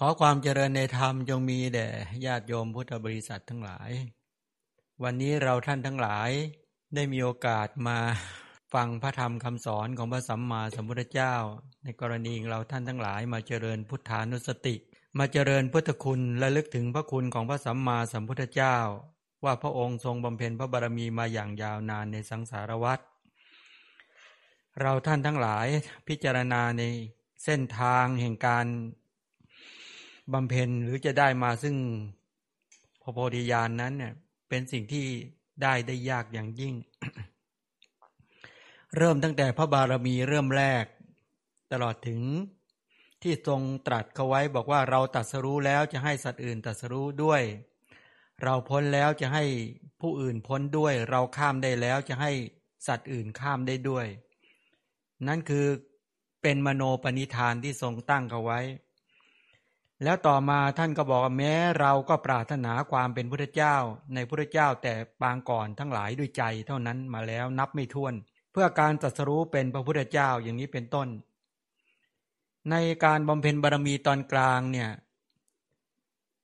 ขอความเจริญในธรรมจงมีแด่ญาติโยมพุทธบริษัททั้งหลาย วันนี้เราท่านทั้งหลายได้มีโอกาสมาฟังพระธรรมคำสอนของพระสัมมาสัมพุทธเจ้า ในกรณีเราท่านทั้งหลายมาเจริญพุทธานุสติ มาเจริญพุทธคุณและลึกถึงพระคุณของพระสัมมาสัมพุทธเจ้า ว่าพระองค์ทรงบำเพ็ญพระบารมีมาอย่างยาวนานในสังสารวัฏเราท่านทั้งหลายพิจารณาในเส้นทางแห่งการ บำเพ็ญหรือจะได้มาซึ่งพระโพธิญาณนนั้นเนี่ย เป็นสิ่งที่ได้ได้ยากอย่างยิ่ง เริ่มตั้งแต่พระบารมีเริ่มแรก ตลอดถึงที่ทรงตรัสเขาไว้บอกว่าเราตัดสรู้แล้วจะให้สัตว์อื่นตัดสรู้ด้วย เราพ้นแล้วจะให้ผู้อื่นพ้นด้วย เราข้ามได้แล้วจะให้สัตว์อื่นข้ามได้ด้วย นั่นคือเป็นมโนปณิธานที่ทรงตั้งเขาไว้ แล้วต่อมาท่านก็บอกว่าแม้เราก็ปรารถนาความเป็นพุทธเจ้า ในพุทธเจ้าแต่ปางก่อนทั้งหลายด้วยใจเท่านั้นมาแล้วนับไม่ถ้วน เพื่อการตรัสรู้เป็นพระพุทธเจ้าอย่างนี้เป็นต้น ในการบำเพ็ญบารมีตอนกลางเนี่ย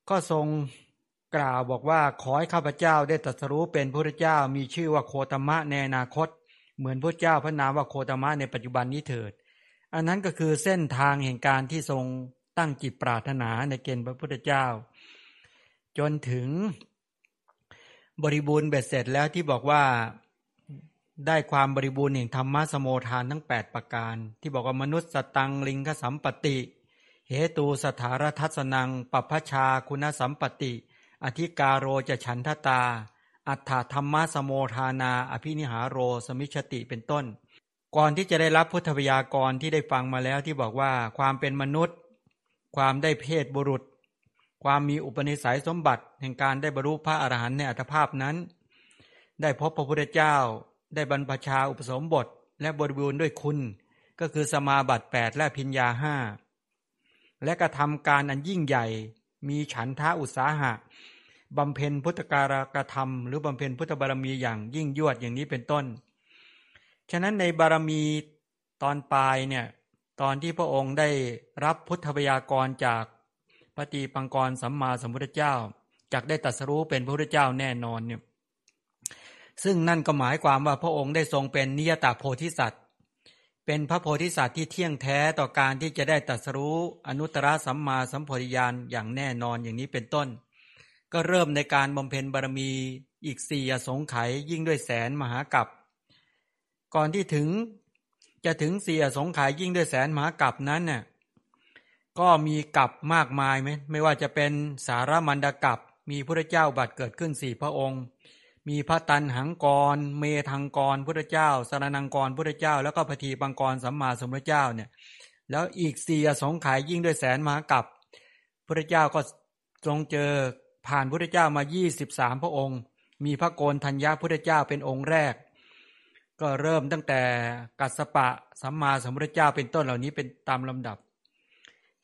ก็ทรงกล่าวบอกว่าขอให้ข้าพเจ้าได้ตรัสรู้เป็นพระพุทธเจ้ามีชื่อว่าโคตมะในอนาคต เหมือนพระเจ้าพระนามว่าโคตมะในปัจจุบันนี้เถิด อันนั้นก็คือเส้นทางแห่งการที่ทรง ตั้งจิตปรารถนาในเกณฑ์พระพุทธเจ้า จนถึงบริบูรณ์เบ็ดเสร็จแล้วที่บอกว่าได้ความบริบูรณ์แห่งธรรมะสมโมทานทั้ง 8 ประการ ที่บอกว่ามนุษย์สตังลิงคสัมปติ เหตูสถารทัศนังปัพชาคุณสัมปติ อธิกาโรจะฉันทตา อัฏฐธรรมะสมโมทานา อภินิหารโรสมิชติเป็นต้น ก่อนที่จะได้รับพุทธพยากรที่ได้ฟังมาแล้วที่บอกว่าความเป็นมนุษย์ ความได้เพศบุรุษ ความมีอุปนิสัยสมบัติแห่งการได้บรรลุพระอรหันต์ในอัตภาพนั้น ได้พบพระพุทธเจ้า ได้บรรพชาอุปสมบท และบริบูรณ์ด้วยคุณ ก็คือสมาบัติ8และพิญญาห้าและกระทำการอันยิ่งใหญ่ มีฉันทะอุตสาหะบำเพ็ญพุทธการกระทำหรือบำเพ็ญพุทธบารมีอย่างยิ่งยวดอย่างนี้เป็นต้น ฉะนั้นในบารมีตอนปลายเนี่ย ตอนที่พระองค์ได้รับพุทธพยากรจากปฏิปังกรสัมมาสัมพุทธเจ้าจากได้ตัดสรู้เป็นพระพุทธเจ้าแน่นอนเนี่ยซึ่งนั่นก็หมายความว่าพระองค์ได้ทรงเป็นนิยตาโพธิสัตว์ เป็นพระโพธิสัตว์ที่เที่ยงแท้ต่อการที่จะได้ตัดสรู้อนุตตรสัมมาสัมโพธิญาณอย่างแน่นอนอย่างนี้เป็นต้น ก็เริ่มในการบำเพ็ญบารมีอีกสี่อสงไขยยิ่งด้วยแสนมหากัปก่อนที่ถึง จะถึงเสียสงขายยิ่งด้วยแสนหมากับนั้นเนี่ยก็มีกับมากมายไหมไม่ว่าจะเป็นสารมันดกับ มีพระเจ้าบัตรเกิดขึ้นสี่พระองค์ มีพระตันหังกร เมทังกรพระเจ้าสารนังกรพระเจ้า แล้วก็พทีปังกรสัมมาสัมพุทธเจ้าเนี่ย แล้วอีกสี่สงขายยิ่งด้วยแสนหมากับพระเจ้าก็ทรงเจอผ่านพระเจ้ามายี่สิบสามพระองค์ มีพระโกนธัญญาพระเจ้าเป็นองค์แรก ก็เริ่มตั้งแต่กัสปะสัมมาสัมพุทธเจ้าเป็นต้นเหล่านี้เป็นตามลำดับ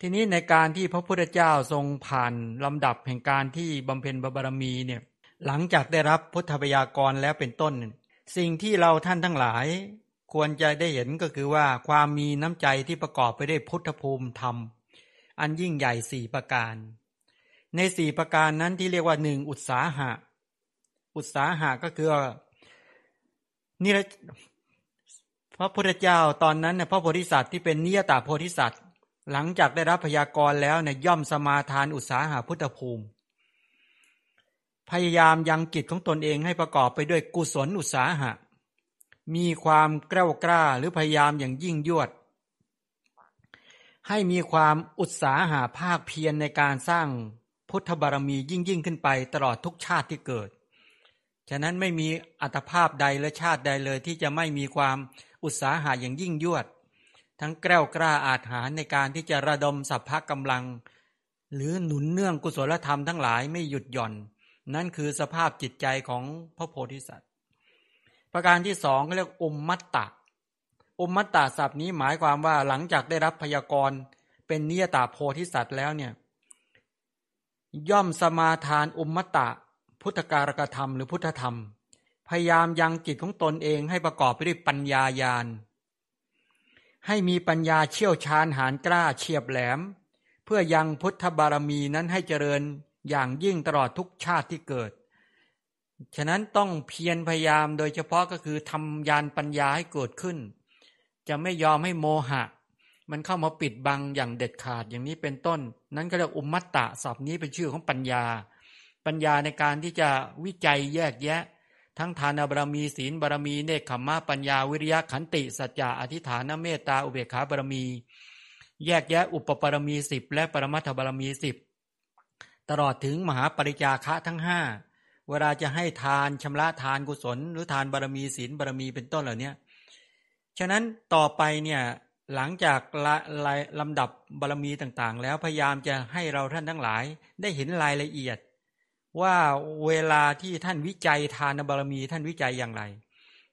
ทีนี้ในการที่พระพุทธเจ้าทรงผ่านลำดับแห่งการที่บำเพ็ญบารมีเนี่ยหลังจากได้รับพุทธพยากรแล้วเป็นต้น สิ่งที่เราท่านทั้งหลาย ควรจะได้เห็นก็คือว่าความมีน้ำใจที่ประกอบไปด้วยพุทธภูมิธรรม อันยิ่งใหญ่สี่ประการ ในสี่ประการนั้นที่เรียกว่าหนึ่งอุตสาหะ อุตสาหะก็คือ นี่แหละพระพุทธเจ้าตอนนั้นเนี่ยพระโพธิสัตว์ที่เป็นนิยตาโพธิสัตว์ หลังจากได้รับพยากรแล้วเนี่ยย่อมสมาทานอุตสาหาพุทธภูมิ พยายามยังกิจของตนเองให้ประกอบไปด้วยกุศลอุตสาหะ มีความกล้ากล้าหรือพยายามอย่างยิ่งยวด ให้มีความอุตสาหาภาคเพียรในการสร้างพุทธบารมียิ่งยิ่งขึ้นไปตลอดทุกชาติที่เกิด ฉะนั้นไม่มีอัตภาพใดและชาติใดเลยที่จะไม่มีความอุตสาหะอย่างยิ่งยวด ทั้งแกล้วกล้าอาถรรพ์ในการที่จะระดมสัพพะกำลัง หรือหนุนเนื่องกุศลธรรมทั้งหลายไม่หยุดหย่อน นั่นคือสภาพจิตใจของพระโพธิสัตว์ ประการที่สองเรียกอมมัตตะอมมัตตาศัพท์นี้หมายความว่าหลังจากได้รับพยากรณ์เป็นนิยตาโพธิสัตว์แล้วเนี่ย ย่อมสมาทานอมมัตตะ พุทธการกธรรมหรือพุทธธรรม พยายามยังจิตของตนเองให้ประกอบไปด้วยปัญญาญาณ ให้มีปัญญาเชี่ยวชาญหานกล้าเฉียบแหลม เพื่อยังพุทธบารมีนั้นให้เจริญอย่างยิ่งตลอดทุกชาติที่เกิด ฉะนั้นต้องเพียรพยายามโดยเฉพาะก็คือทำยานปัญญาให้เกิดขึ้น จะไม่ยอมให้โมหะ มันเข้ามาปิดบังอย่างเด็ดขาดอย่างนี้เป็นต้น นั้นก็เรียกอุมมัตตะศัพท์นี้เป็นชื่อของปัญญา ปัญญาในการที่จะวิจัยแยกแยะ ทั้งทานบารมีศีลบารมีเนคขมมะปัญญาวิริยะขันติสัจจะอธิฐานเมตตาอุเบกขาบารมี แยกแยะอุปปารมีสิบและปรมัตถบารมีสิบตลอดถึงมหาปริจาคะทั้งห้าเวลาจะให้ทานชำระทานกุศล หรือทานบารมีศีลบารมีเป็นต้นเหล่านี้ฉะนั้นต่อไปเนี่ยหลังจากลำดับบารมีต่างๆ แล้วพยายามจะให้เราท่านทั้งหลายได้เห็นรายละเอียด ว่าเวลาที่ท่านวิจัยทานบารมี ท่านวิจัยอย่างไร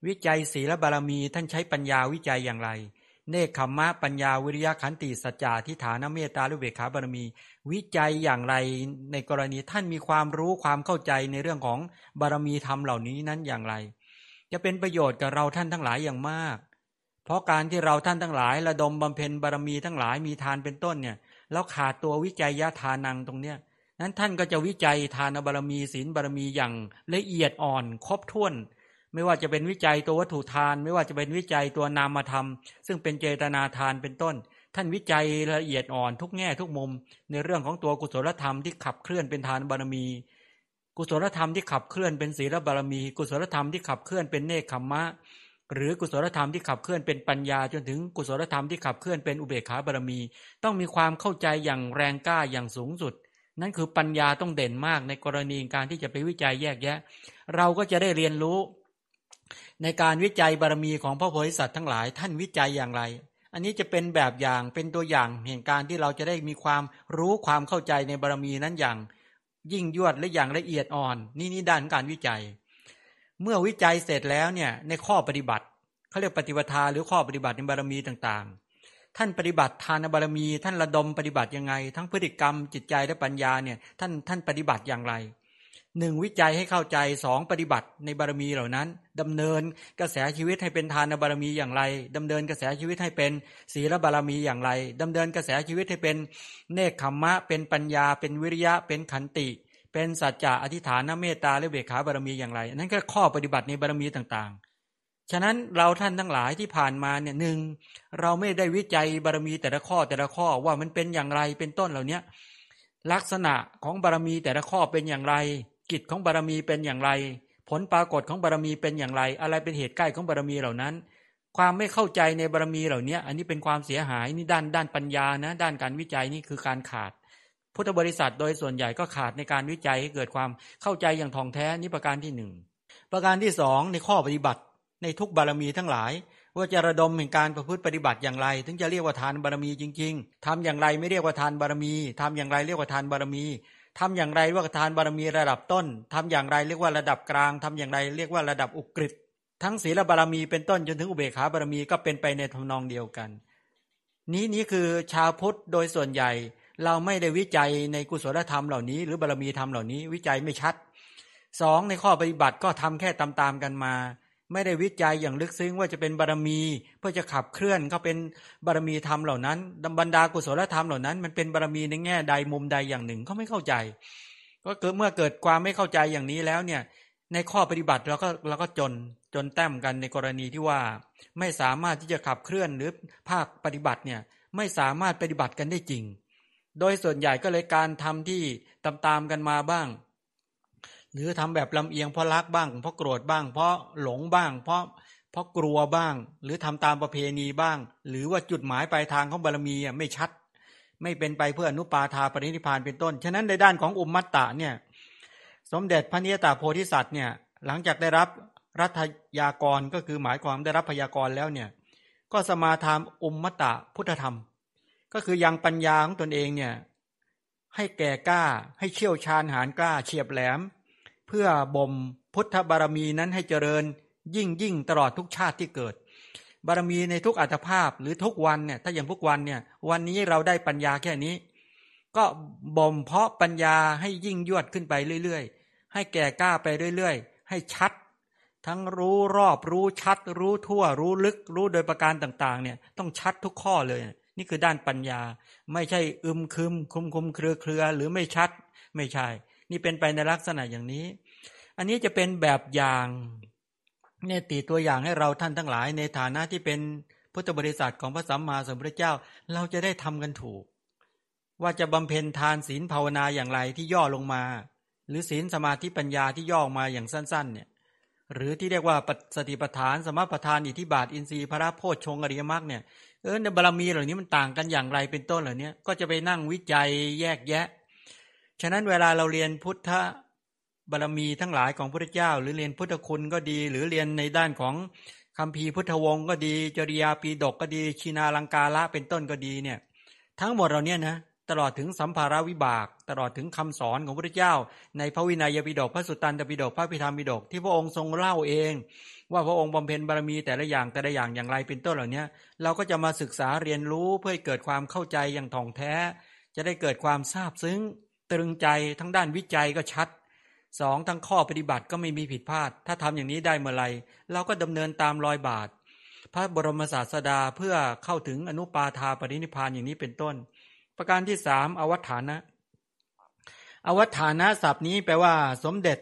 วิจัยศีลบารมี ท่านใช้ปัญญาวิจัยอย่างไร เนคขมมะปัญญาวิริยะขันติสัจจะทิฏฐานเมตตาลุเบขาบารมี วิจัยอย่างไรในกรณีท่านมีความรู้ความเข้าใจในเรื่องของบารมีธรรมเหล่านี้นั้นอย่างไร จะเป็นประโยชน์กับเราท่านทั้งหลายอย่างมาก เพราะการที่เราท่านทั้งหลาย ระดมบำเพ็ญบารมีทั้งหลายมีทานเป็นต้นเนี่ยแล้วขาดตัววิจัยยะทานังตรงเนี้ย นั้นท่านก็จะวิจัยทานบารมีศีลบารมีอย่างละเอียดอ่อนครบถ้วน ไม่ว่าจะเป็นวิจัยตัววัตถุทาน ไม่ว่าจะเป็นวิจัยตัวนามธรรม ซึ่งเป็นเจตนาทานเป็นต้น ท่านวิจัยละเอียดอ่อนทุกแง่ทุกมุม ในเรื่องของตัวกุศลธรรมที่ขับเคลื่อนเป็นทานบารมี กุศลธรรมที่ขับเคลื่อนเป็นศีลบารมี กุศลธรรมที่ขับเคลื่อนเป็นเนคขมมะ หรือกุศลธรรมที่ขับเคลื่อนเป็นปัญญา จนถึงกุศลธรรมที่ขับเคลื่อนเป็นอุเบกขาบารมี ต้องมีความเข้าใจอย่างแรงกล้าอย่างสูงสุด นั่นคือปัญญาต้องเด่นมากในกรณีการที่จะไปวิจัยแยกแยะ เราก็จะได้เรียนรู้ ในการวิจัยบารมีของพระโพธิสัตว์ทั้งหลาย ท่านวิจัยอย่างไร อันนี้จะเป็นแบบอย่างเป็นตัวอย่างแห่งการที่เราจะได้มีความรู้ความเข้าใจในบารมีนั้นอย่าง ยิ่งยวดและอย่างละเอียดอ่อน นี่นี่ด้านการวิจัย เมื่อวิจัยเสร็จแล้วเนี่ยในข้อปฏิบัติเขาเรียกปฏิปทาหรือข้อปฏิบัติในบารมีต่างๆ ท่านปฏิบัติทานบารมี ท่านระดมปฏิบัติยังไง ทั้งพฤติกรรมจิตใจและปัญญาเนี่ยท่านท่านปฏิบัติอย่างไรหนึ่งวิจัยให้เข้าใจสองปฏิบัติในบารมีเหล่านั้นดำเนินกระแสชีวิตให้เป็นทานบารมีอย่างไรดำเนินกระแสชีวิตให้เป็นศีลบารมีอย่างไรดำเนินกระแสชีวิตให้เป็นเนคขมมะ เป็นปัญญา เป็นวิริยะ เป็นขันติ เป็นสัจจะอธิฐานเมตตาและเบขาบารมีอย่างไรนั่นก็ข้อปฏิบัติในบารมีต่างๆ ฉะนั้นเราท่านทั้งหลายที่ผ่านมาเนี่ยหนึ่งเราไม่ได้วิจัยบารมีแต่ละข้อแต่ละข้อว่ามันเป็นอย่างไรเป็นต้นเหล่านี้ลักษณะของบารมีแต่ละข้อเป็นอย่างไร กิจของบารมีเป็นอย่างไร ผลปรากฏของบารมีเป็นอย่างไร อะไรเป็นเหตุใกล้ของบารมีเหล่านั้น ความไม่เข้าใจในบารมีเหล่านี้อันนี้เป็นความเสียหายนี่ด้านด้านปัญญานะ ด้านการวิจัยนี่คือการขาด พุทธบริษัทโดยส่วนใหญ่ก็ขาดในการวิจัยให้เกิดความเข้าใจอย่างท่องแท้นี่ประการที่หนึ่งประการที่สองในข้อปฏิบัติ ในทุกบารมีทั้งหลาย ว่าจะระดมแห่งการประพฤติปฏิบัติอย่างไร ถึงจะเรียกว่าทานบารมีจริง ๆทำอย่างไรไม่เรียกว่าทานบารมีทำอย่างไรเรียกว่าทานบารมีทำอย่างไรว่าทานบารมีระดับต้นทำอย่างไรเรียกว่าระดับกลางทำอย่างไรเรียกว่าระดับอุกฤษทั้งศีลบารมีเป็นต้นจนถึงอุเบกขาบารมีก็เป็นไปในทำนองเดียวกัน นี้นี้คือชาวพุทธโดยส่วนใหญ่ เราไม่ได้วิจัยในกุศลธรรมเหล่านี้ หรือบารมีธรรมเหล่านี้วิจัยไม่ชัดสองในข้อปฏิบัติก็ทำแค่ตามๆกันมา ไม่ได้วิจัยอย่างลึกซึ้งว่าจะเป็นบารมี เพื่อจะขับเคลื่อนก็เป็นบารมีธรรมเหล่านั้นบรรดากุศลธรรมเหล่านั้น มันเป็นบารมีในแง่ใดมุมใดอย่างหนึ่งเขาไม่เข้าใจ ก็เกิดเมื่อเกิดความไม่เข้าใจอย่างนี้แล้วเนี่ยในข้อปฏิบัติเราก็เราก็จนจนแต้มกันในกรณีที่ว่า ไม่สามารถที่จะขับเคลื่อนหรือภาคปฏิบัติเนี่ยไม่สามารถปฏิบัติกันได้จริง โดยส่วนใหญ่ก็เลยการทำที่ตามๆกันมาบ้าง หรือทำแบบลำเอียงเพราะรักบ้าง เพราะโกรธบ้าง เพราะหลงบ้าง เพราะเพราะกลัวบ้าง หรือทำตามประเพณีบ้าง หรือว่าจุดหมายปลายทางของบารมีไม่ชัด ไม่เป็นไปเพื่ออนุปาทาปรินิพานเป็นต้น ฉะนั้นในด้านของอุมมัตตะเนี่ยสมเด็จพระนิยตาโพธิสัตว์เนี่ยหลังจากได้รับรัฐยากรก็คือหมายความได้รับพยากรแล้วเนี่ยก็สมาทานอุมมัตตะพุทธธรรม ก็คือยังปัญญาของตนเองเนี่ยให้แก่กล้าให้เชี่ยวชาญหานกล้าเฉียบแหลม เพื่อบ่มพุทธบารมีนั้นให้เจริญยิ่งยิ่งตลอดทุกชาติที่เกิด บารมีในทุกอัตภาพหรือทุกวันเนี่ยถ้าอย่างทุกวันเนี่ยวันนี้เราได้ปัญญาแค่นี้ ก็บ่มเพาะปัญญาให้ยิ่งยวดขึ้นไปเรื่อยๆ ให้แก่กล้าไปเรื่อยๆ ให้ชัด ทั้งรู้รอบรู้ชัด รู้ทั่ว รู้ลึก รู้โดยประการต่างๆเนี่ยต้องชัดทุกข้อเลย นี่คือด้านปัญญา ไม่ใช่อึมคึมคุมคุมเครือเครือหรือไม่ชัดไม่ใช่ นี่เป็นไปในลักษณะอย่างนี้ อันนี้จะเป็นแบบอย่างเนี่ยตีตัวอย่างให้เราท่านทั้งหลาย ในฐานะที่เป็นพุทธบริษัทของพระสัมมาสัมพุทธเจ้า เราจะได้ทำกันถูก ว่าจะบำเพ็ญทานศีลภาวนาอย่างไรที่ย่อลงมา หรือศีลสมาธิปัญญาที่ย่อมาอย่างสั้น ๆ เนี่ยหรือที่เรียกว่าสติปัฏฐาน สมปัฏฐานอิทธิบาทอินทรีย์พระโพชฌงอริยมรรคเนี่ยเออในบารมีเหล่านี้มันต่างกันอย่างไรเป็นต้นเหล่านี้ก็จะไปนั่งวิจัยแยกแยะ ฉะนั้นเวลาเราเรียนพุทธบารมีทั้งหลายของพระเจ้า หรือเรียนพุทธคุณก็ดี หรือเรียนในด้านของคำพีพุทธวงศ์ก็ดี จริยาปีดกก็ดีชินาลังกาละเป็นต้นก็ดีเนี่ยทั้งหมดเราเนี่ยนะตลอดถึงสัมภาระวิบาก ตลอดถึงคำสอนของพระเจ้า ในพระวินัยปิฎกพระสุตตันตปิฎกพระพิธรรมปิฎกที่พระองค์ทรงเล่าเอง ว่าพระองค์บำเพ็ญบารมีแต่ละอย่างแต่ละอย่างอย่างไรเป็นต้นเหล่านี้เราก็จะมาศึกษาเรียนรู้เพื่อให้เกิดความเข้าใจอย่างถ่องแท้ จะได้เกิดความทราบซึ้ง ตรึงใจทั้งด้านวิจัยก็ชัดสองทั้งข้อปฏิบัติก็ไม่มีผิดพลาด ถ้าทำอย่างนี้ได้เมื่อไรเราก็ดำเนินตามรอยบาท พระบรมศาสดาเพื่อเข้าถึงอนุปาทาปรินิพานอย่างนี้เป็นต้น ประการที่สามอวัฏฐานะ อวัฏฐานะศัพท์นี้แปลว่า สมเด็จ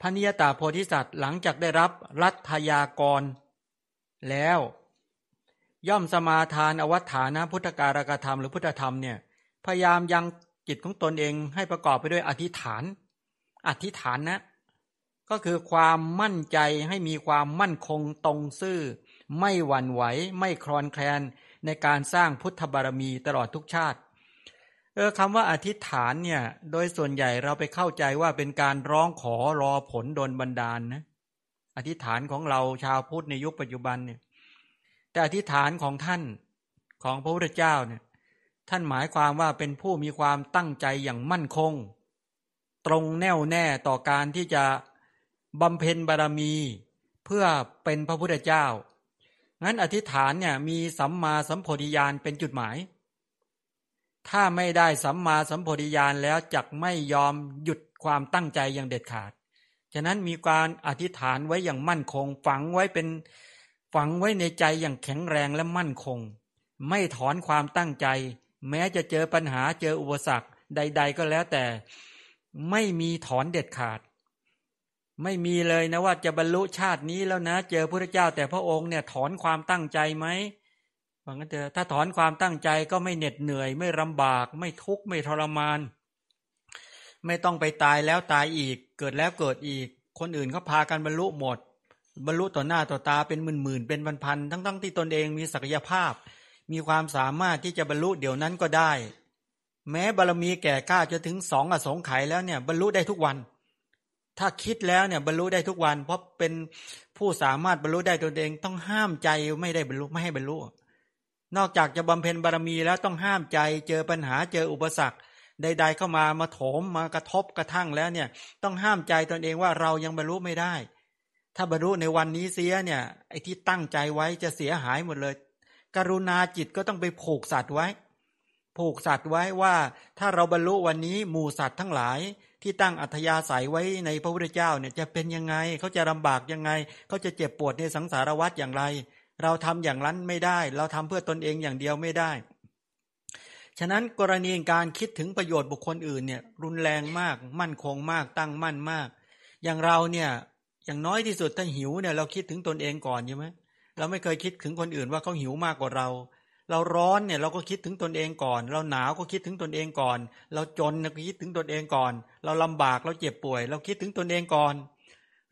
พระนิยตาโพธิสัตว์หลังจากได้รับรัฐยากร แล้ว ย่อมสมาทานอวัฏฐานะพุทธการกธรรมหรือพุทธธรรมเนี่ยพยายามยัง จิตของตนเองให้ประกอบไปด้วยอธิษฐาน อธิษฐานนะ ก็คือความมั่นใจให้มีความมั่นคงตรงซื่อ ไม่หวั่นไหว ไม่คลอนแคลนในการสร้างพุทธบารมีตลอดทุกชาติ เออคำว่าอธิษฐานเนี่ย โดยส่วนใหญ่เราไปเข้าใจว่าเป็นการร้องขอรอผลโดนบันดาลนะอธิษฐานของเราชาวพุทธในยุคปัจจุบันเนี่ย แต่อธิษฐานของท่านของพระพุทธเจ้าเนี่ย ท่านหมายความว่าเป็นผู้มีความตั้งใจอย่างมั่นคง ตรงแน่วแน่ต่อการที่จะบำเพ็ญบารมี เพื่อเป็นพระพุทธเจ้า งั้นอธิษฐานเนี่ยมีสัมมาสัมโพธิญาณเป็นจุดหมาย ถ้าไม่ได้สัมมาสัมโพธิญาณแล้วจักไม่ยอมหยุดความตั้งใจอย่างเด็ดขาด ฉะนั้นมีการอธิษฐานไว้อย่างมั่นคง ฝังไว้เป็นฝังไว้ในใจอย่างแข็งแรงและมั่นคง ไม่ถอนความตั้งใจ แม้จะเจอปัญหาเจออุปสรรคใด ๆ ก็แล้วแต่ไม่มีถอนเด็ดขาด ไม่มีเลยนะว่าจะบรรลุชาตินี้แล้วนะ เจอพระเจ้าแต่พระองค์เนี่ยถอนความตั้งใจไหมว่างั้นเถอะถ้าถอนความตั้งใจก็ไม่เหน็ดเหนื่อย ไม่ลำบาก ไม่ทุกข์ไม่ทรมาน ไม่ต้องไปตายแล้วตายอีก เกิดแล้วเกิดอีก คนอื่นเขาพากันบรรลุหมด บรรลุต่อหน้าต่อตาเป็นหมื่นหมื่นเป็นพันพันทั้งทั้งที่ตนเองมีศักยภาพ มีความสามารถที่จะบรรลุเดี๋ยวนั้นก็ได้ แม้บารมีแก่กล้าจะถึงสองอสงไขยแล้วเนี่ยบรรลุได้ทุกวัน ถ้าคิดแล้วเนี่ยบรรลุได้ทุกวัน เพราะเป็นผู้สามารถบรรลุได้ตัวเองต้องห้ามใจไม่ได้บรรลุไม่ให้บรรลุนอกจากจะบำเพ็ญบารมีแล้วต้องห้ามใจเจอปัญหาเจออุปสรรคใด ๆ เข้ามามาโถมมากระทบกระทั่งแล้วเนี่ยต้องห้ามใจตนเองว่าเรายังบรรลุไม่ได้ ถ้าบรรลุในวันนี้เสียเนี่ยไอ้ที่ตั้งใจไว้จะเสียหายหมดเลย กรุณาจิตก็ต้องไปผูกสัตว์ไว้ ผูกสัตว์ไว้ว่าถ้าเราบรรลุวันนี้หมู่สัตว์ทั้งหลายที่ตั้งอัธยาศัยไว้ในพระพุทธเจ้าเนี่ยจะเป็นยังไง เขาจะลำบากยังไง เขาจะเจ็บปวดในสังสารวัฏอย่างไร เราทำอย่างนั้นไม่ได้ เราทำเพื่อตนเองอย่างเดียวไม่ได้ ฉะนั้นกรณีการคิดถึงประโยชน์บุคคลอื่นเนี่ยรุนแรงมาก มั่นคงมาก ตั้งมั่นมาก อย่างเราเนี่ยอย่างน้อยที่สุดถ้าหิวเนี่ยเราคิดถึงตนเองก่อนใช่ไหม เราไม่เคยคิดถึงคนอื่นว่าเขาหิวมากกว่าเรา เราร้อนเนี่ยเราก็คิดถึงตนเองก่อน เราหนาวก็คิดถึงตนเองก่อน เราจนก็คิดถึงตนเองก่อน เราลำบากเราเจ็บป่วย เราคิดถึงตนเองก่อน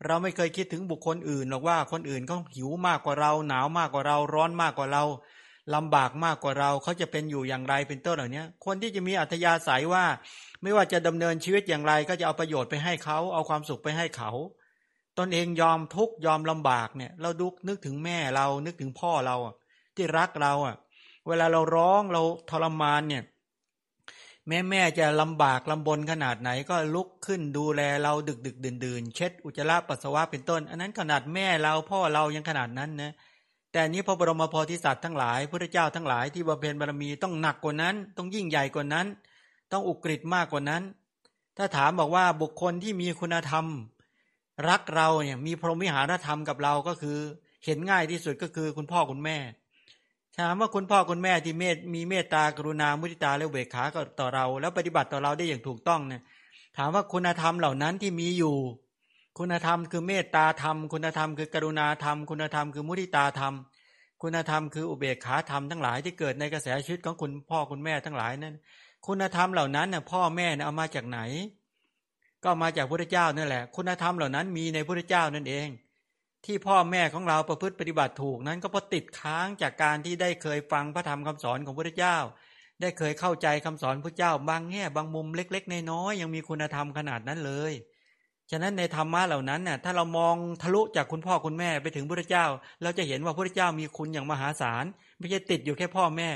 เราไม่เคยคิดถึงบุคคลอื่นหรอกว่าคนอื่นเขาหิวมากกว่าเรา หนาวมากกว่าเรา ร้อนมากกว่าเราลำบากมากกว่าเราเขาจะเป็นอยู่อย่างไรเป็นต้นเหล่านี้คนที่จะมีอัธยาศัยว่า ไม่ว่าจะดำเนินชีวิตอย่างไร ก็จะเอาประโยชน์ไปให้เขาเอาความสุขไปให้เขา ตนเองยอมทุกยอมลำบากเนี่ย เราดุกนึกถึงแม่เรานึกถึงพ่อเราที่รักเราอะ เวลาเราร้องเราทรมานเนี่ยแม่แม่จะลำบากลำบนขนาดไหนก็ลุกขึ้นดูแลเราดึกดึกดื่นดื่นเช็ดอุจจาระปัสสาวะเป็นต้น อันนั้นขนาดแม่เราพ่อเรายังขนาดนั้นนะแต่นี้พระบรมโพธิสัตว์ทั้งหลายพระเจ้าทั้งหลายที่บำเพ็ญบารมีต้องหนักกว่านั้น ต้องยิ่งใหญ่กว่านั้น ต้องอุกฤษมากกว่านั้น ถ้าถามบอกว่าบุคคลที่มีคุณธรรม รักเราเนี่ยมีพรหมิหารธรรมกับเราก็คือ เห็นง่ายที่สุดก็คือคุณพ่อคุณแม่ถามว่าคุณพ่อคุณแม่ที่เมตมีเมตตากรุณามุทิตาและเวขาต่อเรา แล้วปฏิบัติต่อเราได้อย่างถูกต้องเนี่ยถามว่าคุณธรรมเหล่านั้นที่มีอยู่ คุณธรรมคือเมตตาธรรม คุณธรรมคือกรุณาธรรม คุณธรรมคือมุทิตาธรรม คุณธรรมคืออุเบกขาธรรมทั้งหลายที่เกิดในกระแสชีวิตของคุณพ่อคุณแม่ทั้งหลายนั้น คุณธรรมเหล่านั้นเนี่ยพ่อแม่เนี่ยเอามาจากไหน ก็มาจากพระเจ้านั่นแหละ คุณธรรมเหล่านั้นมีในพระเจ้านั่นเอง ที่พ่อแม่ของเราประพฤติปฏิบัติถูกนั้นก็เพราะติดค้างจากการที่ได้เคยฟังพระธรรมคำสอนของพระเจ้า ได้เคยเข้าใจคำสอนพระเจ้า บางแง่บางมุมเล็ก ๆ น้อยๆยังมีคุณธรรมขนาดนั้นเลยฉะนั้นในธรรมะเหล่านั้นน่ะถ้าเรามองทะลุจากคุณพ่อคุณแม่ไปถึงพระเจ้า เราจะเห็นว่าพระเจ้ามีคุณอย่างมหาศาลไม่ใช่ติดอยู่แค่พ่อแม่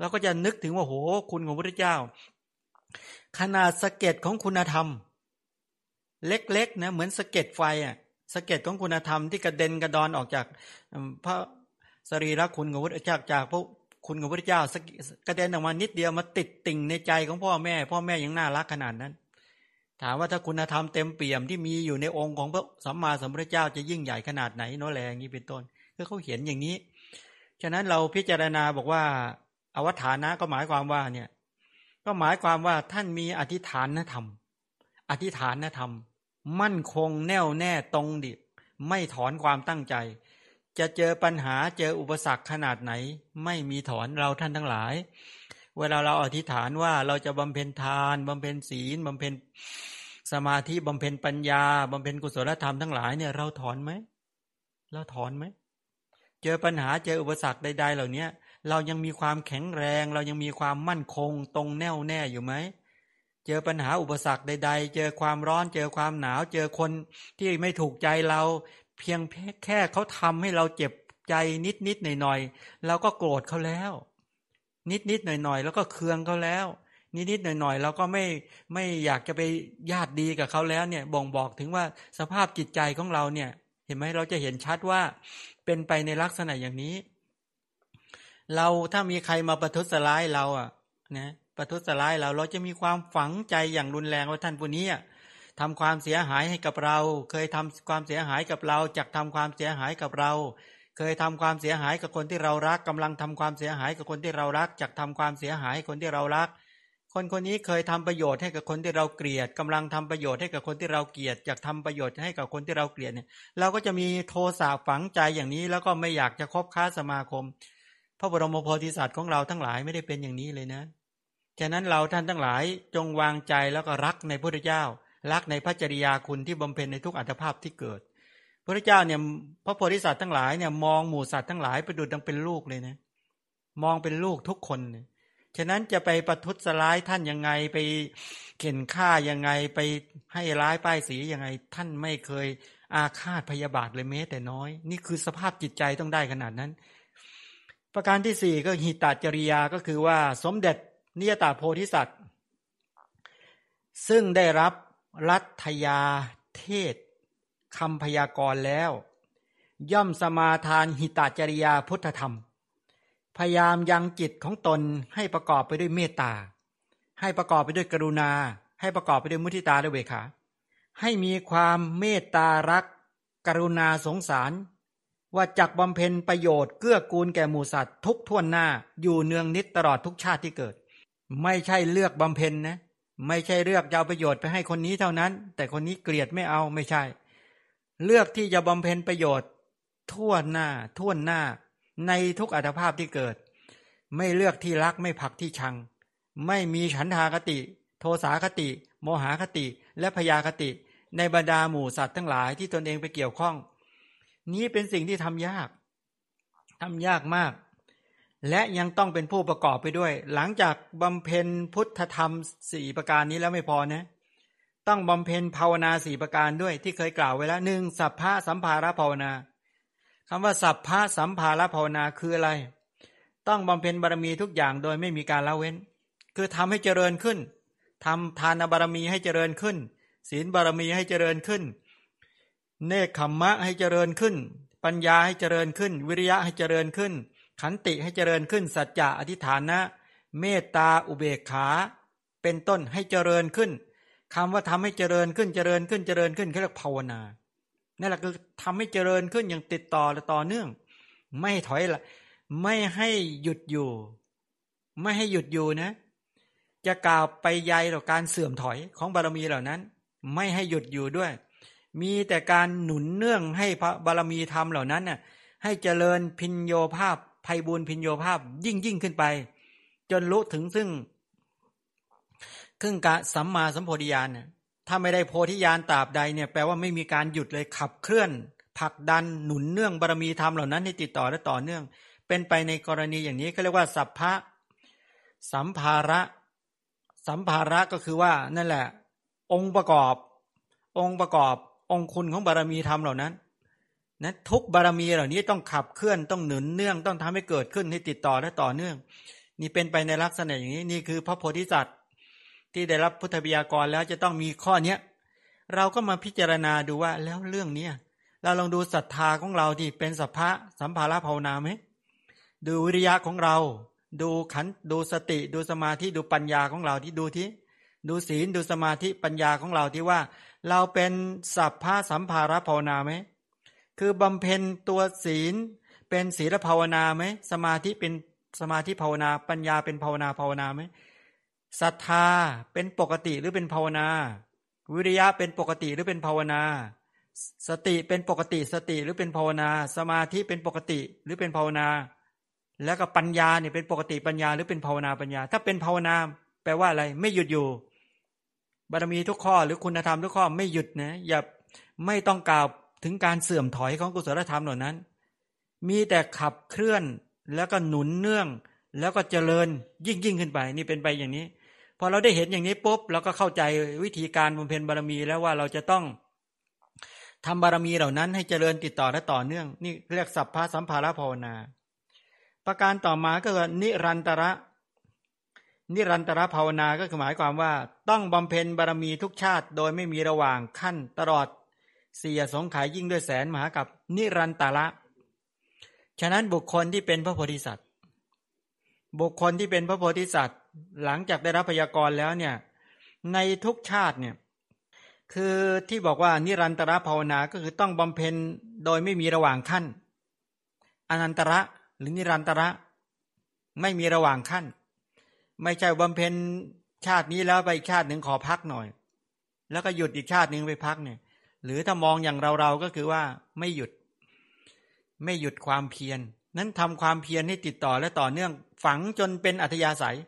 เราก็จะนึกถึงว่าโหคุณของพระเจ้า ขนาดสะเก็ดของคุณธรรม เล็กๆนะเหมือนสะเก็ดไฟอะสะเก็ดของคุณธรรมที่กระเด็นกระดอนออกจากพระสรีระคุณของพระจาจากพระคุณของพระเจ้ากระเด็นออกมานิดเดียวมาติดติ่งในใจของพ่อแม่ พ่อแม่ยังน่ารักขนาดนั้น ถามว่าถ้าคุณธรรมเต็มเปี่ยมที่มีอยู่ในองค์ของพระสัมมาสัมพุทธเจ้าจะยิ่งใหญ่ขนาดไหนโนแรงนี้เป็นต้นคือเขาเห็นอย่างนี้ ฉะนั้นเราพิจารณาบอกว่าอวัฏานะก็หมายความว่าเนี่ย ก็หมายความว่าท่านมีอธิฐานธรรม อธิษฐานธรรม มั่นคงแน่วแน่ตรงดิไม่ถอนความตั้งใจ จะเจอปัญหาเจออุปสรรคขนาดไหน ไม่มีถอนเราท่านทั้งหลาย เวลาเราอธิษฐานว่าเราจะบำเพ็ญทานบำเพ็ญศีลบำเพ็ญสมาธิบำเพ็ญปัญญาบำเพ็ญกุศลธรรมทั้งหลายเนี่ยเราถอนไหมเราถอนไหมเจอปัญหาเจออุปสรรคใด ๆ เหล่านี้เรายังมีความแข็งแรง เรายังมีความมั่นคง ตรงแน่วแน่อยู่ไหม เจอปัญหาอุปสรรคใด ๆ เจอความร้อน เจอความหนาว เจอคนที่ไม่ถูกใจเรา เพียงแค่เขาทำให้เราเจ็บใจนิดนิดหน่อยหน่อยเราก็โกรธเขาแล้ว นิดนิดหน่อยหน่อยแล้วก็เคืองเขาแล้วนิดนิดหน่อยหน่อยเราก็ไม่ไม่อยากจะไปญาติดีกับเขาแล้วเนี่ยบ่งบอกถึงว่าสภาพจิตใจของเราเนี่ย เห็นไหมเราจะเห็นชัดว่าเป็นไปในลักษณะอย่างนี้ เราถ้ามีใครมาประทุษร้ายเราอะ นะ ประทุษร้ายเราเราจะมีความฝังใจอย่างรุนแรงว่าท่านผู้นี้ทำความเสียหายให้กับเรา เคยทำความเสียหายกับเราจักทำความเสียหายกับเรา เคยทำความเสียหายกับคนที่เรารักกำลังทำความเสียหายกับคนที่เรารักจักทำความเสียหายคนที่เรารัก คนคนนี้เคยทำประโยชน์ให้กับคนที่เราเกลียดกำลังทำประโยชน์ให้กับคนที่เราเกลียดจักทำประโยชน์ให้กับคนที่เราเกลียดเนี่ยเราก็จะมีโทสะฝังใจอย่างนี้ แล้วก็ไม่อยากจะคบค้าสมาคม พระบรมโพธิสัตว์ของเราทั้งหลายไม่ได้เป็นอย่างนี้เลยนะ ฉะนั้นเราท่านทั้งหลายจงวางใจแล้วก็รักในพระเจ้า รักในพระจริยาคุณที่บำเพ็ญในทุกอัตภาพที่เกิด พระเจ้าเนี่ยพระโพธิสัตว์ทั้งหลายเนี่ยมองหมู่สัตว์ทั้งหลายไปดูดังเป็นลูกเลยนะมองเป็นลูกทุกคนฉะนั้นจะไปประทุษร้ายท่านยังไงไปเข็นฆ่ายังไงไปให้ร้ายป้ายสียังไง ท่านไม่เคยอาฆาตพยาบาทเลยแม้แต่น้อย นี่คือสภาพจิตใจต้องได้ขนาดนั้น ประการที่สี่ก็หิตาจริยาก็คือว่าสมเด็จ นิยตาโพธิสัตว์ ซึ่งได้รับรัฐยาเทศคำพยากรณ์แล้ว ย่อมสมาทานหิตาจริยาพุทธธรรม พยายามยังจิตของตนให้ประกอบไปด้วยเมตตา ให้ประกอบไปด้วยกรุณา ให้ประกอบไปด้วยมุทิตาและเวขา ให้มีความเมตตารัก กรุณาสงสาร ว่าจักบำเพ็ญประโยชน์เกื้อกูลแก่หมูสัตว์ทุกท่วนหน้าอยู่เนืองนิดตลอดทุกชาติที่เกิด ไม่ใช่เลือกบำเพ็ญนะ ไม่ใช่เลือกจะเอาประโยชน์ไปให้คนนี้เท่านั้น แต่คนนี้เกลียดไม่เอาไม่ใช่ เลือกที่จะบำเพ็ญประโยชน์ ทั่วหน้าทั่วหน้า ในทุกอัตภาพที่เกิด ไม่เลือกที่รักไม่ผักที่ชัง ไม่มีฉันทากติ โทสาคติ โมหคติและพยาคติ ในบรรดาหมู่สัตว์ทั้งหลายที่ตนเองไปเกี่ยวข้อง นี้เป็นสิ่งที่ทำยากทำยากมาก และยังต้องเป็นผู้ประกอบไปด้วย หลังจากบำเพ็ญพุทธธรรมสี่ประการนี้แล้วไม่พอนะต้องบำเพ็ญภาวนาสี่ประการด้วยที่เคยกล่าวไว้แล้วหนึ่งสัพพะสัมภาระภาวนาคำว่าสัพพะสัมภาระภาวนาคืออะไร ต้องบำเพ็ญบารมีทุกอย่างโดยไม่มีการละเว้น คือทำให้เจริญขึ้นทำทานบารมีให้เจริญขึ้น ศีลบารมีให้เจริญขึ้น เนคขมมะให้เจริญขึ้น ปัญญาให้เจริญขึ้น วิริยะให้เจริญขึ้น ขันติให้เจริญขึ้นสัจจะอธิฐานนะ เมตตาอุเบกขา เป็นต้นให้เจริญขึ้นคำว่าทำให้เจริญขึ้นเจริญขึ้นเจริญขึ้นเขาเรียกภาวนานั่นแหละคือทำให้เจริญขึ้นอย่างติดต่อและต่อเนื่อง ไม่ถอยละไม่ให้หยุดอยู่ ไม่ให้หยุดอยู่นะ จะกล่าวไปใยต่อการเสื่อมถอยของบารมีเหล่านั้น ไม่ให้หยุดอยู่ด้วย มีแต่การหนุนเนื่องให้พระบารมีธรรมเหล่านั้นน่ะให้เจริญพินโยภาพ ภัยบุญพินโยภาพยิ่งยิ่งขึ้นไป จนรู้ถึงซึ่งครึ่งกะสัมมาสัมโพธิญาณเนี่ยถ้าไม่ได้โพธิญาณตราบใดเนี่ยแปลว่าไม่มีการหยุดเลยขับเคลื่อนผลักดันหนุนเนื่องบารมีธรรมเหล่านั้นให้ติดต่อและต่อเนื่อง เป็นไปในกรณีอย่างนี้เขาเรียกว่าสัพพะสัมภาระ สัมภาระก็คือว่านั่นแหละ องค์ประกอบ องค์ประกอบ องค์คุณของบารมีธรรมเหล่านั้น นะทุกบารมีเหล่านี้ต้องขับเคลื่อนต้องหนุนเนื่องต้องทำให้เกิดขึ้นให้ติดต่อและต่อเนื่อง นี่เป็นไปในลักษณะอย่างนี้นี่คือพระโพธิสัตว์ที่ได้รับพุทธบิยากรแล้วจะต้องมีข้อเนี้ยเราก็มาพิจารณาดูว่าแล้วเรื่องเนี้ยเราลองดูศรัทธาของเราที่เป็นสัพพะสัมภาระภาวนาไหมดูวิริยะของเรา ดูขันดูสติดูสมาธิดูปัญญาของเราที่ดูที่ดูศีลดูสมาธิปัญญาของเราที่ว่า เราเป็นสัพพะสัมภาระภาวนาไหม คือบำเพ็ญตัวศีล เป็นศีลภาวนาไหมสมาธิเป็นสมาธิภาวนาปัญญาเป็นภาวนาภาวนาไหมศรัทธาเป็นปกติหรือเป็นภาวนา วิริยะเป็นปกติหรือเป็นภาวนา สติเป็นปกติสติหรือเป็นภาวนา สมาธิเป็นปกติหรือเป็นภาวนา แล้วก็ปัญญาเนี่ยเป็นปกติปัญญาหรือเป็นภาวนาปัญญา ถ้าเป็นภาวนา แปลว่าอะไร ไม่หยุดอยู่ บารมีทุกข้อหรือคุณธรรมทุกข้อไม่หยุดนะอย่าไม่ต้องกล่าว ถึงการเสื่อมถอยของกุศลธรรมเหล่านั้น มีแต่ขับเคลื่อนแล้วก็หนุนเนื่อง แล้วก็เจริญยิ่งยิ่งขึ้นไป นี่เป็นไปอย่างนี้พอเราได้เห็นอย่างนี้ปุ๊บเราก็เข้าใจวิธีการบำเพ็ญบารมีแล้วว่าเราจะต้องทำบารมีเหล่านั้นให้เจริญติดต่อและต่อเนื่อง นี่เรียกสัพพะสัมภาระภาวนา ประการต่อมาก็คือนิรันตระ นิรันตระภาวนาก็คือหมายความว่า ต้องบำเพ็ญบารมีทุกชาติ โดยไม่มีระหว่างขั้นตลอด สียสงขายยิ่งด้วยแสนมหากับนิรันตาระฉะนั้นบุคคลที่เป็นพระโพธิสัตว์ บุคคลที่เป็นพระโพธิสัตว์ หลังจากได้รับพยากรณ์แล้วเนี่ยในทุกชาติเนี่ยคือที่บอกว่านิรันตระภาวนาก็คือต้องบำเพ็ญโดยไม่มีระหว่างขั้น อนันตระหรือนิรันตระไม่มีระหว่างขั้น ไม่ใช่บำเพ็ญชาตินี้แล้วไปชาติหนึ่งขอพักหน่อย แล้วก็หยุดอีกชาติหนึ่งไปพักเนี่ย หรือถ้ามองอย่างเราเราก็คือว่าไม่หยุด ไม่หยุดความเพียรนนั้นทำความเพียรให้ติดต่อและต่อเนื่องฝังจนเป็นอัธยาศัย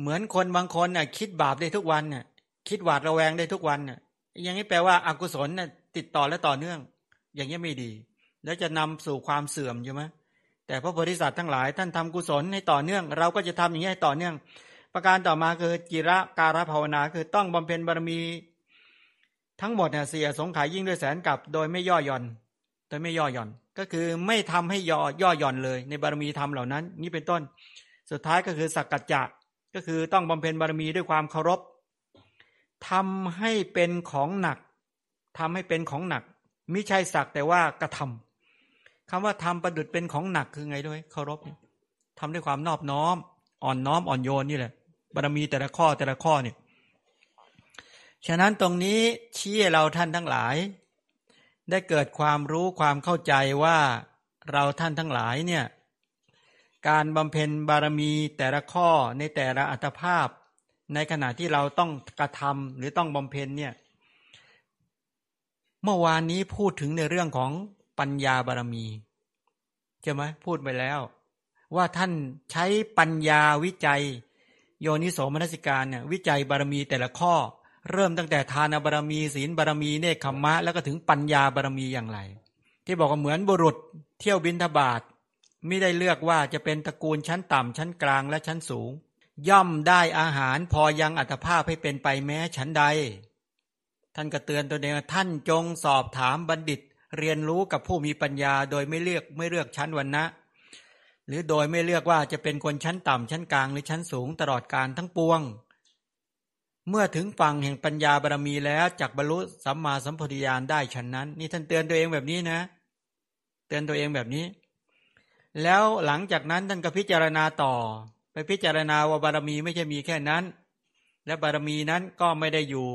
เหมือนคนบางคนน่ะ คิดบาปได้ทุกวันน่ะ คิดหวาดระแวงได้ทุกวันน่ะอย่างนี้แปลว่าอากุศลน่ะติดต่อและต่อเนื่อง อย่างนี้ไม่ดี แล้วจะนำสู่ความเสื่อมใช่ไหมแต่พระโพธิสัตว์ทั้งหลาย ท่านทำกุศลให้ต่อเนื่อง เราก็จะทำอย่างนี้ให้ต่อเนื่อง ประการต่อมาคือจิระการภาวนาคือต้องบำเพ็ญบารมี ทั้งหมดเนี่ยเสียสงขายยิ่งด้วยแสนกับ โดยไม่ย่อหย่อน โดยไม่ย่อหย่อน ก็คือไม่ทำให้ย่อย่อหย่อนเลย ในบารมีธรรมเหล่านั้น นี่เป็นต้น สุดท้ายก็คือสักกัจจะก็คือต้องบำเพ็ญบารมีด้วยความเคารพทำให้เป็นของหนักทำให้เป็นของหนักมิใช่สักแต่ว่ากระทำคำว่าทำประดุดเป็นของหนักคือไงด้วย เคารพทำด้วยความนอบน้อม อ่อนน้อมอ่อนโยนนี่แหละบารมีแต่ละข้อแต่ละข้อเนี่ย ฉะนั้นตรงนี้ชี้เราท่านทั้งหลาย ได้เกิดความรู้ความเข้าใจว่าเราท่านทั้งหลายเนี่ยการบำเพ็ญบารมีแต่ละข้อในแต่ละอัตภาพ ในขณะที่เราต้องกระทำหรือต้องบำเพ็ญเนี่ยเมื่อวานนี้พูดถึงในเรื่องของปัญญาบารมีใช่ไหมพูดไปแล้ว ว่าท่านใช้ปัญญาวิจัย โยนิโสมนสิการเนี่ยวิจัยบารมีแต่ละข้อ เริ่มตั้งแต่ทานบารมี ศีลบารมีเนคขมมะ แล้วก็ถึงปัญญาบารมีอย่างไร ที่บอกว่าเหมือนบุรุษเที่ยวบินทบาทไม่ได้เลือกว่าจะเป็นตระกูลชั้นต่ำชั้นกลางและชั้นสูง ย่อมได้อาหารพอยังอัตภาพให้เป็นไปแม้ชั้นใด ท่านก็เตือนตัวเองท่านจงสอบถามบัณฑิต เรียนรู้กับผู้มีปัญญา โดยไม่เลือกไม่เลือกชั้นวันนะ หรือโดยไม่เลือกว่าจะเป็นคนชั้นต่ำชั้นกลางหรือชั้นสูงตลอดการทั้งปวง เมื่อถึงฝั่งแห่งปัญญาบารมีแล้วจักบรรลุสัมมาสัมพธิญาณได้ฉันนั้น นี่ท่านเตือนตัวเองแบบนี้นะ เตือนตัวเองแบบนี้ แล้วหลังจากนั้นท่านก็พิจารณาต่อ ไปพิจารณาว่าบารมีไม่ใช่มีแค่นั้น และบารมีนั้นก็ไม่ได้อยู่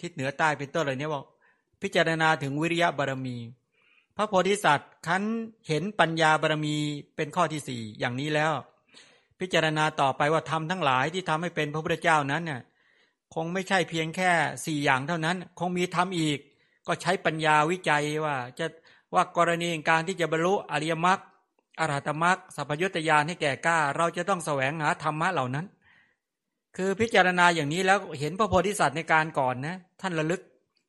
ทิศเหนือใต้เป็นต้นเลยเนี่ยบอกพิจารณาถึงวิริยะบารมี พระโพธิสัตว์คันเห็นปัญญาบารมีเป็นข้อที่สี่อย่างนี้แล้ว พิจารณาต่อไปว่าทำทั้งหลายที่ทำให้เป็นพระพุทธเจ้านั้นเนี่ย คงไม่ใช่เพียงแค่สี่อย่างเท่านั้น คงมีทำอีก ก็ใช้ปัญญาวิจัยว่า จะว่ากรณีการที่จะบรรลุอริยมรรคอรหัตมรรคสัพพยุตยานให้แก่กล้า เราจะต้องแสวงหาธรรมะเหล่านั้น คือพิจารณาอย่างนี้แล้วเห็นพระโพธิสัตว์ในการก่อนนะ ท่านระลึก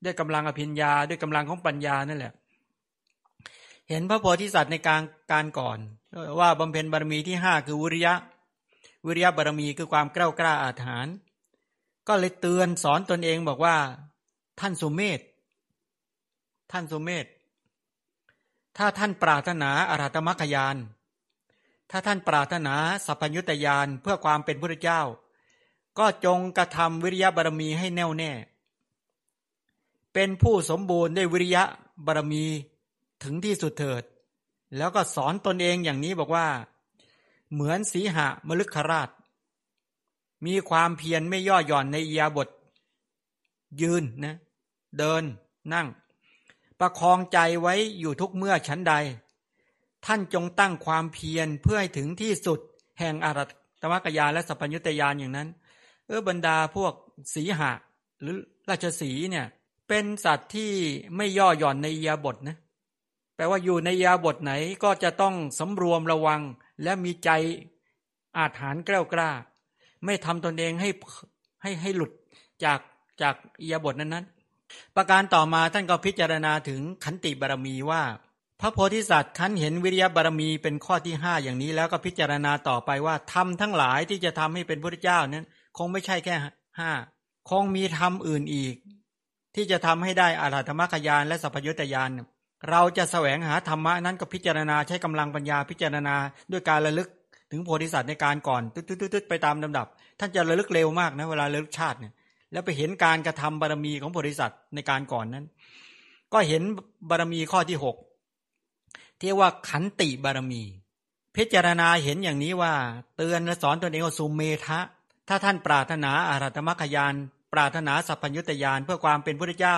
ด้วยกำลังอภิญญาด้วยกำลังของปัญญานั่นแหละ เห็นพระโพธิสัตว์ในการการก่อน ว่าบำเพ็ญบารมีที่ห้าคือวิริยะ วิริยะบารมีคือความกล้ากล้าอาถรรพ์ ก็เลยเตือนสอนตนเองบอกว่า ท่านสุเมธท่านสุเมธถ้าท่านปรารถนาอารัตมรรคยาน ถ้าท่านปรารถนาสัพพยุตยานเพื่อความเป็นพระเจ้า ก็จงกระทำวิริยะบารมีให้แน่วแน่ เป็นผู้สมบูรณ์ด้วยวิริยะบารมีถึงที่สุดเถิด แล้วก็สอนตนเองอย่างนี้บอกว่า เหมือนสีหะมลึกคราช มีความเพียรไม่ย่อหย่อนในอียาบท ยืนนะ เดินนั่ง ประคองใจไว้อยู่ทุกเมื่อชั้นใด ท่านจงตั้งความเพียรเพื่อให้ถึงที่สุด แห่งอารัตมกยาและสัพพยุตยานอย่างนั้น เออบรรดาพวกสีหะ หรือราชสีเนี่ย เป็นสัตว์ที่ไม่ย่อหย่อนในยาบทนะแปลว่าอยู่ในยาบทไหนก็จะต้องสำรวมระวังและมีใจอาถานกล้ากล้า ไม่ทำตนเองให้ให้ให้หลุดจากจากียบทนั้นนั้นประการต่อมาท่านก็พิจารณาถึงขันติบารมีว่า พระโพธิสัตว์ขันเห็นวิริยบารมีเป็นข้อที่ห้าอย่างนี้ แล้วก็พิจารณาต่อไปว่าทำทั้งหลายที่จะทำให้เป็นพระเจ้านั้นคงไม่ใช่แค่ห้าคงมีธรรมอื่นอีก ที่จะทำให้ได้อาราธรรมกยานและสัพยุตยานเราจะแสวงหาธรรมะนั้นก็พิจารณาใช้กำลังปัญญาพิจารณาด้วยการระลึก ถึงโพธิสัตว์ในการก่อนตึ๊ดๆไปตามลำดับ ท่านจะระลึกเร็วมากนะเวลาระลึกชาติเนี่ยแล้วไปเห็นการกระทำบารมีของบริษัทในการก่อนนั้น ก็เห็นบารมีข้อที่หกที่ว่าขันติบารมี พิจารณาเห็นอย่างนี้ว่าเตือนและสอนตนเองว่าสุเมทะ ถ้าท่านปรารถนาอารัตมขยาน ปรารถนาสัพพัญญุตยานเพื่อความเป็นพระเจ้า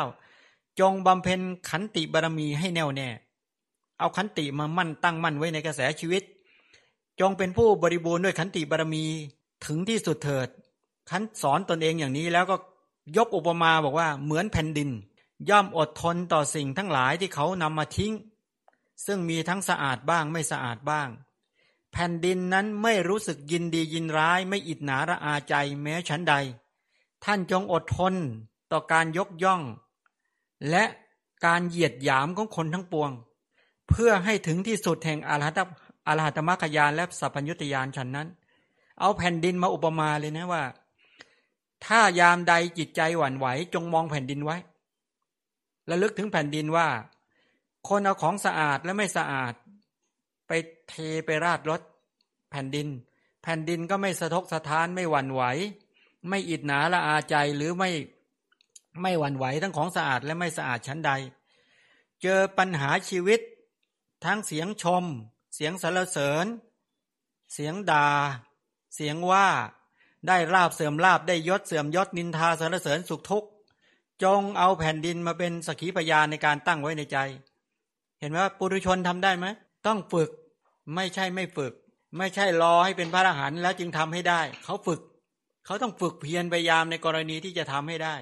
จงบำเพ็ญขันติบารมีให้แน่วแน่ เอาขันติมามั่นตั้งมั่นไว้ในกระแสชีวิต จงเป็นผู้บริบูรณ์ด้วยขันติบารมีถึงที่สุดเถิด ขันสอนตนเองอย่างนี้แล้วก็ยกอุปมาบอกว่าเหมือนแผ่นดิน ย่อมอดทนต่อสิ่งทั้งหลายที่เขานำมาทิ้ง ซึ่งมีทั้งสะอาดบ้างไม่สะอาดบ้าง แผ่นดินนั้นไม่รู้สึกยินดียินร้าย ไม่อิดหนาระอาใจแม้ชั้นใด ท่านจงอดทนต่อการยกย่อง และการเหยียดหยามของคนทั้งปวง เพื่อให้ถึงที่สุดแห่งอาราต อาราตมรรคยานและสัพพัญญุตยานฉันนั้น เอาแผ่นดินมาอุปมาเลยนะว่า ถ้ายามใดจิตใจหวั่นไหว จงมองแผ่นดินไว้ระลึกถึงแผ่นดินว่า คนเอาของสะอาดและไม่สะอาด ไปเทไปราดรถแผ่นดิน แผ่นดินก็ไม่สะทกสะท้านไม่หวั่นไหว ไม่อิดหนาละอาใจหรือไม่ไม่หวั่นไหวทั้งของสะอาดและไม่สะอาดชั้นใด เจอปัญหาชีวิต ทั้งเสียงชม เสียงสรรเสริญ เสียงดา่า เสียงว่า ได้ลาบเสื่อมลาบได้ยศเสื่อมยศนินทาสรรเสริญสุขทุกข์จงเอาแผ่นดินมาเป็นสกีพยานในการตั้งไว้ในใจ เห็นไหมว่าปุถุชนทำได้ไหมต้องฝึกไม่ใช่ไม่ฝึก ไม่ใช่รอให้เป็นพระอรหันต์แล้วจึงทำให้ได้ เขาฝึก เขาต้องฝึกเพียรพยายามในกรณีที่จะทำให้ได้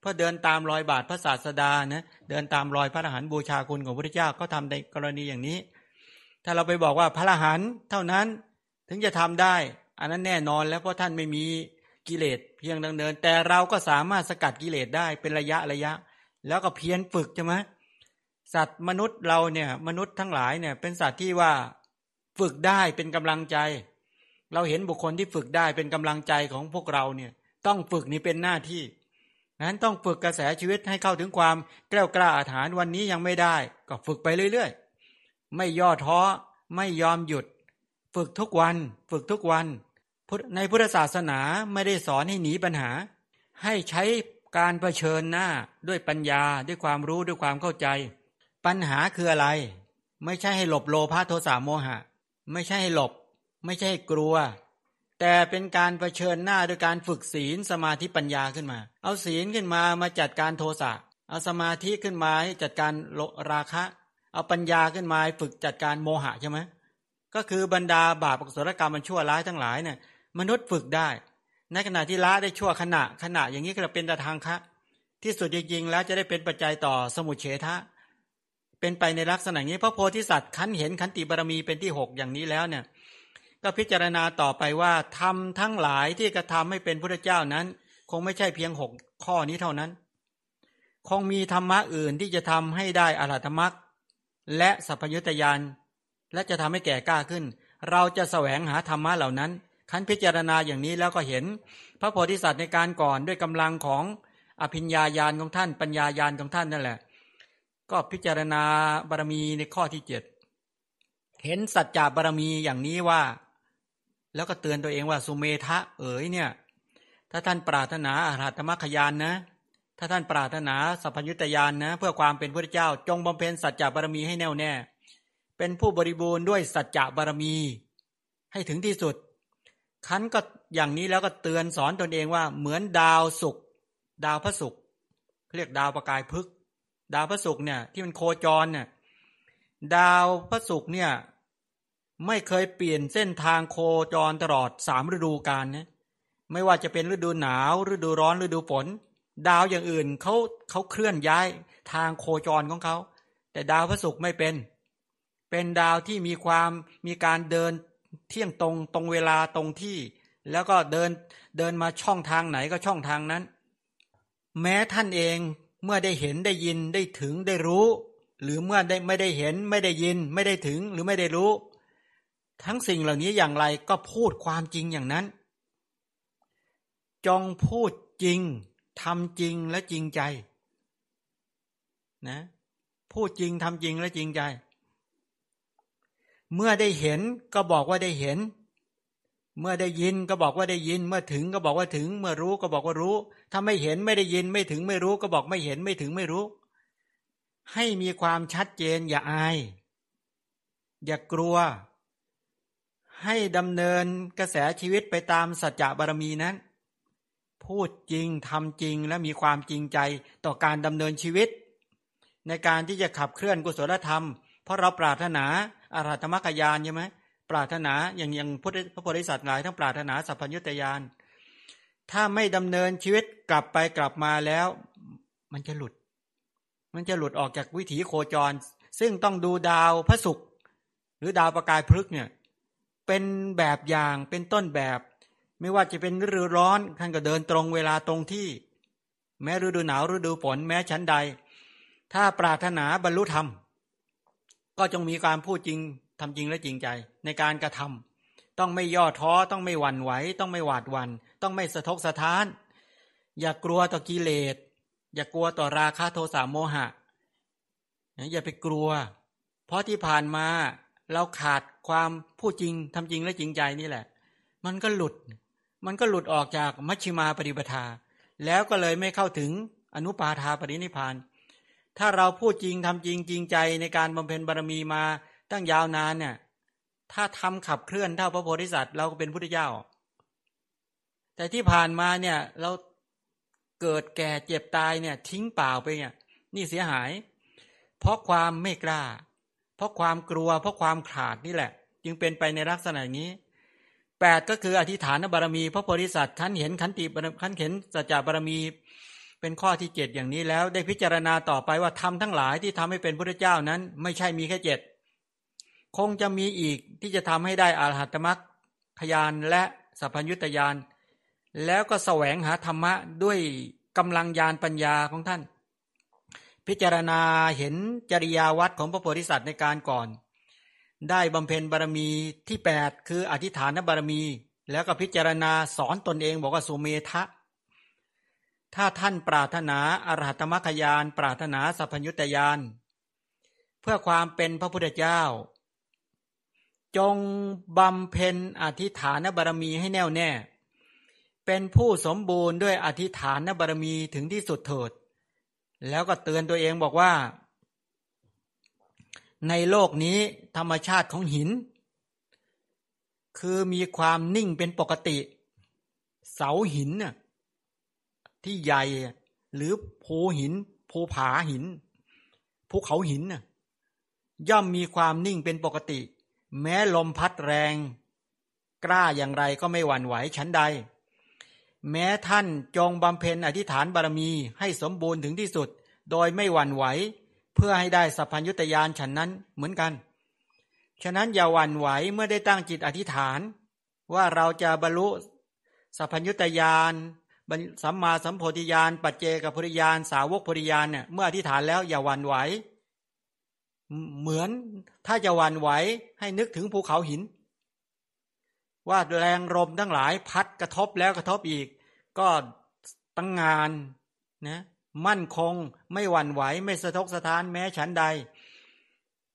เพราะเดินตามรอยบาทพระศาสดานะเดินตามรอยพระอรหันต์บูชาคุณของพระเจ้าเขาทาในกรณีอย่างนี้ ถ้าเราไปบอกว่าพระอรหันต์เท่านั้นถึงจะทำได้ อันนั้นแน่นอนแล้วเพราะท่านไม่มีกิเลสเพียงดังเดิน แต่เราก็สามารถสกัดกิเลสได้เป็นระยะระยะ แล้วก็เพียรฝึกใช่ไหมสัตว์มนุษย์เราเนี่ยมนุษย์ทั้งหลายเนี่ยเป็นสัตว์ที่ว่าฝึกได้เป็นกำลังใจ เราเห็นบุคคลที่ฝึกได้เป็นกำลังใจของพวกเราเนี่ยต้องฝึกนี่เป็นหน้าที่นั้นต้องฝึกกระแสชีวิตให้เข้าถึงความแกล้วกล้าอาถรรพ์วันนี้ยังไม่ได้ ก็ฝึกไปเรื่อยๆ ไม่ย่อท้อ ไม่ยอมหยุด ฝึกทุกวัน ฝึกทุกวัน ในพุทธศาสนาไม่ได้สอนให้หนีปัญหา ให้ใช้การเผชิญหน้าด้วยปัญญาด้วยความรู้ด้วยความเข้าใจ ปัญหาคืออะไร ไม่ใช่ให้หลบโลภะโทสะโมหะ ไม่ใช่ให้หลบ ไม่ใช่ให้กลัว แต่เป็นการรเผชิญหน้าด้วยการฝึกศีลสมาธิปัญญาขึ้นมา เอาศีลขึ้นมามาจัดการโทสะเอาสมาธิขึ้นมาให้จัดการราคะ เอาปัญญาขึ้นมาฝึกจัดการโมหะใช่ไหมก็คือบรรดาบาปอกุศลกรรมมันชั่วร้ายทั้งหลายเนี่ยมนุษย์ฝึกได้ในขณะที่ละได้ชั่วขณะขณะอย่างนี้ก็เป็นตะทางคะ ที่สุดจริงๆแล้วจะได้เป็นปัจจัยต่อสมุเฉทะ เป็นไปในลักษณะนี้พระโพธิสัตว์คันเห็นขันติบารมีเป็นที่หกอย่างนี้แล้วเนี่ย ก็พิจารณาต่อไปว่าทำทั้งหลายที่กระทาให้เป็นพระเจ้านั้น คงไม่ใช่เพียงหกข้อนี้เท่านั้น คงมีธรรมะอื่นที่จะทำให้ได้อรหัตมรรค และสัพยุตยานและจะทำให้แก่กล้าขึ้น เราจะแสวงหาธรรมะเหล่านั้นคันพิจารณาอย่างนี้แล้วก็เห็น พระโพธิสัตว์ในการก่อนด้วยกำลังของอภิญญาญาณของท่าน ปัญญาญาณของท่านนั่นแหละ ก็พิจารณาบารมีในข้อที่เจ็ดเห็นสัจจะบารมีอย่างนี้ว่า แล้วก็เตือนตัวเองว่าสุเมทะเอ๋ยเนี่ย ถ้าท่านปรารถนาอาหัตมรรคยานนะ ถ้าท่านปรารถนาสัพพยุตยานนะ เพื่อความเป็นพระเจ้าจงบำเพ็ญสัจจะบารมีให้แน่วแน่ เป็นผู้บริบูรณ์ด้วยสัจจะบารมี ให้ถึงที่สุดคันก็อย่างนี้แล้วก็เตือนสอนตนเองว่าเหมือนดาวสุกดาวพระศุกร์เรียกดาวประกายพึก ดาวพระศุกร์เนี่ยที่มันโคจรเนี่ยดาวพระศุกร์เนี่ยไม่เคยเปลี่ยนเส้นทางโคจรตลอดสามฤดูกาลนะไม่ว่าจะเป็นฤดูหนาว ฤดูร้อนฤดูฝน ดาวอย่างอื่นเขาเขาเคลื่อนย้ายทางโคจรของเขา แต่ดาวพระศุกร์ไม่เป็น เป็นดาวที่มีความมีการเดินเที่ยงตรงตรงเวลาตรงที่ แล้วก็เดินเดินมาช่องทางไหนก็ช่องทางนั้น แม้ท่านเองเมื่อได้เห็นได้ยินได้ถึงได้รู้ หรือเมื่อได้ไม่ได้เห็นไม่ได้ยิน ไม่ได้ถึงหรือไม่ได้รู้ ทั้งสิ่งเหล่านี้อย่างไรก็พูดความจริงอย่างนั้น จงพูดจริง ทำจริงและจริงใจ นะ พูดจริงทำจริงและจริงใจ เมื่อได้เห็นก็บอกว่าได้เห็น เมื่อได้ยินก็บอกว่าได้ยิน เมื่อถึงก็บอกว่าถึง เมื่อรู้ก็บอกว่ารู้ ถ้าไม่เห็นไม่ได้ยินไม่ถึงไม่รู้ ก็บอกไม่เห็นไม่ถึงไม่รู้ ให้มีความชัดเจนอย่าอาย อย่ากลัว ให้ดำเนินกระแสชีวิตไปตามสัจจะบารมีนั้น พูดจริงทำจริงและมีความจริงใจต่อการดำเนินชีวิต ในการที่จะขับเคลื่อนกุศลธรรม เพราะเราปรารถนาอารัตมกยานใช่ไหมปรารถนาอย่างอย่างพระโพธิสัตว์หลายทั้งปรารถนาสัพพัญญุตยานถ้าไม่ดำเนินชีวิตกลับไปกลับมาแล้ว มันจะหลุด มันจะหลุดออกจากวิถีโคจร ซึ่งต้องดูดาวพระศุกร์หรือดาวประกายพฤกเนี่ยเป็นแบบอย่างเป็นต้นแบบ ไม่ว่าจะเป็นฤดูร้อนท่านก็เดินตรงเวลาตรงที่ แม้ฤดูหนาวฤดูฝนแม้ชั้นใด ถ้าปรารถนาบรรลุธรรม ก็จงมีการพูดจริงทำจริงและจริงใจในการกระทำต้องไม่ย่อท้อต้องไม่หวั่นไหว ต้องไม่หวาดวัน ต้องไม่สะทกสะท้าน อย่ากลัวต่อกิเลส อย่ากลัวต่อราคะโทสะโมหะ อย่าไปกลัว เพราะที่ผ่านมาเราขาดความพูดจริงทำจริงและจริงใจนี่แหละ มันก็หลุด มันก็หลุดออกจากมัชชิมาปฏิปทา แล้วก็เลยไม่เข้าถึงอนุปาทาปรินิพาน ถ้าเราพูดจริงทำจริงจริงใจในการบำเพ็ญบารมีมาตั้งยาวนานเนี่ย ถ้าทำขับเคลื่อนเท่าพระโพธิสัตว์เราก็เป็นพุทธเจ้า แต่ที่ผ่านมาเนี่ยเราเกิดแก่เจ็บตายเนี่ย ทิ้งเปล่าไปเนี่ย นี่เสียหาย เพราะความไม่กล้า เพราะความกลัว เพราะความขาดนี่แหละ จึงเป็นไปในลักษณะนี้ แปดก็คืออธิษฐานบารมี พระโพธิสัตว์ท่านเห็นขันติขันเห็นสัจจะบารมีเป็นข้อที่เจ็ดอย่างนี้แล้วได้พิจารณาต่อไปว่าทำทั้งหลายที่ทำให้เป็นพระเจ้านั้น ไม่ใช่มีแค่เจ็ดคงจะมีอีกที่จะทำให้ได้อาหัตมรักพยานและสัพพัญญุตยานแล้วก็แสวงหาธรรมะด้วยกำลังยานปัญญาของท่าน พิจารณาเห็นจริยาวัดของพระโพธิสัตว์ในการก่อน ได้บำเพ็ญบารมีที่8คืออธิษฐานบารมี แล้วก็พิจารณาสอนตนเองบอกว่าสุเมทะ ถ้าท่านปรารถนาอรหัตมรรคยาน ปรารถนาสัพพัญญุตยาน เพื่อความเป็นพระพุทธเจ้า จงบำเพ็ญอธิฐานบารมีให้แน่วแน่ เป็นผู้สมบูรณ์ด้วยอธิฐานบารมีถึงที่สุดเถิด แล้วก็เตือนตัวเองบอกว่า ในโลกนี้ธรรมชาติของหิน คือมีความนิ่งเป็นปกติ เสาหินน่ะที่ใหญ่หรือภูหินภูผาหินภูเขาหินน่ะย่อมมีความนิ่งเป็นปกติ แม้ลมพัดแรง กล้าอย่างไรก็ไม่หวั่นไหวชั้นใด แม้ท่านจงบำเพ็ญอธิษฐานบารมีให้สมบูรณ์ถึงที่สุด โดยไม่หวั่นไหว เพื่อให้ได้สัพพัญญุตยานฉันนั้นเหมือนกัน ฉะนั้นอย่าหวั่นไหวเมื่อได้ตั้งจิตอธิษฐาน ว่าเราจะบรรลุสัพพัญญุตยานสัมมาสัมโพธิญาณปัจเจกพุริยานสาวกพุริยานเนี่ยเมื่ออธิษฐานแล้วอย่าหวั่นไหวเหมือนถ้าจะหวั่นไหวให้นึกถึงภูเขาหิน ว่าแรงลมทั้งหลายพัดกระทบแล้วกระทบอีก ก็ตั้งงานนะ มั่นคง ไม่หวั่นไหว ไม่สะทกสะท้านแม้ฉันใด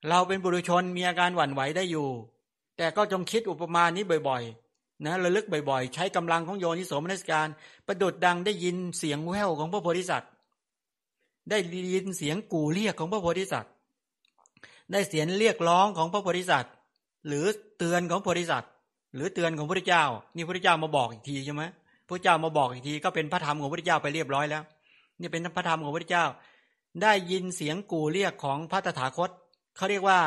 เราเป็นบุรุชนมีอาการหวั่นไหวได้อยู่ แต่ก็จงคิดอุปมานี้บ่อยๆ นะระลึกบ่อยๆ ใช้กำลังของโยนิโสมนัสการ ประดุดดังได้ยินเสียงแว่วของพระโพธิสัตว์ ได้ยินเสียงกู่เรียกของพระโพธิสัตว์ ได้เสียงเรียกร้องของพระโพธิสัตว์ หรือเตือนของโพธิสัตว์ หรือเตือนของพระเจ้า นี่พระเจ้ามาบอกอีกทีใช่ไหมพระเจ้ามาบอกอีกทีก็เป็นพระธรรมของพระเจ้าไปเรียบร้อยแล้ว นี่เป็นพระธรรมของพระเจ้า ได้ยินเสียงกู่เรียกของพระตถาคตเขาเรียกว่า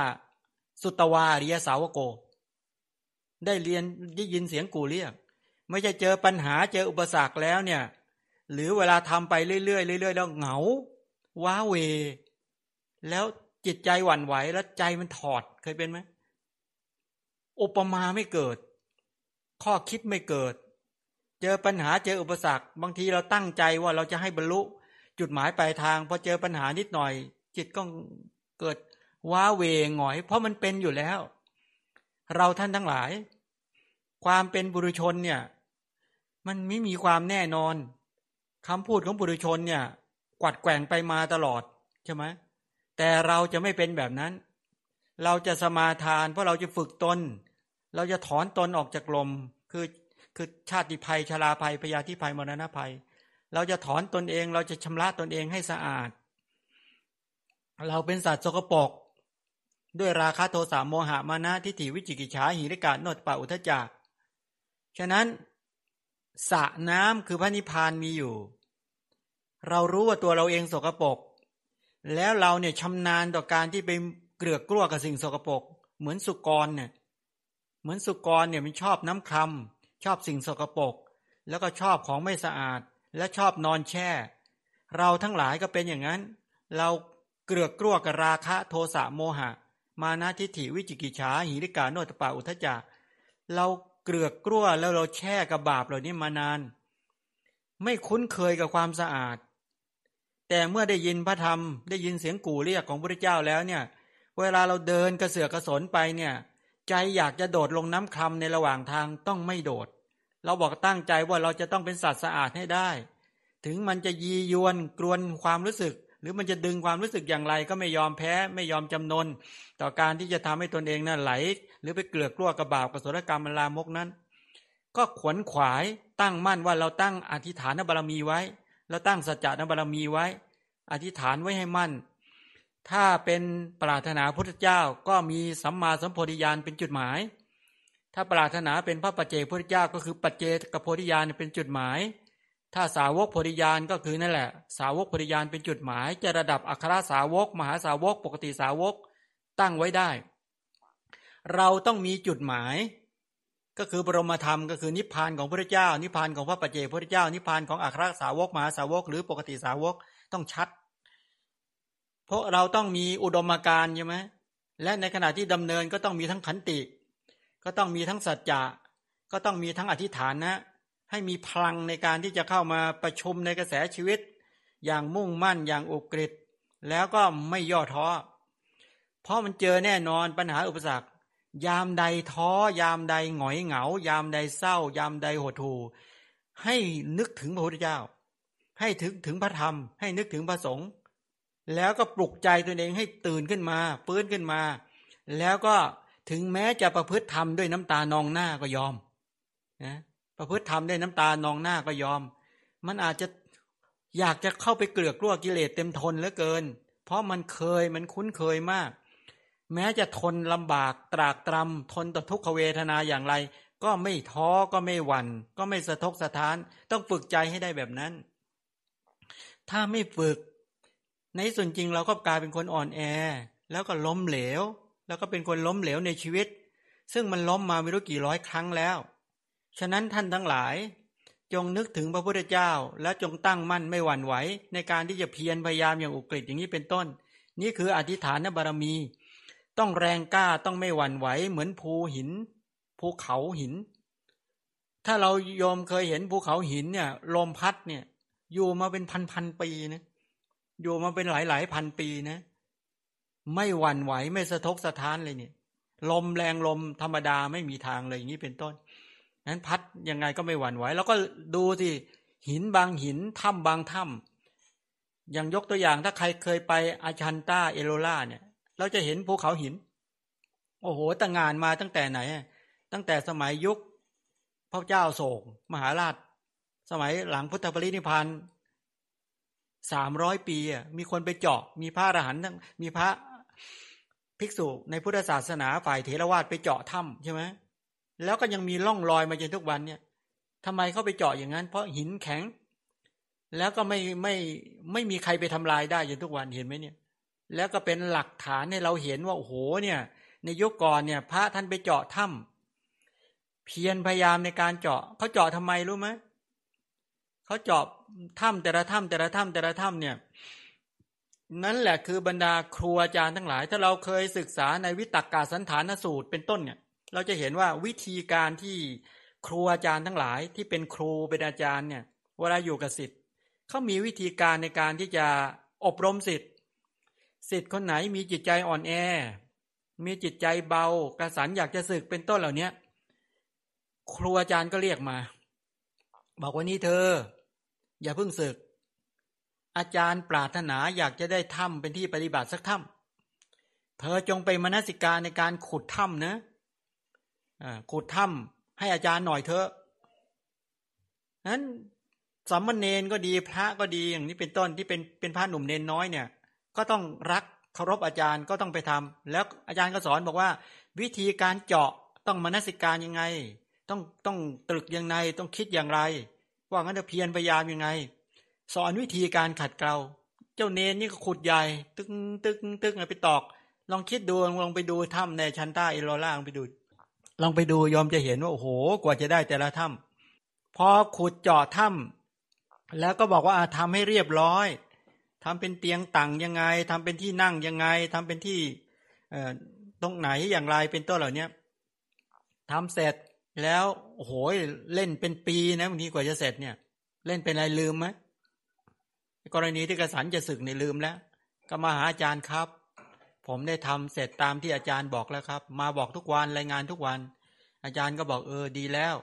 สุตวาริยสาวโก ได้เรียนได้ยินเสียงกูเรียก ไม่ใช่เจอปัญหาเจออุปสรรคแล้วเนี่ย หรือเวลาทำไปเรื่อยๆเรื่อยๆแล้วเหงา ว้าเว แล้วจิตใจหวั่นไหวแล้วใจมันถอดเคยเป็นไหมอุปมาไม่เกิด ข้อคิดไม่เกิด เจอปัญหาเจออุปสรรค บางทีเราตั้งใจว่าเราจะให้บรรลุ จุดหมายปลายทางพอเจอปัญหานิดหน่อย จิตก็เกิดว้าเวงหงอย เพราะมันเป็นอยู่แล้ว เราท่านทั้งหลาย ความเป็นบุรุชนเนี่ย มันไม่มีความแน่นอนคำพูดของบุรุชนเนี่ย กวัดแกว่งไปมาตลอดใช่ไหมแต่เราจะไม่เป็นแบบนั้น เราจะสมาทาน เพราะเราจะฝึกตน เราจะถอนตนออกจากลมคือคือชาติภัยชราภัยพยาธิภัยมรณะภัย เราจะถอนตนเองเราจะชำระตนเองให้สะอาด เราเป็นสัตว์สกปรกด้วยราคะโทสะโมหะมานะทิฏฐิวิจิกิจฉาหิริกาโนตปะอุทจักฉะนั้นสระน้ำคือพระนิพพานมีอยู่ เรารู้ว่าตัวเราเองสกปรกแล้วเราเนี่ยชำนาญต่อการที่ไปเกลือกกลัวกับสิ่งสกปรกเหมือนสุกรเนี่ยเหมือนสุกรเนี่ยมันชอบน้ำคำชอบสิ่งสกปรกแล้วก็ชอบของไม่สะอาด และชอบนอนแช่ เราทั้งหลายก็เป็นอย่างนั้น เราเกลือกกลัวกับราคะโทสะโมหะ มานาทิฏฐิวิจิกิจฉาหิริกาโนตปาอุทจักเราเกลือกกลัวแล้วเราแช่กับบาปเหล่านี้มานาน ไม่คุ้นเคยกับความสะอาด แต่เมื่อได้ยินพระธรรม ได้ยินเสียงกู่เรียกของพระเจ้าแล้วเนี่ย เวลาเราเดินกระเสือกกระสนไปเนี่ย ใจอยากจะโดดลงน้ำคำในระหว่างทางต้องไม่โดด เราบอกตั้งใจว่าเราจะต้องเป็นสัตว์สะอาดให้ได้ ถึงมันจะยียวนกลวนความรู้สึก หรือมันจะดึงความรู้สึกอย่างไรก็ไม่ยอมแพ้ไม่ยอมจำนน ต่อการที่จะทำให้ตนเองนั้นไหล หรือไปเกลือกลัวกระบาบกระสรกรรมมันลามกนั้น ก็ขวนขวายตั้งมั่นว่าเราตั้งอธิษฐานบารมีไว้ เราตั้งสัจจะบารมีไว้ อธิษฐานไว้ให้มั่น ถ้าเป็นปรารถนาพุทธเจ้าก็มีสัมมาสัมโพธิญาณเป็นจุดหมาย ถ้าปรารถนาเป็นพระปัจเจกพุทธเจ้าก็คือปัจเจกโพธิญาณเป็นจุดหมาย ถ้าสาวกโพธิญาณก็คือนั่นแหละ สาวกโพธิญาณเป็นจุดหมาย จะระดับอัครสาวก มหาสาวกปกติสาวกตั้งไว้ได้ เราต้องมีจุดหมาย ก็คือบรมธรรมก็คือนิพพานของพระเจ้า นิพพานของพระปัจเจกพระเจ้า นิพพานของอัครสาวกมหาสาวก หรือปกติสาวกต้องชัด เพราะเราต้องมีอุดมการณ์ใช่ไหมและในขณะที่ดำเนินก็ต้องมีทั้งขันติ ก็ต้องมีทั้งสัจจะก็ต้องมีทั้งอธิษฐานนะ ให้มีพลังในการที่จะเข้ามาประชุมในกระแสชีวิต อย่างมุ่งมั่นอย่างอุกฤษแล้วก็ไม่ย่อท้อ เพราะมันเจอแน่นอนปัญหาอุปสรรค ยามใดท้อ ยามใดหงอยเหงา ยามใดเศร้า ยามใดหดหู่ให้นึกถึงพระพุทธเจ้า ให้ถึงถึงพระธรรม ให้นึกถึงพระสงฆ์แล้วก็ปลุกใจตัวเองให้ตื่นขึ้นมาฟื้นขึ้นมา แล้วก็ ถึงแม้จะประพฤติธรรมด้วยน้ำตานองหน้าก็ยอมนะประพฤติธรรมด้น้ำตานองหน้าก็ยอม มันอาจจะอยากจะเข้าไปเกลือกลัวกิเลสเต็มทนเหลือเกิน เพราะมันเคยมันคุ้นเคยมาก แม้จะทนลำบากตรากตรำทนต่อทุกขเวทนาอย่างไร ก็ไม่ท้อก็ไม่หวัน่น ก็ไม่สะทกสะท้าน ต้องฝึกใจให้ได้แบบนั้น ถ้าไม่ฝึก ในส่วนจริงเราก็กลายเป็นคนอ่อนแอ แล้วก็ล้มเหลว แล้วก็เป็นคนล้มเหลวในชีวิต ซึ่งมันล้มมาไม่รู้กี่ร้อยครั้งแล้ว ฉะนั้นท่านทั้งหลาย จงนึกถึงพระพุทธเจ้า และจงตั้งมั่นไม่หวั่นไหวในการที่จะเพียรพยายามอย่างอุกฤษอย่างนี้เป็นต้น นี่คืออธิษฐานบารมี ต้องแรงกล้าต้องไม่หวั่นไหวเหมือนภูหิน ภูเขาหิน ถ้าเรายอมเคยเห็นภูเขาหินเนี่ยลมพัดเนี่ยอยู่มาเป็นพันพันปีนะอยู่มาเป็นหลายหลายพันปีนะ ไม่หวั่นไหวไม่สะทกสะท้านเลยเนี่ย ลมแรงลมธรรมดาไม่มีทางเลยอย่างนี้เป็นต้นนั้นพัดยังไงก็ไม่หวั่นไหว แล้วก็ดูสิหินบางหินถ้ำบางถ้ำอย่างยกตัวอย่างถ้าใครเคยไปอาชันตาเอโรล่าเนี่ย เราจะเห็นภูเขาหิน โอ้โหตั้งงานมาตั้งแต่ไหน ตั้งแต่สมัยยุคพระเจ้าโศก มหาราช สมัยหลังพุทธปรินิพานสามร้อยปีอะมีคนไปเจาะ มีพระอรหันต์มีพระ ภิกษุในพุทธศาสนาฝ่ายเทรวาสไปเจาะถ้ำใช่ไหมแล้วก็ยังมีร่องรอยมาจนทุกวันเนี่ยทำไมเขาไปเจาะอย่างนั้น เพราะหินแข็ง แล้วก็ไม่ไม่ไม่มีใครไปทำลายได้จนทุกวันเห็นไหมเนี่ย แล้วก็เป็นหลักฐานให้เราเห็นว่าโอ้โหเนี่ย ในยุคก่อนเนี่ย พระท่านไปเจาะถ้ำเพียรพยายามในการเจาะเขาเจาะทำไมรู้ไหมเขาเจาะถ้ำแต่ละถ้ำแต่ละถ้ำแต่ละถ้ำเนี่ย นั่นแหละคือบรรดาครูอาจารย์ทั้งหลาย ถ้าเราเคยศึกษาในวิตกกาสันฐานสูตรเป็นต้นเนี่ย เราจะเห็นว่าวิธีการที่ครูอาจารย์ทั้งหลายที่เป็นครูเป็นอาจารย์เนี่ยเวลาอยู่กับสิทธิ์เขามีวิธีการในการที่จะอบรมสิทธิ์สิทธิ์คนไหนมีจิตใจอ่อนแอ มีจิตใจเบากระสันอยากจะศึกเป็นต้นเหล่านี้ครูอาจารย์ก็เรียกมา บอกว่านี่เธอ อย่าเพิ่งศึก อาจารย์ปรารถนาอยากจะได้ถ้ำเป็นที่ปฏิบัติสักถ้ำเธอจงไปมนสิการในการขุดถ้ำนะขุดถ้ำให้อาจารย์หน่อยเถอะนั้นสามเณรก็ดีพระก็ดีอย่างนี้เป็นต้นที่เป็นเป็นพระหนุ่มเนนน้อยเนี่ย ก็ต้องรักเคารพอาจารย์ก็ต้องไปทำแล้วอาจารย์ก็สอนบอกว่า วิธีการเจาะต้องมนสิการยังไง ต้องต้องตรึกยังไงต้องคิดอย่างไร ว่างั้นจะเพียรพยายามยังไง สอนวิธีการขัดเกลาเจ้าเนนนี่ก็ขุดใหญ่ ตึ้งตึ้งตึ้งไปตอก ลองคิดดูลองไปดูถ้ำในชั้นใต้เอโรล่าลองไปดู ลองไปดูยอมจะเห็นว่าโอ้โหกว่าจะได้แต่ละถ้ำพอขุดเจาะถ้ำแล้วก็บอกว่าทำให้เรียบร้อยทำเป็นเตียงต่างยังไงทำเป็นที่นั่งยังไงทำเป็นที่ตรงไหนอย่างไรเป็นต้นเหล่านี้ทำเสร็จแล้วโอ้โหเล่นเป็นปีนะบางทีกว่าจะเสร็จเนี่ย เล่นเป็นอะไรลืมไหม กรณีที่กระสันจะศึกในลืมแล้ว ก็มาหาอาจารย์ครับ ผมได้ทำเสร็จตามที่อาจารย์บอกแล้วครับ มาบอกทุกวันรายงานทุกวัน อาจารย์ก็บอกเออดีแล้ว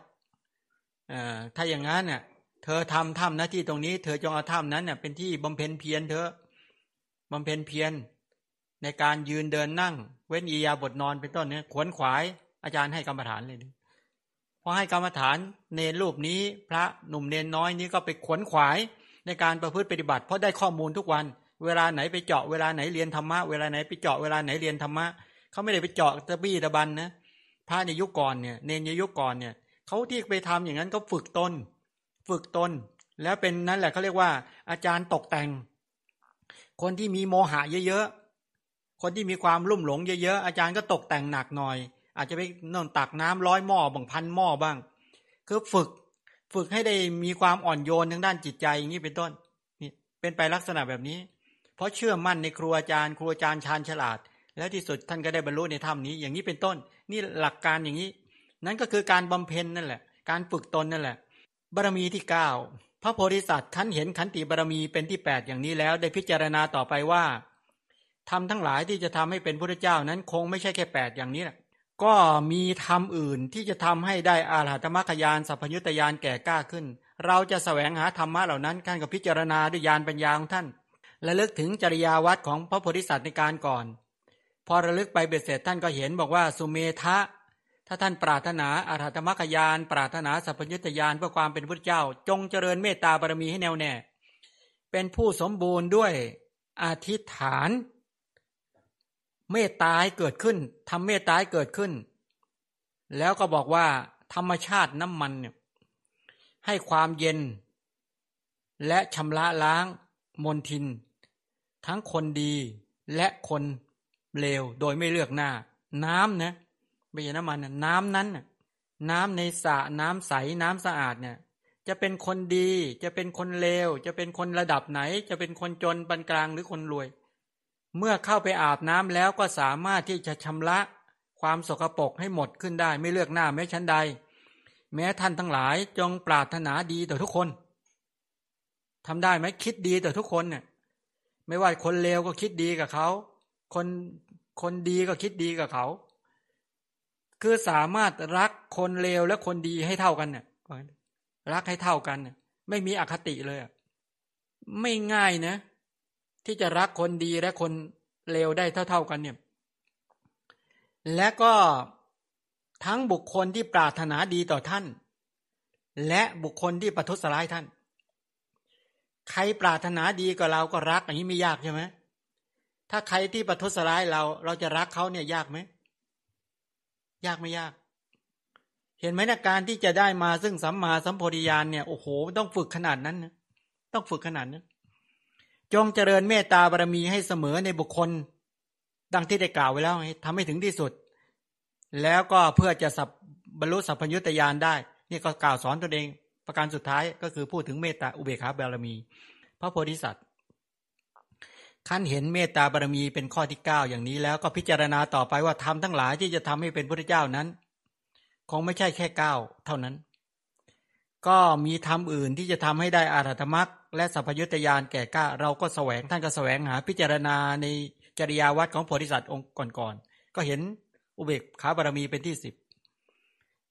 อถ้าอย่างนั้นเนี่ยเธอทำถ้ำหน้าที่ตรงนี้ เธอจงเอาถ้ำนั้นเนี่ยเป็นที่บำเพ็ญเพียรเธอบำเพ็ญเพียรในการยืนเดินนั่ง เว้นอียาบทนอนเป็นต้นเนี่ยขวนขวายอาจารย์ให้กรรมฐานเลยพอให้กรรมฐานเนรรูปนี้ พระหนุ่มเนนน้อยนี้ก็ไปขวนขวาย ในการประพฤติปฏิบัติเพราะได้ข้อมูลทุกวัน เวลาไหนไปเจาะเวลาไหนเรียนธรรมะเวลาไหนไปเจาะเวลาไหนเรียนธรรมะเขาไม่ได้ไปเจาะตะบี้ตะบันนะพระในยุคก่อนเนี่ยเนนในยุคก่อนเนี่ยเขาที่ไปทำอย่างนั้นก็ฝึกตนฝึกตน แล้วเป็นนั่นแหละเขาเรียกว่า อาจารย์ตกแต่ง คนที่มีโมหะเยอะๆคนที่มีความลุ่มหลงเยอะๆอาจารย์ก็ตกแต่งหนักหน่อย อาจจะไปนอนตักน้ำร้อยหม้อบางพันหม้อบ้าง คือฝึก ฝึกให้ได้มีความอ่อนโยนทางด้านจิตใจอย่างนี้เป็นต้นนี่เป็นไปลักษณะแบบนี้ เพราะเชื่อมั่นในครูอาจารย์ครูอาจารย์ชาญฉลาด แล้วที่สุดท่านก็ได้บรรลุในธรรมนี้ อย่างนี้เป็นต้น นี่หลักการอย่างนี้ นั่นก็คือการบำเพ็ญนั่นแหละ การฝึกตนนั่นแหละ บารมีที่เก้าพระโพธิสัตว์ท่านเห็นขันติบารมีเป็นที่แปดอย่างนี้แล้วได้พิจารณาต่อไปว่าทำทั้งหลายที่จะทำให้เป็นพระเจ้านั้นคงไม่ใช่แค่แปดอย่างนี้แหละ ก็มีธรรมอื่นที่จะทำให้ได้อาหัตมรรคยานสัพพยุตยานแก่กล้าขึ้น เราจะแสวงหาธรรมะเหล่านั้นท่านก็พิจารณาด้วยยานปัญญาของท่าน และลึกถึงจริยาวัดของพระโพธิสัตว์ในการก่อน พอระลึกไปเบ็ดเสร็จท่านก็เห็นบอกว่าสุเมทะ ถ้าท่านปรารถนาอาหัตมรรคยาน ปรารถนาสัพพยุตยานเพื่อความเป็นพระเจ้า จงเจริญเมตตาบารมีให้แน่วแน่ เป็นผู้สมบูรณ์ด้วยอธิฐาน เมตตาให้เกิดขึ้นทำเมตตาให้เกิดขึ้น แล้วก็บอกว่า ธรรมชาติน้ำมันเนี่ยให้ความเย็น และชำระล้างมนทิน ทั้งคนดีและคนเลวโดยไม่เลือกหน้า น้ำนะไม่ใช่น้ำมันนะน้ำนั้นนะน้ำในสระน้ำใสน้ำสะอาดเนี่ย จะเป็นคนดี จะเป็นคนเลว จะเป็นคนระดับไหน จะเป็นคนจนปานกลางหรือคนรวย เมื่อเข้าไปอาบน้ำแล้วก็สามารถที่จะชำระความสกปรกให้หมดขึ้นได้ ไม่เลือกหน้าแม้ชั้นใด แม้ท่านทั้งหลายจงปรารถนาดีต่อทุกคนทำได้ไหมคิดดีต่อทุกคนเนี่ยไม่ว่าคนเลวก็คิดดีกับเขาคนคนดีก็คิดดีกับเขา คือสามารถรักคนเลวและคนดีให้เท่ากันเนี่ยรักให้เท่ากัน ไม่มีอคติเลย ไม่ง่ายนะ ที่จะรักคนดีและคนเลวได้เท่า ๆกันเนี่ย และก็ทั้งบุคคลที่ปรารถนาดีต่อท่าน และบุคคลที่ประทุษร้ายท่าน ใครปรารถนาดีกับเราก็รักอันนี้ไม่ยากใช่ไหมถ้าใครที่ประทุษร้ายเรา เราจะรักเขาเนี่ยยากไหมยากไม่ยาก เห็นไหมนะการที่จะได้มาซึ่งสัมมาสัมโพธิญาณเนี่ยโอ้โห ต้องฝึกขนาดนั้นนะต้องฝึกขนาดนั้น จงเจริญเมตตาบารมีให้เสมอในบุคคล ดังที่ได้กล่าวไว้แล้วทำให้ถึงที่สุด แล้วก็เพื่อจะสับบรรลุสัพพยุตยานได้ นี่ก็กล่าวสอนตัวเอง ประการสุดท้ายก็คือพูดถึงเมตตาอุเบกขาบารมี พระโพธิสัตว์ขั้นเห็นเมตตาบารมีเป็นข้อที่เก้าอย่างนี้แล้วก็พิจารณาต่อไปว่าทำทั้งหลายที่จะทำให้เป็นพระเจ้านั้น คงไม่ใช่แค่เก้าเท่านั้น ก็มีธรรมอื่นที่จะทำให้ได้อารัตมรัก และสัพยุตยานแก่ก้า เราก็แสวงท่านก็แสวงหาพิจารณาในจริยาวัดของโพธิสัตว์องค์ก่อนๆก็เห็นอุเบกขาบารมีเป็นที่สิบ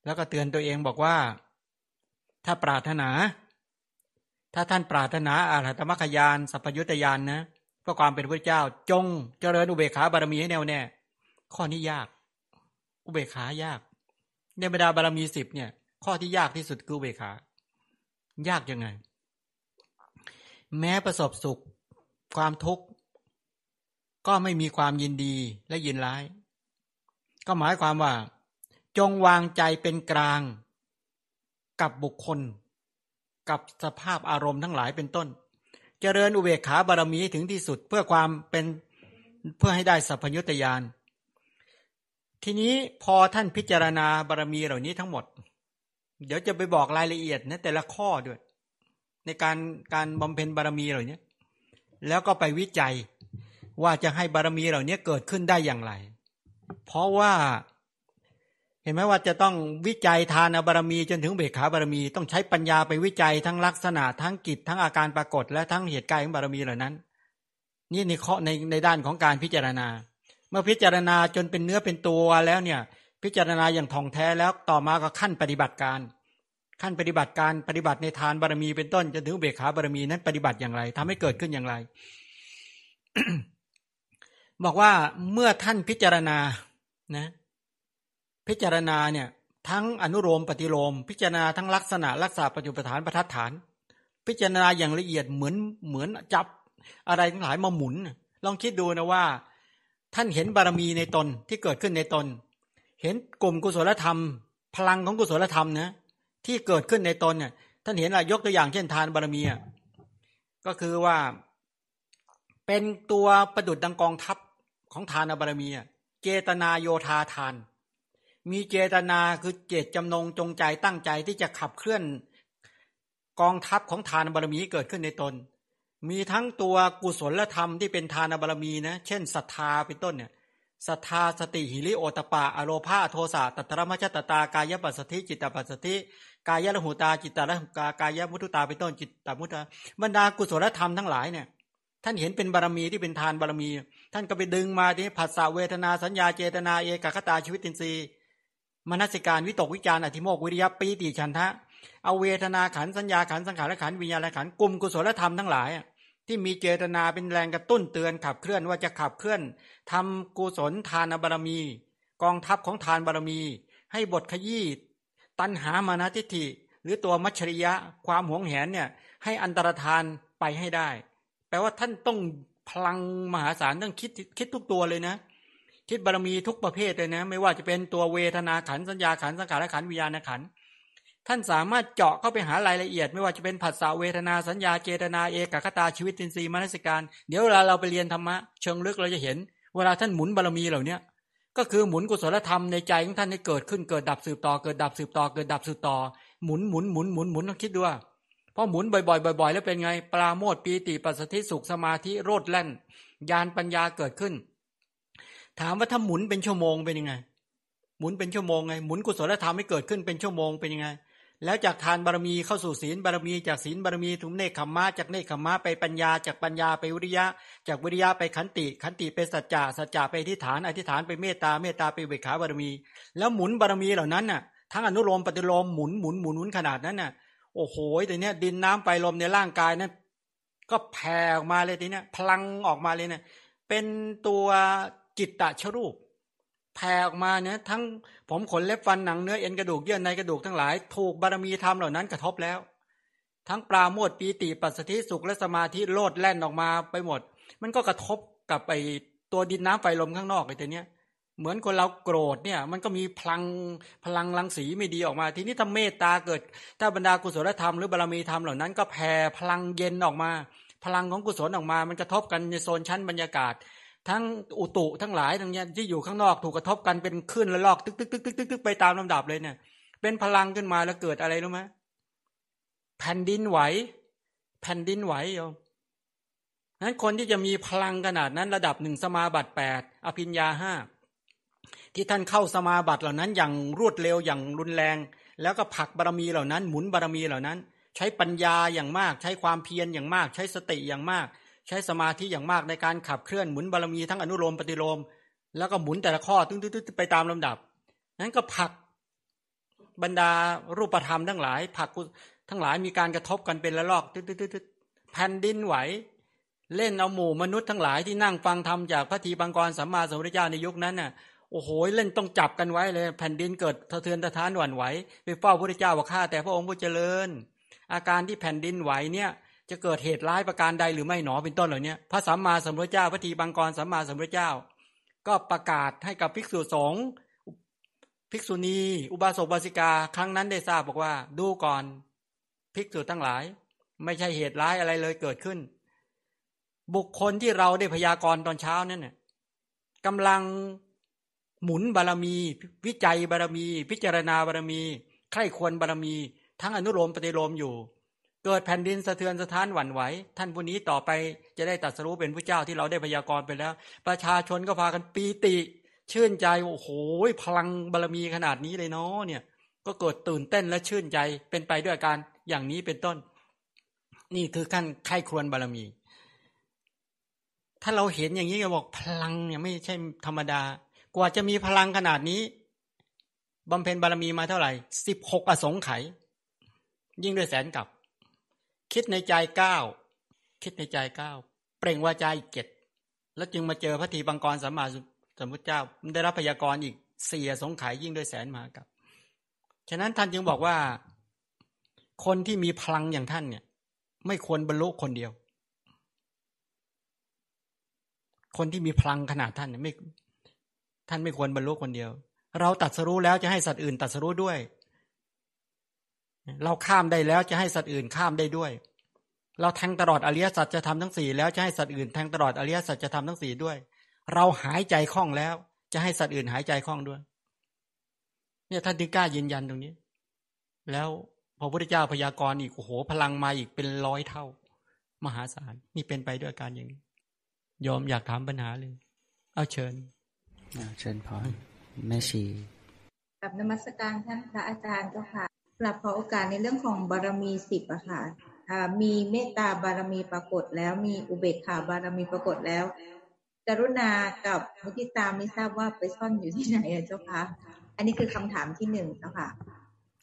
แล้วก็เตือนตัวเองบอกว่า ถ้าปรารถนา ถ้าท่านปรารถนาอาหัตมรรคยานสัพยุตยานนะเพื่อความเป็นพระเจ้าจงเจริญอุเบกขาบารมีให้แน่วแน่ข้อนี้ยาก อุเบกขายาก ในบรรดาบารมีสิบเนี่ย ข้อที่ยากที่สุดคืออุเบกขายากยังไง แม้ประสบสุข ความทุกข์ ก็ไม่มีความยินดีและยินร้าย ก็หมายความว่า จงวางใจเป็นกลาง กับบุคคล กับสภาพอารมณ์ทั้งหลายเป็นต้น เจริญอุเบกขาบารมีถึงที่สุดเพื่อความเป็นเพื่อให้ได้สัพพยุตยานทีนี้พอท่านพิจารณาบารมีเหล่านี้ทั้งหมด เดี๋ยวจะไปบอกรายละเอียดนะแต่ละข้อด้วย ในการการบำเพ็ญบารมีเหล่านี้แล้วก็ไปวิจัยว่าจะให้บารมีเหล่านี้เกิดขึ้นได้อย่างไร เพราะว่า เห็นไหมว่าจะต้องวิจัยทานบารมีจนถึงเบขาบารมี ต้องใช้ปัญญาไปวิจัยทั้งลักษณะทั้งกิจทั้งอาการปรากฏ และทั้งเหตุการณ์ของบารมีเหล่านั้น นี่ในข้อในในด้านของการพิจารณา เมื่อพิจารณาจนเป็นเนื้อเป็นตัวแล้วเนี่ย พิจารณาอย่างท่องแท้แล้วต่อมาก็ขั้นปฏิบัติการ ขั้นปฏิบัติการปฏิบัติในทานบารมีเป็นต้นจนถึงเบขาบารมีนั้นปฏิบัติอย่างไรทำให้เกิดขึ้นอย่างไร บอกว่าเมื่อท่านพิจารณานะ พิจารณาเนี่ย ทั้งอนุโลมปฏิโลม พิจารณาทั้งลักษณะรักษาปัจจุปฐานประทัดฐาน พิจารณาอย่างละเอียดเหมือนเหมือนจับอะไรทั้งหลายมาหมุน ลองคิดดูนะว่า ท่านเห็นบารมีในตนที่เกิดขึ้นในตน เห็นกลุ่มกุศลธรรม พลังของกุศลธรรมนะ ที่เกิดขึ้นในตนเนี่ยท่านเห็นอะยกตัวอย่างเช่นทานบารมีอะก็คือว่า เป็นตัวประดุดดังกองทัพของทานบารมีอะเจตนาโยธาทาน มีเจตนาคือเจตจำนงจงใจตั้งใจที่จะขับเคลื่อนกองทัพของทานบารมีเกิดขึ้นในตน มีทั้งตัวกุศลธรรมที่เป็นทานบารมีนะ เช่นศรัทธาเป็นต้นเนี่ย ศรัทธาสติหิริโอตปะอโลภาโทสะตัตรมชตตากายปัสสธิจิตตปัสสธิกายละหูตาจิตตละหูกากายมุตุตาเป็นต้นจิตตมุตตาบรรดากุศลธรรมทั้งหลายเนี่ยท่านเห็นเป็นบารมีที่เป็นทานบารมี ท่านก็ไปดึงมาที่ผัสสะเวทนาสัญญาเจตนาเอกคตาชีวิตินทรีย์มนสิการวิตกวิจารอธิโมกวิริยปีติฉันทะเอาเวทนาขันสัญญาขันสังขารขันวิญญาณขันกลุ่มกุศลธรรมทั้งหลาย ที่มีเจตนาเป็นแรงกระตุ้นเตือนขับเคลื่อนว่าจะขับเคลื่อนทำกุศลทานบารมี กองทัพของทานบารมี ให้บทขยี้ตันหามานาทิฏฐิ หรือตัวมัชริยะความหวงแหนเนี่ยให้อันตรธานไปให้ได้ แปลว่าท่านต้องพลังมหาศาลต้องคิดคิดทุกตัวเลยนะ คิดบารมีทุกประเภทเลยนะ ไม่ว่าจะเป็นตัวเวทนาขันสัญญาขันสังขารขันวิญญาณขัน ท่านสามารถเจาะเข้าไปหารายละเอียด ไม่ว่าจะเป็นผัสสะเวทนาสัญญาเจตนาเอกคตาชีวิตตินทรีย์มนสิการ เดี๋ยวเวลาเราไปเรียนธรรมะเชิงลึกเราจะเห็น เวลาท่านหมุนบารมีเหล่านี้ก็คือหมุนกุศลธรรมในใจของท่านให้เกิดขึ้นเกิดดับสืบต่อเกิดดับสืบต่อเกิดดับสืบต่อหมุนหมุนหมุนหมุนหมุนต้องคิดดูว่าพอหมุนบ่อยๆบ่อย ๆ แล้วเป็นไง ปราโมทปีติปัสสติสุขสมาธิโรดแล่นญาณปัญญาเกิดขึ้น ถามว่าถ้าหมุนเป็นชั่วโมงเป็นยังไง หมุนเป็นชั่วโมงไงหมุนกุศลธรรมให้เกิดขึ้นเป็นชั่วโมงเป็นยังไง แล้วจากทานบารมีเข้าสู่ศีลบารมีจากศีลบารมีถึงเนคขมมะจากเนคขมมะไปปัญญาจากปัญญาไปวิริยะ จากวิริยะไปขันติ ขันติไปสัจจะสัจจะไปอธิฐานอธิฐานไปเมตตาเมตตาไปเบิกขาบารมี แล้วหมุนบารมีเหล่านั้นน่ะทั้งอนุโลมปฏิโลมหมุนหมุนหมุนหมุนขนาดนั้นน่ะโอ้โหแต่เนี้ยดินน้ำไฟลมในร่างกายนั้นก็แผ่ออกมาเลยทีเนี้ยพลังออกมาเลยเนี่ยเป็นตัวจิตตะชรูป แผ่ออกมาเนี่ยทั้งผมขนเล็บฟันหนังเนื้อเอ็นกระดูกเยื่อในกระดูกทั้งหลายถูกบารมีธรรมเหล่านั้นกระทบแล้ว ทั้งปราโมทปีติปัสสติสุขและสมาธิโลดแล่นออกมาไปหมด มันก็กระทบกับไปตัวดินน้ำไฟลมข้างนอกไอ้ตัวเนี้ยเหมือนคนเราโกรธเนี่ยมันก็มีพลังพลังรังสีไม่ดีออกมา ทีนี้ถ้าเมตตาเกิด ถ้าบรรดากุศลธรรมหรือบารมีธรรมเหล่านั้นก็แผ่พลังเย็นออกมา พลังของกุศลออกมา มันกระทบกันในโซนชั้นบรรยากาศ ทั้งอุตุทั้งหลายทั้งนี้ที่อยู่ข้างนอกถูกกระทบกันเป็นคลื่นละลอกตึกตึกตึกตึกตึกตึกไปตามลำดับเลยเนี่ย เป็นพลังขึ้นมาแล้วเกิดอะไรรู้ไหมแผ่นดินไหว แผ่นดินไหวโยมนั้นคนที่จะมีพลังขนาดนั้นระดับหนึ่งสมาบัติแปดอภิญญาห้าที่ท่านเข้าสมาบัติเหล่านั้นอย่างรวดเร็วอย่างรุนแรง แล้วก็ผักบารมีเหล่านั้น หมุนบารมีเหล่านั้น ใช้ปัญญาอย่างมาก ใช้ความเพียรอย่างมาก ใช้สติอย่างมาก ใช้สมาธิอย่างมากในการขับเคลื่อนหมุนบารมีทั้งอนุโลมปฏิโลม แล้วก็หมุนแต่ละข้อตึ้งๆไปตามลำดับ นั้นก็ผักบรรดารูปธรรมทั้งหลาย ผักทั้งหลายมีการกระทบกันเป็นละลอกตึ๊ดๆแผ่นดินไหว เล่นเอาหมู่มนุษย์ทั้งหลายที่นั่งฟังธรรมจากพระทีบังกรสัมมาสัมพุทธเจ้าในยุคนั้นน่ะโอ้โหเล่นต้องจับกันไว้เลยแผ่นดินเกิดสะเทือนสะท้านหวั่นไหวไปเฝ้าพระพุทธเจ้าว่าข้าแต่พระองค์ผู้เจริญ อาการที่แผ่นดินไหวเนี่ย จะเกิดเหตุร้ายประการใดหรือไม่หนอเป็นต้นเหล่านี้พระสัมมาสัมพุทธเจ้าพระทีบังกรสัมมาสัมพุทธเจ้า ก็ประกาศให้กับภิกษุสงฆ์ภิกษุณี อุบาสกบาสิกา ครั้งนั้นได้ทราบบอกว่า ดูก่อนภิกษุทั้งหลาย ไม่ใช่เหตุร้ายอะไรเลยเกิดขึ้น บุคคลที่เราได้พยากรณ์ตอนเช้านั่นเนี่ยกำลังหมุนบารมี วิจัยบารมี พิจารณาบารมี ใคร่ควรบารมี ทั้งอนุโลมปฏิโลมอยู่ เกิดแผ่นดินสะเทือนสะท้านหวั่นไหว ท่านผู้นี้ต่อไปจะได้ตัดสรู้เป็นพระเจ้าที่เราได้พยากรณ์ไปแล้ว ประชาชนก็พากันปีติ ชื่นใจโอ้โหพลังบารมีขนาดนี้เลยเนาะเนี่ย ก็เกิดตื่นเต้นและชื่นใจเป็นไปด้วยการอย่างนี้เป็นต้น นี่คือขั้นไข้ครวนบารมี ถ้าเราเห็นอย่างนี้ก็บอกพลังเนี่ยไม่ใช่ธรรมดา กว่าจะมีพลังขนาดนี้บำเพ็ญบารมีมาเท่าไหร่สิบหกอสงไขยยิ่งด้วยแสนกับ คิดในใจเก้าคิดในใจเก้าเปล่งวาจาอีกเจ็ดแล้วจึงมาเจอพระทีบังกรสัมมาสัมพุทธเจ้าได้รับพยากรณ์อีกเสียสงไขยยิ่งด้วยแสนมากับ ฉะนั้นท่านจึงบอกว่า คนที่มีพลังอย่างท่านเนี่ย ไม่ควรบรรลุคนเดียว คนที่มีพลังขนาดท่านเนี่ยไม่ ท่านไม่ควรบรรลุคนเดียว เราตัดสรู้แล้วจะให้สัตว์อื่นตัดสรู้ด้วย เราข้ามได้แล้วจะให้สัตว์อื่นข้ามได้ด้วย เราแทงตลอดอริยสัจจะทำทั้งสี่แล้วจะให้สัตว์อื่นแทงตลอดอริยสัจจะทำทั้งสี่ด้วย เราหายใจคล่องแล้ว จะให้สัตว์อื่นหายใจคล่องด้วย เนี่ยท่านถึงกล้ายืนยันตรงนี้ แล้วพอพระพุทธเจ้าพยากรณ์อีกโอ้โหพลังมาอีกเป็นร้อยเท่า มหาศาลนี่เป็นไปด้วยการอย่างนี้ยอมอยากถามปัญหาเลย เอาเชิญเชิญพรแม่ชีกับนมัสการท่านพระอาจารย์เจ้าค่ะ กลับขอโอกาสในเรื่องของบารมีสิบอะค่ะมีเมตตาบารมีปรากฏแล้ว มีอุเบกขาบารมีปรากฏแล้ว กรุณากับมุทิตาไม่ทราบว่าไปซ่อนอยู่ที่ไหนอะเจ้าคะอันนี้คือคำถามที่หนึ่งนะคะ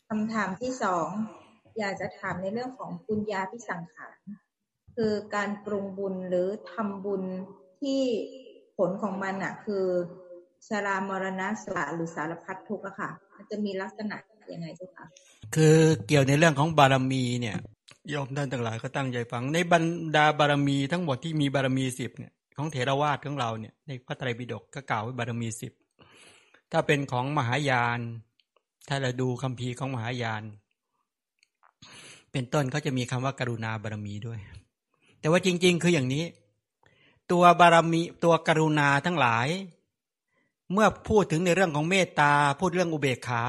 คำถามที่สองอยากจะถามในเรื่องของปุญญาพิสังขารคือการปรุงบุญหรือทำบุญที่ผลของมันอะคือชรามรณะสละหรือสารพัดทุกข์อะค่ะ มันจะมีลักษณะยังไงเจ้าคะ คือเกี่ยวในเรื่องของบารมีเนี่ยยอมท่านต่างหลายก็ตั้งใจฟัง ในบรรดาบารมีทั้งหมดที่มีบารมีสิบเนี่ยของเถรวาทของเราเนี่ยในพระไตรปิฎกก็กล่าวไว้บารมีสิบถ้าเป็นของมหายาน ถ้าเราดูคัมภีร์ของมหายาน เป็นต้นเขาจะมีคำว่าการุณาบารมีด้วย แต่ว่าจริง ๆ คืออย่างนี้ ตัวบารมีตัวกรุณาทั้งหลาย เมื่อพูดถึงในเรื่องของเมตตาพูดเรื่องอุเบกขา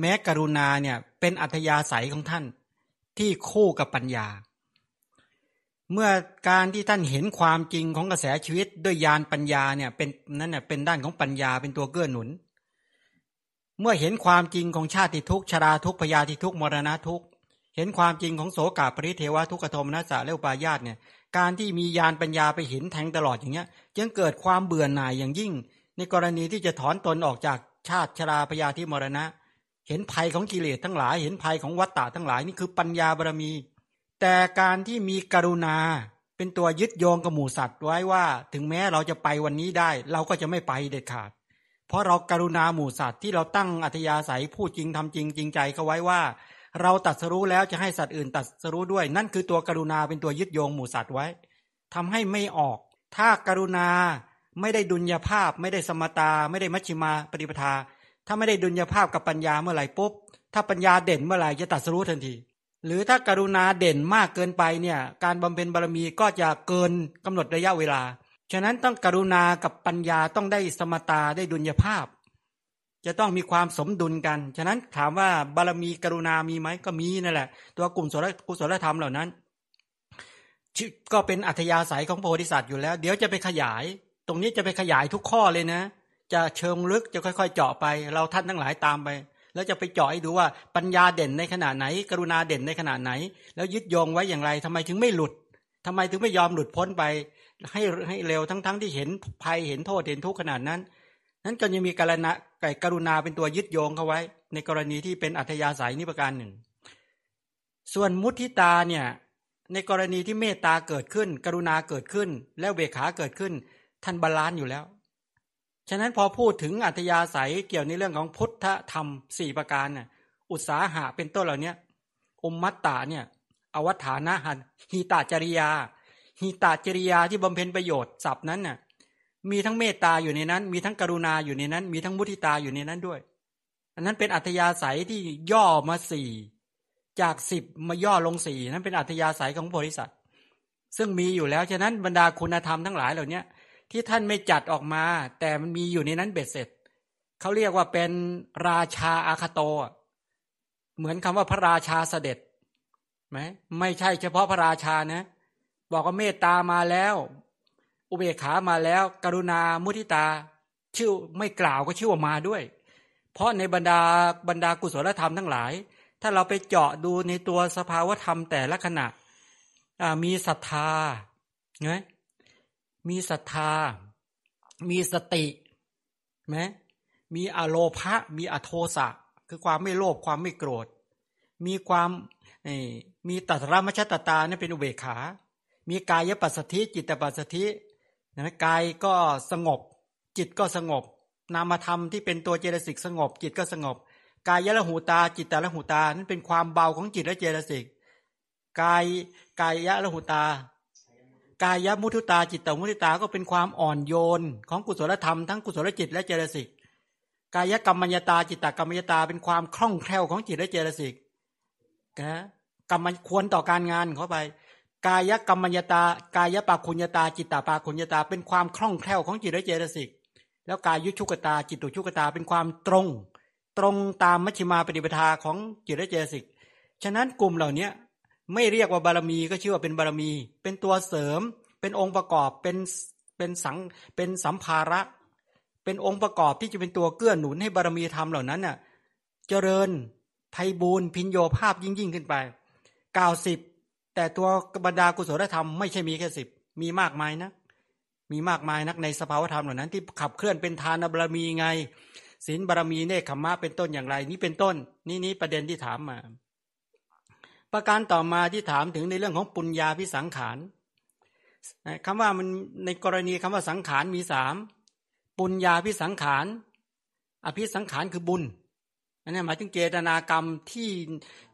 แม้กรุณาเนี่ยเป็นอัธยาศัยของท่านที่คู่กับปัญญา เมื่อการที่ท่านเห็นความจริงของกระแสชีวิตด้วยญาณปัญญาเนี่ยเป็นนั่นเน่ยเป็นด้านของปัญญาเป็นตัวเกื้อหนุน เมื่อเห็นความจริงของชาติทุกชราทุกพยาธิทุกมรณะทุกเห็นความจริงของโสกาปริเทวะทุกขโทมนัสสะและอุปาญาตเนี่ยการที่มียานปัญญาไปเห็นแทงตลอดอย่างเงี้ย จึงเกิดความเบื่อหน่ายอย่างยิ่ง ในกรณีที่จะถอนตนออกจากชาติชราพยาธิมรณะ เห็นภัยของกิเลสทั้งหลาย เห็นภัยของวัฏฏะทั้งหลายนี่คือปัญญาบารมี แต่การที่มีกรุณาเป็นตัวยึดโยงกับหมูสัตว์ไว้ว่า ถึงแม้เราจะไปวันนี้ได้ เราก็จะไม่ไปเด็ดขาด เพราะเราการุณาหมูสัตว์ที่เราตั้งอัธยาศัยพูดจริงทำจริงจริงใจเขาไว้ว่า เราตัดสรู้แล้วจะให้สัตว์อื่นตัดสรู้ด้วย นั่นคือตัวกรุณาเป็นตัวยึดโยงหมูสัตว์ไว้ทำให้ไม่ออก ถ้าการุณาไม่ได้ดุลยภาพ ไม่ได้สมตา ไม่ได้มัชชิมาปฏิปทา ถ้าไม่ได้ดุลยภาพกับปัญญาเมื่อไหร่ปุ๊บ ถ้าปัญญาเด่นเมื่อไหร่จะตัดสู้ทันที หรือถ้าการุณาเด่นมากเกินไปเนี่ยการบำเพ็ญบารมีก็จะเกินกำหนดระยะเวลา ฉะนั้นต้องกรุณากับปัญญาต้องได้สมตาได้ดุลยภาพ จะต้องมีความสมดุลกัน ฉะนั้นถามว่าบารมีกรุณามีไหมก็มีนั่นแหละ ตัวกลุ่มกุศลธรรมเหล่านั้นก็เป็นอัธยาศัยของโพธิสัตว์อยู่แล้ว เดี๋ยวจะไปขยาย ตรงนี้จะไปขยายทุกข้อเลยนะ จะเชิงลึกจะค่อยๆ เจาะไป เราท่านทั้งหลายตามไป แล้วจะไปเจาะให้ดูว่าปัญญาเด่นในขนาดไหน กรุณาเด่นในขนาดไหน แล้วยึดโยงไว้อย่างไรทำไมถึงไม่หลุดทำไมถึงไม่ยอมหลุดพ้นไป ให้ให้เร็วทั้งๆที่เห็นภัยเห็นโทษเห็นทุกข์ขนาดนั้น นั้นก็ยังมีกรณะไก่กรุณาเป็นตัวยึดโยงเข้าไว้ ในกรณีที่เป็นอัธยาศัยอีกประการหนึ่ง ส่วนมุทิตาเนี่ยในกรณีที่เมตตาเกิดขึ้น กรุณาเกิดขึ้น แล้วอุเบกขาเกิดขึ้น ท่าน balance อยู่แล้ว ฉะนั้นพอพูดถึงอัธยาศัยเกี่ยวในเรื่องของพุทธธรรมสี่ประการน่ะอุตสาหะเป็นต้นเหล่านี้อุมมัตตาเนี่ยอวัฏฐานะหันหีตาจริยาหีตาจริยาที่บำเพ็ญประโยชน์ศัพท์นั้นน่ะมีทั้งเมตตาอยู่ในนั้น มีทั้งกรุณาอยู่ในนั้น มีทั้งมุทิตาอยู่ในนั้นด้วย อันนั้นเป็นอัธยาศัยที่ย่อมาสี่จากสิบมาย่อลงสี่นั้นเป็นอัธยาศัยของโพธิสัตว์ซึ่งมีอยู่แล้วฉะนั้นบรรดาคุณธรรมทั้งหลายเหล่านี้ ที่ท่านไม่จัดออกมา แต่มันมีอยู่ในนั้นเบ็ดเสร็จเขาเรียกว่าเป็นราชาอาคาโต เหมือนคำว่าพระราชาเสด็จไหมไม่ใช่เฉพาะพระราชานะ บอกว่าเมตตามาแล้ว อุเบกขามาแล้ว กรุณามุทิตา ชื่อไม่กล่าวก็ชื่อว่ามาด้วย เพราะในบรรดาบรรดากุศลธรรมทั้งหลาย ถ้าเราไปเจาะดูในตัวสภาวธรรมแต่ละขณะมีศรัทธาไง มีศรัทธา มีสติไหมมีอโลภะมีอโทสะ คือความไม่โลภความไม่โกรธ มีความมีตัตรมชตตาเนี่ยเป็นอุเบกขา มีกายปัสสธิจิตปัสสธินะกายก็สงบ จิตก็สงบ นามธรรมที่เป็นตัวเจตสิกสงบ จิตก็สงบ กายละหูตา จิตตละหูตา นั้นเป็นความเบาของจิตและเจตสิกกายกายยะละหูตา กายยะมุทุตาจิตตมุทุตาก็เป็นความอ่อนโยน ของกุศลธรรมทั้งกุศลจิตและเจตสิกกายกรรมัญตาจิตตกรรมัญตาเป็นความคล่องแคล่วของจิตและเจตสิกนะกรรมควรต่อการงานเข้าไป กายกรรมัญตากายปาคุญตา จิตตาปาคุญตา เป็นความคล่องแคล่วของจิตและเจตสิกแล้วกายยุชุกตา จิตตุชุกตาเป็นความตรง ตรงตามมัชฌิมาปฏิปทาของจิตและเจสิกฉะนั้นกลุ่มเหล่านี้ ไม่เรียกว่าบารมีก็ชื่อว่าเป็นบารมี เป็นตัวเสริม เป็นองค์ประกอบเป็นเป็นสังเป็นสัมภาระ เป็นองค์ประกอบที่จะเป็นตัวเกื้อหนุนให้บารมีธรรมเหล่านั้นน่ะเจริญไพบูรพินโยภาพยิ่งยิ่งขึ้นไปกล่าวสิบแต่ตัวบรรดากุศลธรรมไม่ใช่มีแค่สิบมีมากมายนะมีมากมายนักในสภาวธรรมเหล่านั้น ที่ขับเคลื่อนเป็นทานบารมีไงศีลบารมีเนคขมะเป็นต้นอย่างไร นี่เป็นต้น นี่นี้ประเด็นที่ถามมา ประการต่อมาที่ถามถึงในเรื่องของปุญญาพิสังขารคำว่ามันในกรณีคำว่าสังขารมีสามปุญญาพิสังขาร อภิสังขารคือบุญอันนี้หมายถึงเจตนากรรมที่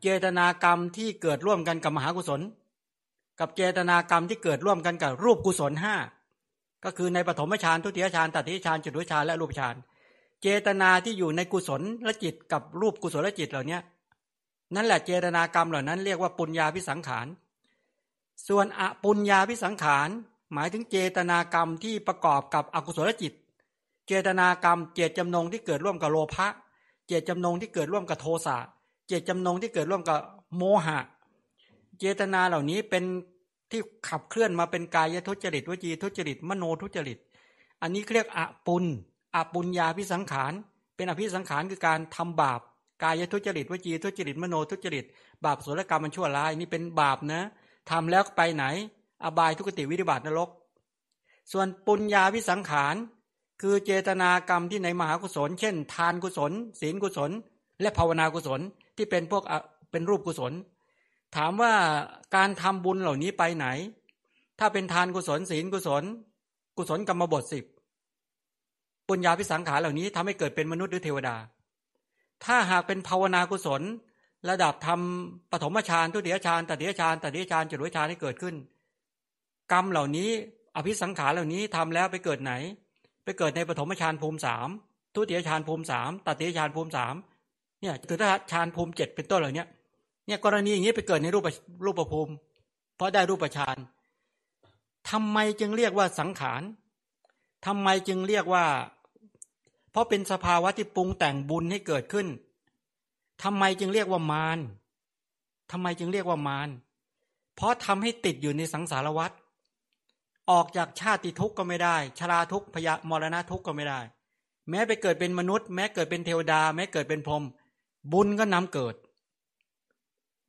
เจตนากรรมที่เกิดร่วมกันกับมหากุศล กับเจตนากรรมที่เกิดร่วมกันกับรูปกุศลห้าก็คือในปฐมฌานทุติยฌานตัติฌานจุตุฌานและรูปฌานเจตนาที่อยู่ในกุศลและจิตกับรูปกุศลและจิตเหล่านี้ นั่นแหละเจตนากรรมเหล่านั้นเรียกว่าปุญญาพิสังขาร ส่วนอปุญญาพิสังขาร หมายถึงเจตนากรรมที่ประกอบกับอกุศลจิต เจตนากรรม เจตจำนงที่เกิดร่วมกับโลภะ เจตจำนงที่เกิดร่วมกับโทสะ เจตจำนงที่เกิดร่วมกับโมหะ เจตนาเหล่านี้เป็นที่ขับเคลื่อนมาเป็นกายทุจริตวจีทุจริต มโนทุจริต อันนี้เรียกอปุลอปุญญาพิสังขาร เป็นอภิสังขารคือการทำบาป กายทุจริตวจีทุจริตมโนทุจริต บาปสุรกรรมมันชั่วร้ายนี่เป็นบาปนะทำแล้วไปไหน อบายทุกติวิริบาตนรก ส่วนปุญญาพิสังขาร คือเจตนากรรมที่ในมหากุศล เช่น ทานกุศล ศีลกุศล และภาวนากุศลที่เป็นพวกเป็นรูปกุศล ถามว่าการทำบุญเหล่านี้ไปไหน ถ้าเป็นทานกุศลศีลกุศล กุศลกรรมบทสิบปุญญาพิสังขารเหล่านี้ทำให้เกิดเป็นมนุษย์หรือเทวดา ถ้าหากเป็นภาวนากุศล ระดับทำปฐมฌานทุติยฌานตติยฌานตติยฌานจตุฌานให้เกิดขึ้น กรรมเหล่านี้ อภิสังขารเหล่านี้ทำแล้วไปเกิดไหน ไปเกิดในปฐมฌานภูมิสามทุติยฌานภูมิสามตติยฌานภูมิสามเนี่ยจตุฌานภูมิเจ็ดเป็นต้นเหล่านี้เนี่ยกรณีอย่างนี้ไปเกิดในรูปรูปภูมิ เพราะได้รูปฌานทำไมจึงเรียกว่าสังขารทำไมจึงเรียกว่า เพราะเป็นสภาวะที่ปรุงแต่งบุญให้เกิดขึ้นทำไมจึงเรียกว่ามารทำไมจึงเรียกว่ามารเพราะทำให้ติดอยู่ในสังสารวัฏออกจากชาติทุกข์ก็ไม่ได้ ชราทุกข์พยามรณะทุกข์ก็ไม่ได้ แม้ไปเกิดเป็นมนุษย์ แม้เกิดเป็นเทวดา แม้เกิดเป็นพรหมบุญก็นำเกิด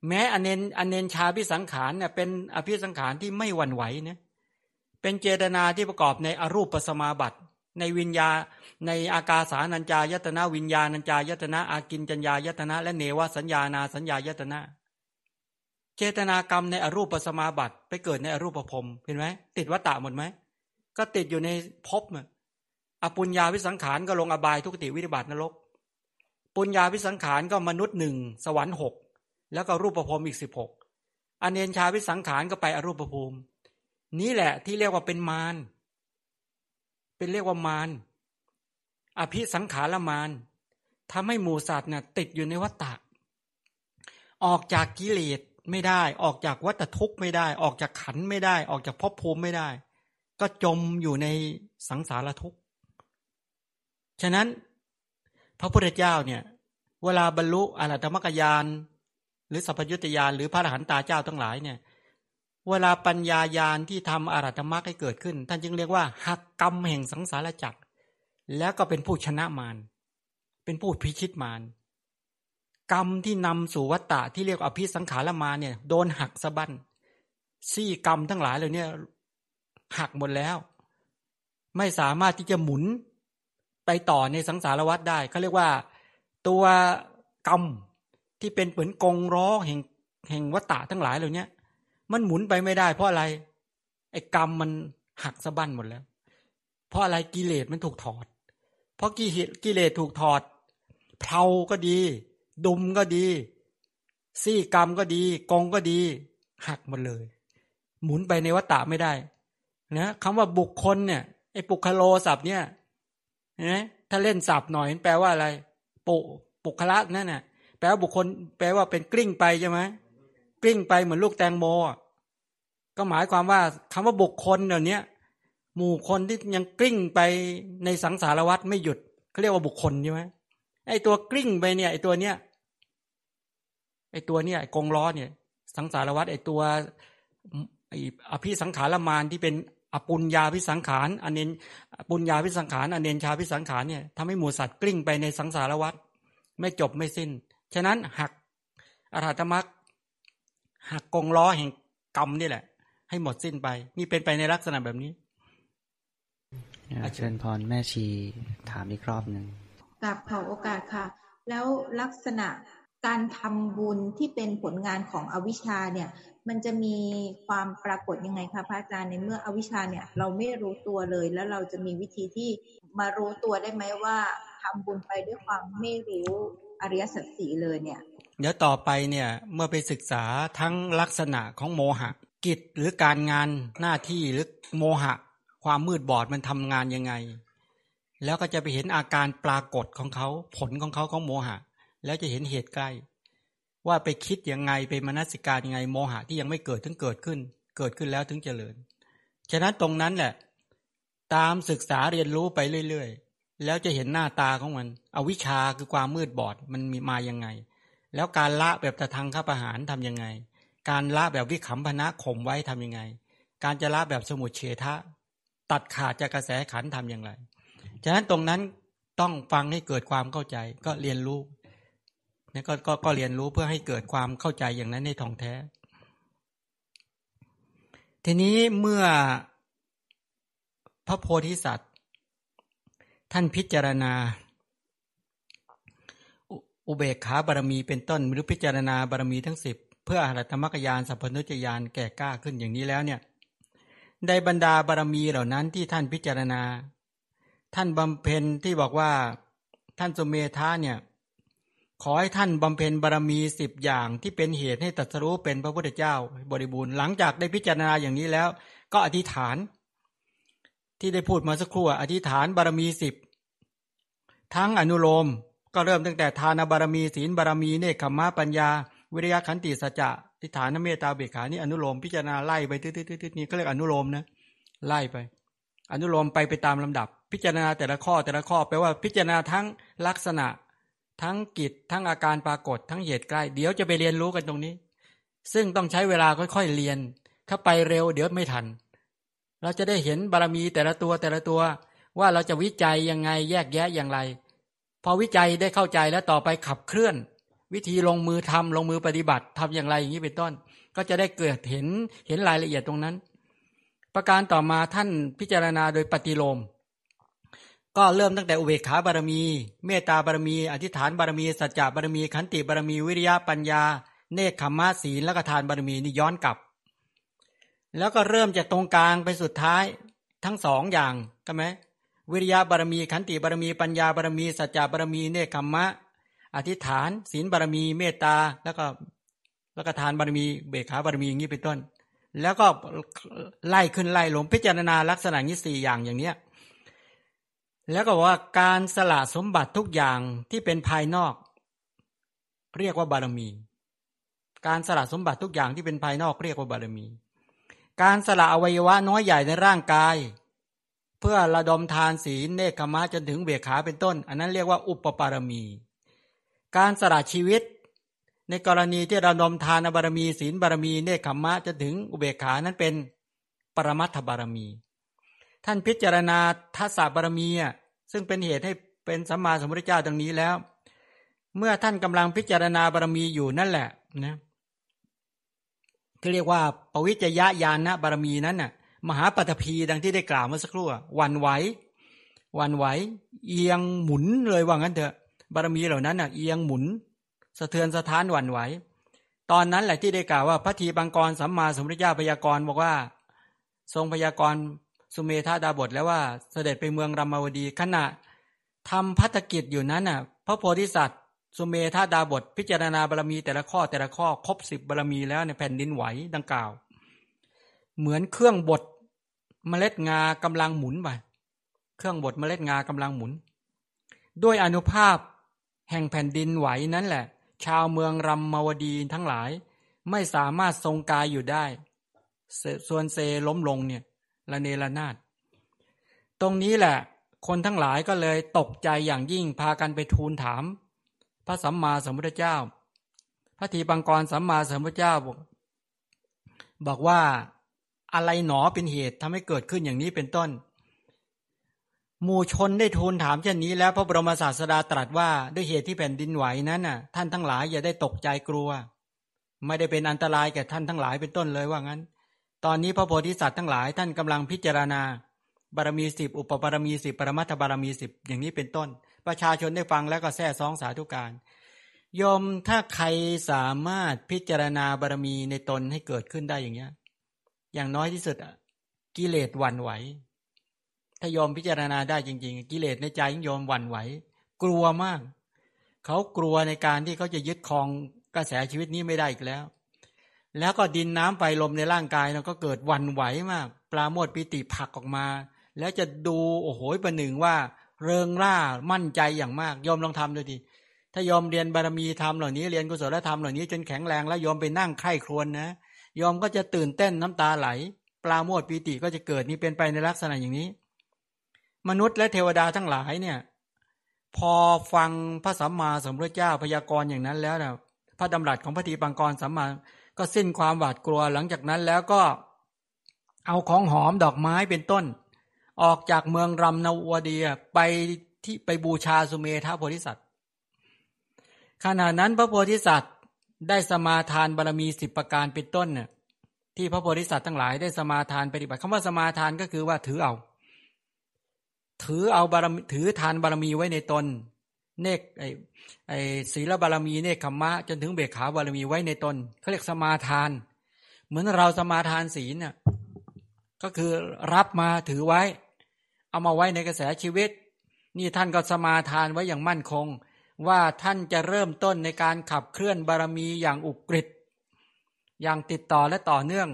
แม้อเนนอเนนชาพิสังขารเนี่ยเป็นอภิสังขารที่ไม่หวั่นไหวเนี่ยเป็นเจตนาที่ประกอบในอรูปปสมาบัติ ในวิญญาในอากาสานัญจายตนะวิญญาณัญจายตนะอากินจัญญายตนะ และเนวสัญญานาสัญญายตนะ เจตนากรรมในอรูปปสมาบัติไปเกิดในอรูปภพเห็นไหมติดวัตตะหมดไหมก็ติดอยู่ในภพอปุญญาวิสังขารก็ลงอบายทุกติวิบัตินรก ปุญญาวิสังขารก็มนุษย์หนึ่งสวรรค์หกแล้วก็รูปภพอีกสิบหกอเนนชาวิสังขารก็ไปอรูปภูมิ นี้แหละที่เรียกว่าเป็นมาร เป็นเรียกว่ามารอภิสังขารมารทำให้หมูสัตว์น่ะติดอยู่ในวัฏฏะออกจากกิเลสไม่ได้ ออกจากวัฏทุกข์ไม่ได้ ออกจากขันไม่ได้ ออกจากภพภูมิไม่ได้ ก็จมอยู่ในสังสารทุกข์ฉะนั้นพระพุทธเจ้าเนี่ย เวลาบรรลุอรหัตมรรคยานหรือสัพพยุตยานหรือพระอรหันตาเจ้าทั้งหลายเนี่ย เวลาปัญญายาณที่ทำอารัตมรรคให้เกิดขึ้น ท่านจึงเรียกว่าหักกรรมแห่งสังสารจักรแล้วก็เป็นผู้ชนะมารเป็นผู้พิชิตมารกรรมที่นำสู่วัตตะที่เรียกอภิสังขารมาเนี่ย โดนหักสะบั้นซี่กรรมทั้งหลายเลยเนี่ย หักหมดแล้ว ไม่สามารถที่จะหมุนไปต่อในสังสารวัฏได้เขาเรียกว่า ตัวกรรมที่เป็นเหมือนกงร้อแห่งแห่งวัตตะทั้งหลายเหล่านี้ มันหมุนไปไม่ได้เพราะอะไร ไอ้กรรมมันหักสะบั้นหมดแล้ว เพราะอะไรกิเลสมันถูกถอด เพราะกิเลสกิเลสถูกถอดเพลาก็ดี ดุมก็ดี ซี่กรรมก็ดี กองก็ดี หักหมดเลย หมุนไปในวัฏฏะไม่ได้นะคำว่าบุคคลเนี่ยไอ้ปุคโลศัพท์เนี่ยนะถ้าเล่นศัพท์หน่อยแปลว่าอะไร ปุปุคละนั่นน่ะแปลว่าบุคคล แปลว่าเป็นกลิ้งไปใช่ไหม กลิ้งไปเหมือนลูกแตงโมก็หมายความว่าคำว่าบุคคลเนี้ยหมู่คนที่ยังกลิ้งไปในสังสารวัฏไม่หยุดเขาเรียกว่าบุคคลใช่ไหมไอ้ตัวกลิ้งไปเนี่ยไอ้ตัวเนี้ยไอ้ตัวเนี้ยกงล้อเนี่ย สังสารวัฏไอ้ตัวไอ้อภิสังขารมานที่เป็นอปุญญาพิสังขารอเนนปุญญาพิสังขารอเนนชาพิสังขารเนี่ยทำให้หมูสัตว์กลิ้งไปในสังสารวัฏไม่จบไม่สิ้น ฉะนั้นหักอรหัตมรัก หักกงล้อแห่งกรรมนี่แหละ ให้หมดสิ้นไป นี่เป็นไปในลักษณะแบบนี้เชิญพรแม่ชีถามอีกรอบหนึ่งกับขอโอกาสค่ะ แล้วลักษณะการทำบุญที่เป็นผลงานของอวิชชาเนี่ย มันจะมีความปรากฏยังไงคะพระอาจารย์ในเมื่ออวิชชาเนี่ย เราไม่รู้ตัวเลย แล้วเราจะมีวิธีที่มารู้ตัวได้ไหมว่าทำบุญไปด้วยความไม่รู้อริยสัจสีเลยเนี่ย เดี๋ยวต่อไปเนี่ยเมื่อไปศึกษาทั้งลักษณะของโมหะ กิจหรือการงานหน้าที่หรือโมหะ ความมืดบอดมันทำงานยังไง แล้วก็จะไปเห็นอาการปรากฏของเขาผลของเขาของโมหะ แล้วจะเห็นเหตุใกล้ ว่าไปคิดยังไงไปมนสิการยังไงโมหะที่ยังไม่เกิดถึงเกิดขึ้น เกิดขึ้นแล้วถึงเจริญ ฉะนั้นตรงนั้นแหละ ตามศึกษาเรียนรู้ไปเรื่อยๆ แล้วจะเห็นหน้าตาของมัน อวิชชาคือความมืดบอดมันมีมายังไง แล้วการละแบบตะทางข้าประหารทํำยังไง การละแบบวิขำพนะข่มไว้ทํำยังไง การจะละแบบสมุทเฉทะ ตัดขาดจากกระแสขันทำอย่างไร ฉะนั้นตรงนั้นต้องฟังให้เกิดความเข้าใจ ก็เรียนรู้นี่ก็ก็ก็เรียนรู้เพื่อให้เกิดความเข้าใจอย่างนั้นในท่องแท้ ทีนี้เมื่อพระโพธิสัตว์ ท่านพิจารณา อุเบกขาบารมีเป็นต้นหรือพิจารณาบารมีทั้งสิบเพื่ออรหัตมรรคยานสัพพนุจยานแก่กล้าขึ้นอย่างนี้แล้วเนี่ยในบรรดาบารมีเหล่านั้นที่ท่านพิจารณา ท่านบำเพ็ญที่บอกว่าท่านสมเมธาเนี่ยขอให้ท่านบำเพ็ญบารมีสิบอย่างที่เป็นเหตุให้ตรัสรู้เป็นพระพุทธเจ้าบริบูรณ์หลังจากได้พิจารณาอย่างนี้แล้ว ก็อธิษฐาน ที่ได้พูดมาสักครู่อธิษฐานบารมีสิบทั้งอนุโลม ก็เริ่มตั้งแต่ทานบารมีศีลบารมีเนคขมะปัญญา วิริยะขันติสัจจะทิฏฐานเมตตาเบิกขานี่อนุโลมพิจารณาไล่ไปตืดๆนี่ก็เรียกอนุโลมนะไล่ไป อนุโลมไปไปตามลำดับ พิจารณาแต่ละข้อแต่ละข้อแปลว่าพิจารณาทั้งลักษณะ ทั้งกิจทั้งอาการปรากฏทั้งเหตุใกล้ เดี๋ยวจะไปเรียนรู้กันตรงนี้ ซึ่งต้องใช้เวลาค่อยๆเรียน ถ้าไปเร็วเดี๋ยวไม่ทัน เราจะได้เห็นบารมีแต่ละตัวแต่ละตัว ว่าเราจะวิจัยยังไงแยกแยะอย่างไร พอวิจัยได้เข้าใจแล้วต่อไปขับเคลื่อน วิธีลงมือทำลงมือปฏิบัติทำอย่างไรอย่างนี้เป็นต้น ก็จะได้เกิดเห็นเห็นรายละเอียดตรงนั้น ประการต่อมาท่านพิจารณาโดยปฏิโลม ก็เริ่มตั้งแต่อุเบกขาบารมี เมตตาบารมี อธิษฐานบารมี สัจจะบารมี ขันติบารมี วิริยะปัญญา เนคขมะศีลและกทานบารมีนี่ย้อนกลับ แล้วก็เริ่มจากตรงกลางไปสุดท้ายทั้งสองอย่างก็ไหม วิริยะบารมีขันติบารมีปัญญาบารมี สัจจะบารมีเนคขมะ อธิษฐาน ศีลบารมีเมตตาแล้วก็แล้วก็ทานบารมีเบขาบารมีอย่างนี้เป็นต้น แล้วก็ไล่ขึ้นไล่ลงพิจารณาลักษณะนี้สี่อย่างอย่างเนี้ยแล้วก็ว่าการสละสมบัติทุกอย่างที่เป็นภายนอก เรียกว่าบารมี การสละสมบัติทุกอย่างที่เป็นภายนอกเรียกว่าบารมี การสละอวัยวะน้อยใหญ่ในร่างกาย เพื่อระดมทานศีลเนคขมะจนถึงเบียขาเป็นต้น อันนั้นเรียกว่าอุปปารมี การสละชีวิต ในกรณีที่ระดมทานบารมี ศีลบารมี เนคขมะจนถึงอุเบกขานั้นเป็นปรมัตถบารมี ท่านพิจารณาทัศบารมีซึ่งเป็นเหตุให้เป็นสัมมาสัมพุทธเจ้าดังนี้แล้ว เมื่อท่านกำลังพิจารณาบารมีอยู่นั่นแหละนะที่เรียกว่าปวิจยญาณบารมีนั้นน่ะ มหาปฐพีดังที่ได้กล่าวเมื่อสักครู่วันไหววันไหว เอียงหมุนเลยว่างั้นเถอะ บารมีเหล่านั้นน่ะเอียงหมุน สะเทือนสะท้านหวั่นไหว ตอนนั้นแหละที่ได้กล่าวว่าพระทีบังกรสัมมาสัมพุทธเจ้าพยากรณ์บอกว่า ทรงพยากรณ์สุเมธาดาบทแล้วว่าเสด็จไปเมืองรามาวดีขณะทำพัฒกิจอยู่นั้นน่ะ พระโพธิสัตว์สุเมธาดาบท พิจารณาบารมีแต่ละข้อแต่ละข้อครบสิบบารมีแล้วในแผ่นดินไหวดังกล่าว เหมือนเครื่องบดเมล็ดงากำลังหมุนไปเครื่องบดเมล็ดงากำลังหมุน ด้วยอนุภาพแห่งแผ่นดินไหวนั้นแหละ ชาวเมืองรามาวดีทั้งหลาย ไม่สามารถทรงกายอยู่ได้ ส่วนเซล้มลงเนี่ยละเนระนาดตรงนี้แหละ คนทั้งหลายก็เลยตกใจอย่างยิ่งพากันไปทูลถาม พระสัมมาสัมพุทธเจ้า พระทีปังกรสัมมาสัมพุทธเจ้าบอกบอกว่า อะไรหนอเป็นเหตุทำให้เกิดขึ้นอย่างนี้เป็นต้น หมู่ชนได้ทูลถามเช่นนี้แล้วพระบรมศาสดาตรัสว่าด้วยเหตุที่แผ่นดินไหวนั้นน่ะ ท่านทั้งหลายอย่าได้ตกใจกลัว ไม่ได้เป็นอันตรายแก่ท่านทั้งหลายเป็นต้นเลยว่างั้น ตอนนี้พระโพธิสัตว์ทั้งหลายท่านกำลังพิจารณา บารมีสิบอุปบารมีสิบปรมัตถบารมีสิบอย่างนี้เป็นต้น ประชาชนได้ฟังแล้วก็แท้ซองสาธุการยมถ้าใครสามารถพิจารณาบารมีในตนให้เกิดขึ้นได้อย่างเงี้ย อย่างน้อยที่สุดกิเลสหวั่นไหว ถ้ายอมพิจารณาได้จริง ๆ กิเลสในใจยิ่งยอมหวั่นไหว กลัวมาก เขากลัวในการที่เขาจะยึดครองกระแสชีวิตนี้ไม่ได้อีกแล้ว แล้วก็ดินน้ำไฟลมในร่างกายเราก็เกิดวันไหวมาก ปลาโมดปิติผักออกมา แล้วจะดูโอ้โหประหนึ่งว่าเริงร่ามั่นใจอย่างมาก ยอมลองทำดูดิถ้ายอมเรียนบารมีธรรมเหล่านี้เรียนกุศลธรรมเหล่านี้จนแข็งแรงแล้วยอมไปนั่งไข้ครวนนะ ยอมก็จะตื่นเต้นน้ำตาไหล ปลาโมดปีติก็จะเกิดนี่เป็นไปในลักษณะอย่างนี้ มนุษย์และเทวดาทั้งหลายเนี่ย พอฟังพระสัมมาสัมพุทธเจ้าพยากรณ์อย่างนั้นแล้วนะพระดำรัสของพระทีปังกรสัมมาก็สิ้นความหวาดกลัวหลังจากนั้นแล้วก็เอาของหอมดอกไม้เป็นต้น ออกจากเมืองรำนาวดีไปที่ไปบูชาสุเมธาโพธิสัตว์ขณะนั้นพระโพธิสัตว์ ได้สมาทานบารมีสิบประการเป็นต้นเนี่ยที่พระโพธิสัตว์ทั้งหลายได้สมาทานปฏิบัติคำว่าสมาทานก็คือว่าถือเอา ถือเอาบารมีถือทานบารมีไว้ในตน เนกไอไอศีลบารมีเนคขมะ จนถึงเบขาบารมีไว้ในตนเขาเรียกสมาทาน เหมือนเราสมาทานศีลเนี่ยก็คือรับมาถือไว้ เอามาไว้ในกระแสชีวิต นี่ท่านก็สมาทานไว้อย่างมั่นคง ว่าท่านจะเริ่มต้นในการขับเคลื่อนบารมีอย่างอุกฤษอย่างติดต่อและต่อเนื่อง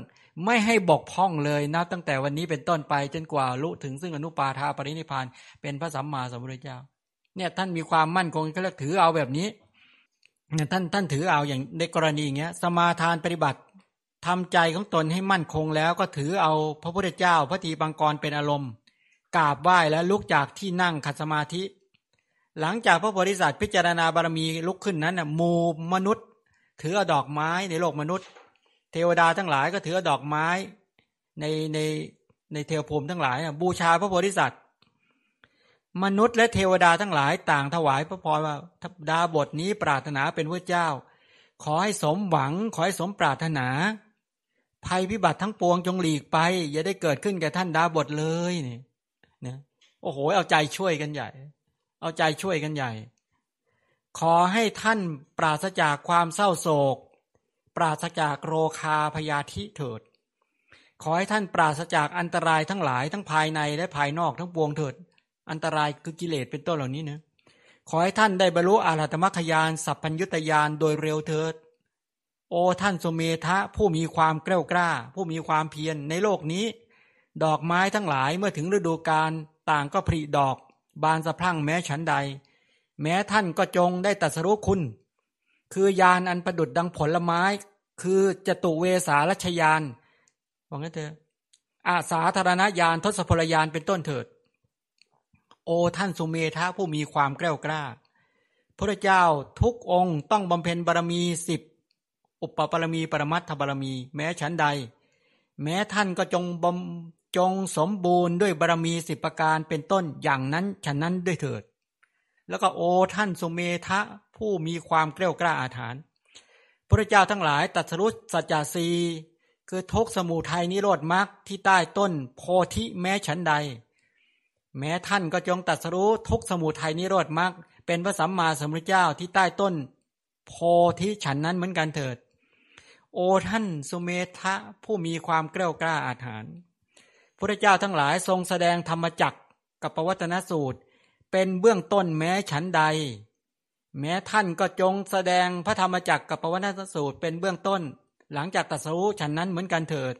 ไม่ให้บกพร่องเลยนับตั้งแต่วันนี้เป็นต้นไปจนกว่าลุถึงซึ่งอนุปาทาปรินิพานเป็นพระสัมมาสัมพุทธเจ้า เนี่ยท่านมีความมั่นคงก็เรียกถือเอาแบบนี้เนี่ยท่านท่านถือเอาอย่างในกรณีอย่างเงี้ยสมาทานปฏิบัติทำใจของตนให้มั่นคงแล้วก็ถือเอาพระพุทธเจ้า พระทีปังกรเป็นอารมณ์กราบไหว้แล้วลุกจากที่นั่งขัดสมาธิ หลังจากพระโพธิสัตว์พิจารณาบารมีลุกขึ้นนั้นน่ะมูมนุษย์ ถือดอกไม้ในโลกมนุษย์ เทวดาทั้งหลายก็ถือดอกไม้ในในในเทวภูมิทั้งหลายบูชาพระโพธิสัตว์ มนุษย์และเทวดาทั้งหลายต่างถวายพระพรว่าดาบทนี้ปรารถนาเป็นพระเจ้า ขอให้สมหวัง ขอให้สมปรารถนา ภัยพิบัติทั้งปวงจงหลีกไป อย่าได้เกิดขึ้นแก่ท่านดาบทเลยนี่นะโอ้โหเอาใจช่วยกันใหญ่ เอาใจช่วยกันใหญ่ ขอให้ท่านปราศจากความเศร้าโศก ปราศจากโรคาพยาธิเถิด ขอให้ท่านปราศจากอันตรายทั้งหลายทั้งภายในและภายนอกทั้งปวงเถิด อันตรายคือกิเลสเป็นต้นเหล่านี้นะขอให้ท่านได้บรรลุอารัตมรรคยานสัพพัญยุตยานโดยเร็วเถิด โอท่านสุเมธะผู้มีความเกล้ากล้า ผู้มีความเพียรในโลกนี้ ดอกไม้ทั้งหลายเมื่อถึงฤดูกาลต่างก็ผลิดอก บานสะพรั่งแม้ฉันใด แม้ท่านก็จงได้ตัดสรุคุณ คือยานอันประดุดดังผลไม้ คือจตุเวสารัชยานบอกงั้นเถอะอาสาธารณญาณทศพลยานเป็นต้นเถิด โอท่านสุเมธะผู้มีความแกล้วกล้าพระเจ้าทุกองค์ต้องบำเพ็ญบารมีสิบอุปปารมีปรมัตถบารมี แม้ฉันใด แม้ท่านก็จงบม จงสมบูรณ์ด้วยบารมีสิบประการเป็นต้นอย่างนั้นฉันนั้นด้วยเถิด แล้วก็โอท่านสุเมทะผู้มีความเกล้ากล้าอาถรรพ์พระเจ้าทั้งหลายตัดสรุปสัจจสีคือทุกสมุทัยนิโรธมรรคที่ใต้ต้นโพธิแม้ฉันใด แม้ท่านก็จงตัดสรุทุกสมุทัยนิโรธมรรคเป็นพระสัมมาสัมพุทธเจ้าที่ใต้ต้น โพธิฉันนั้นเหมือนกันเถิด โอท่านสุเมธะผู้มีความเกล้ากล้าอาถรรพ์ พระเจ้าทั้งหลายทรงแสดงธรรมจักกับประวัตนสูตร เป็นเบื้องต้นแม้ฉันใด แม้ท่านก็จงแสดงพระธรรมจักกับประวัตนสูตร เป็นเบื้องต้น หลังจากตัดสู้ฉันนั้นเหมือนกันเถิด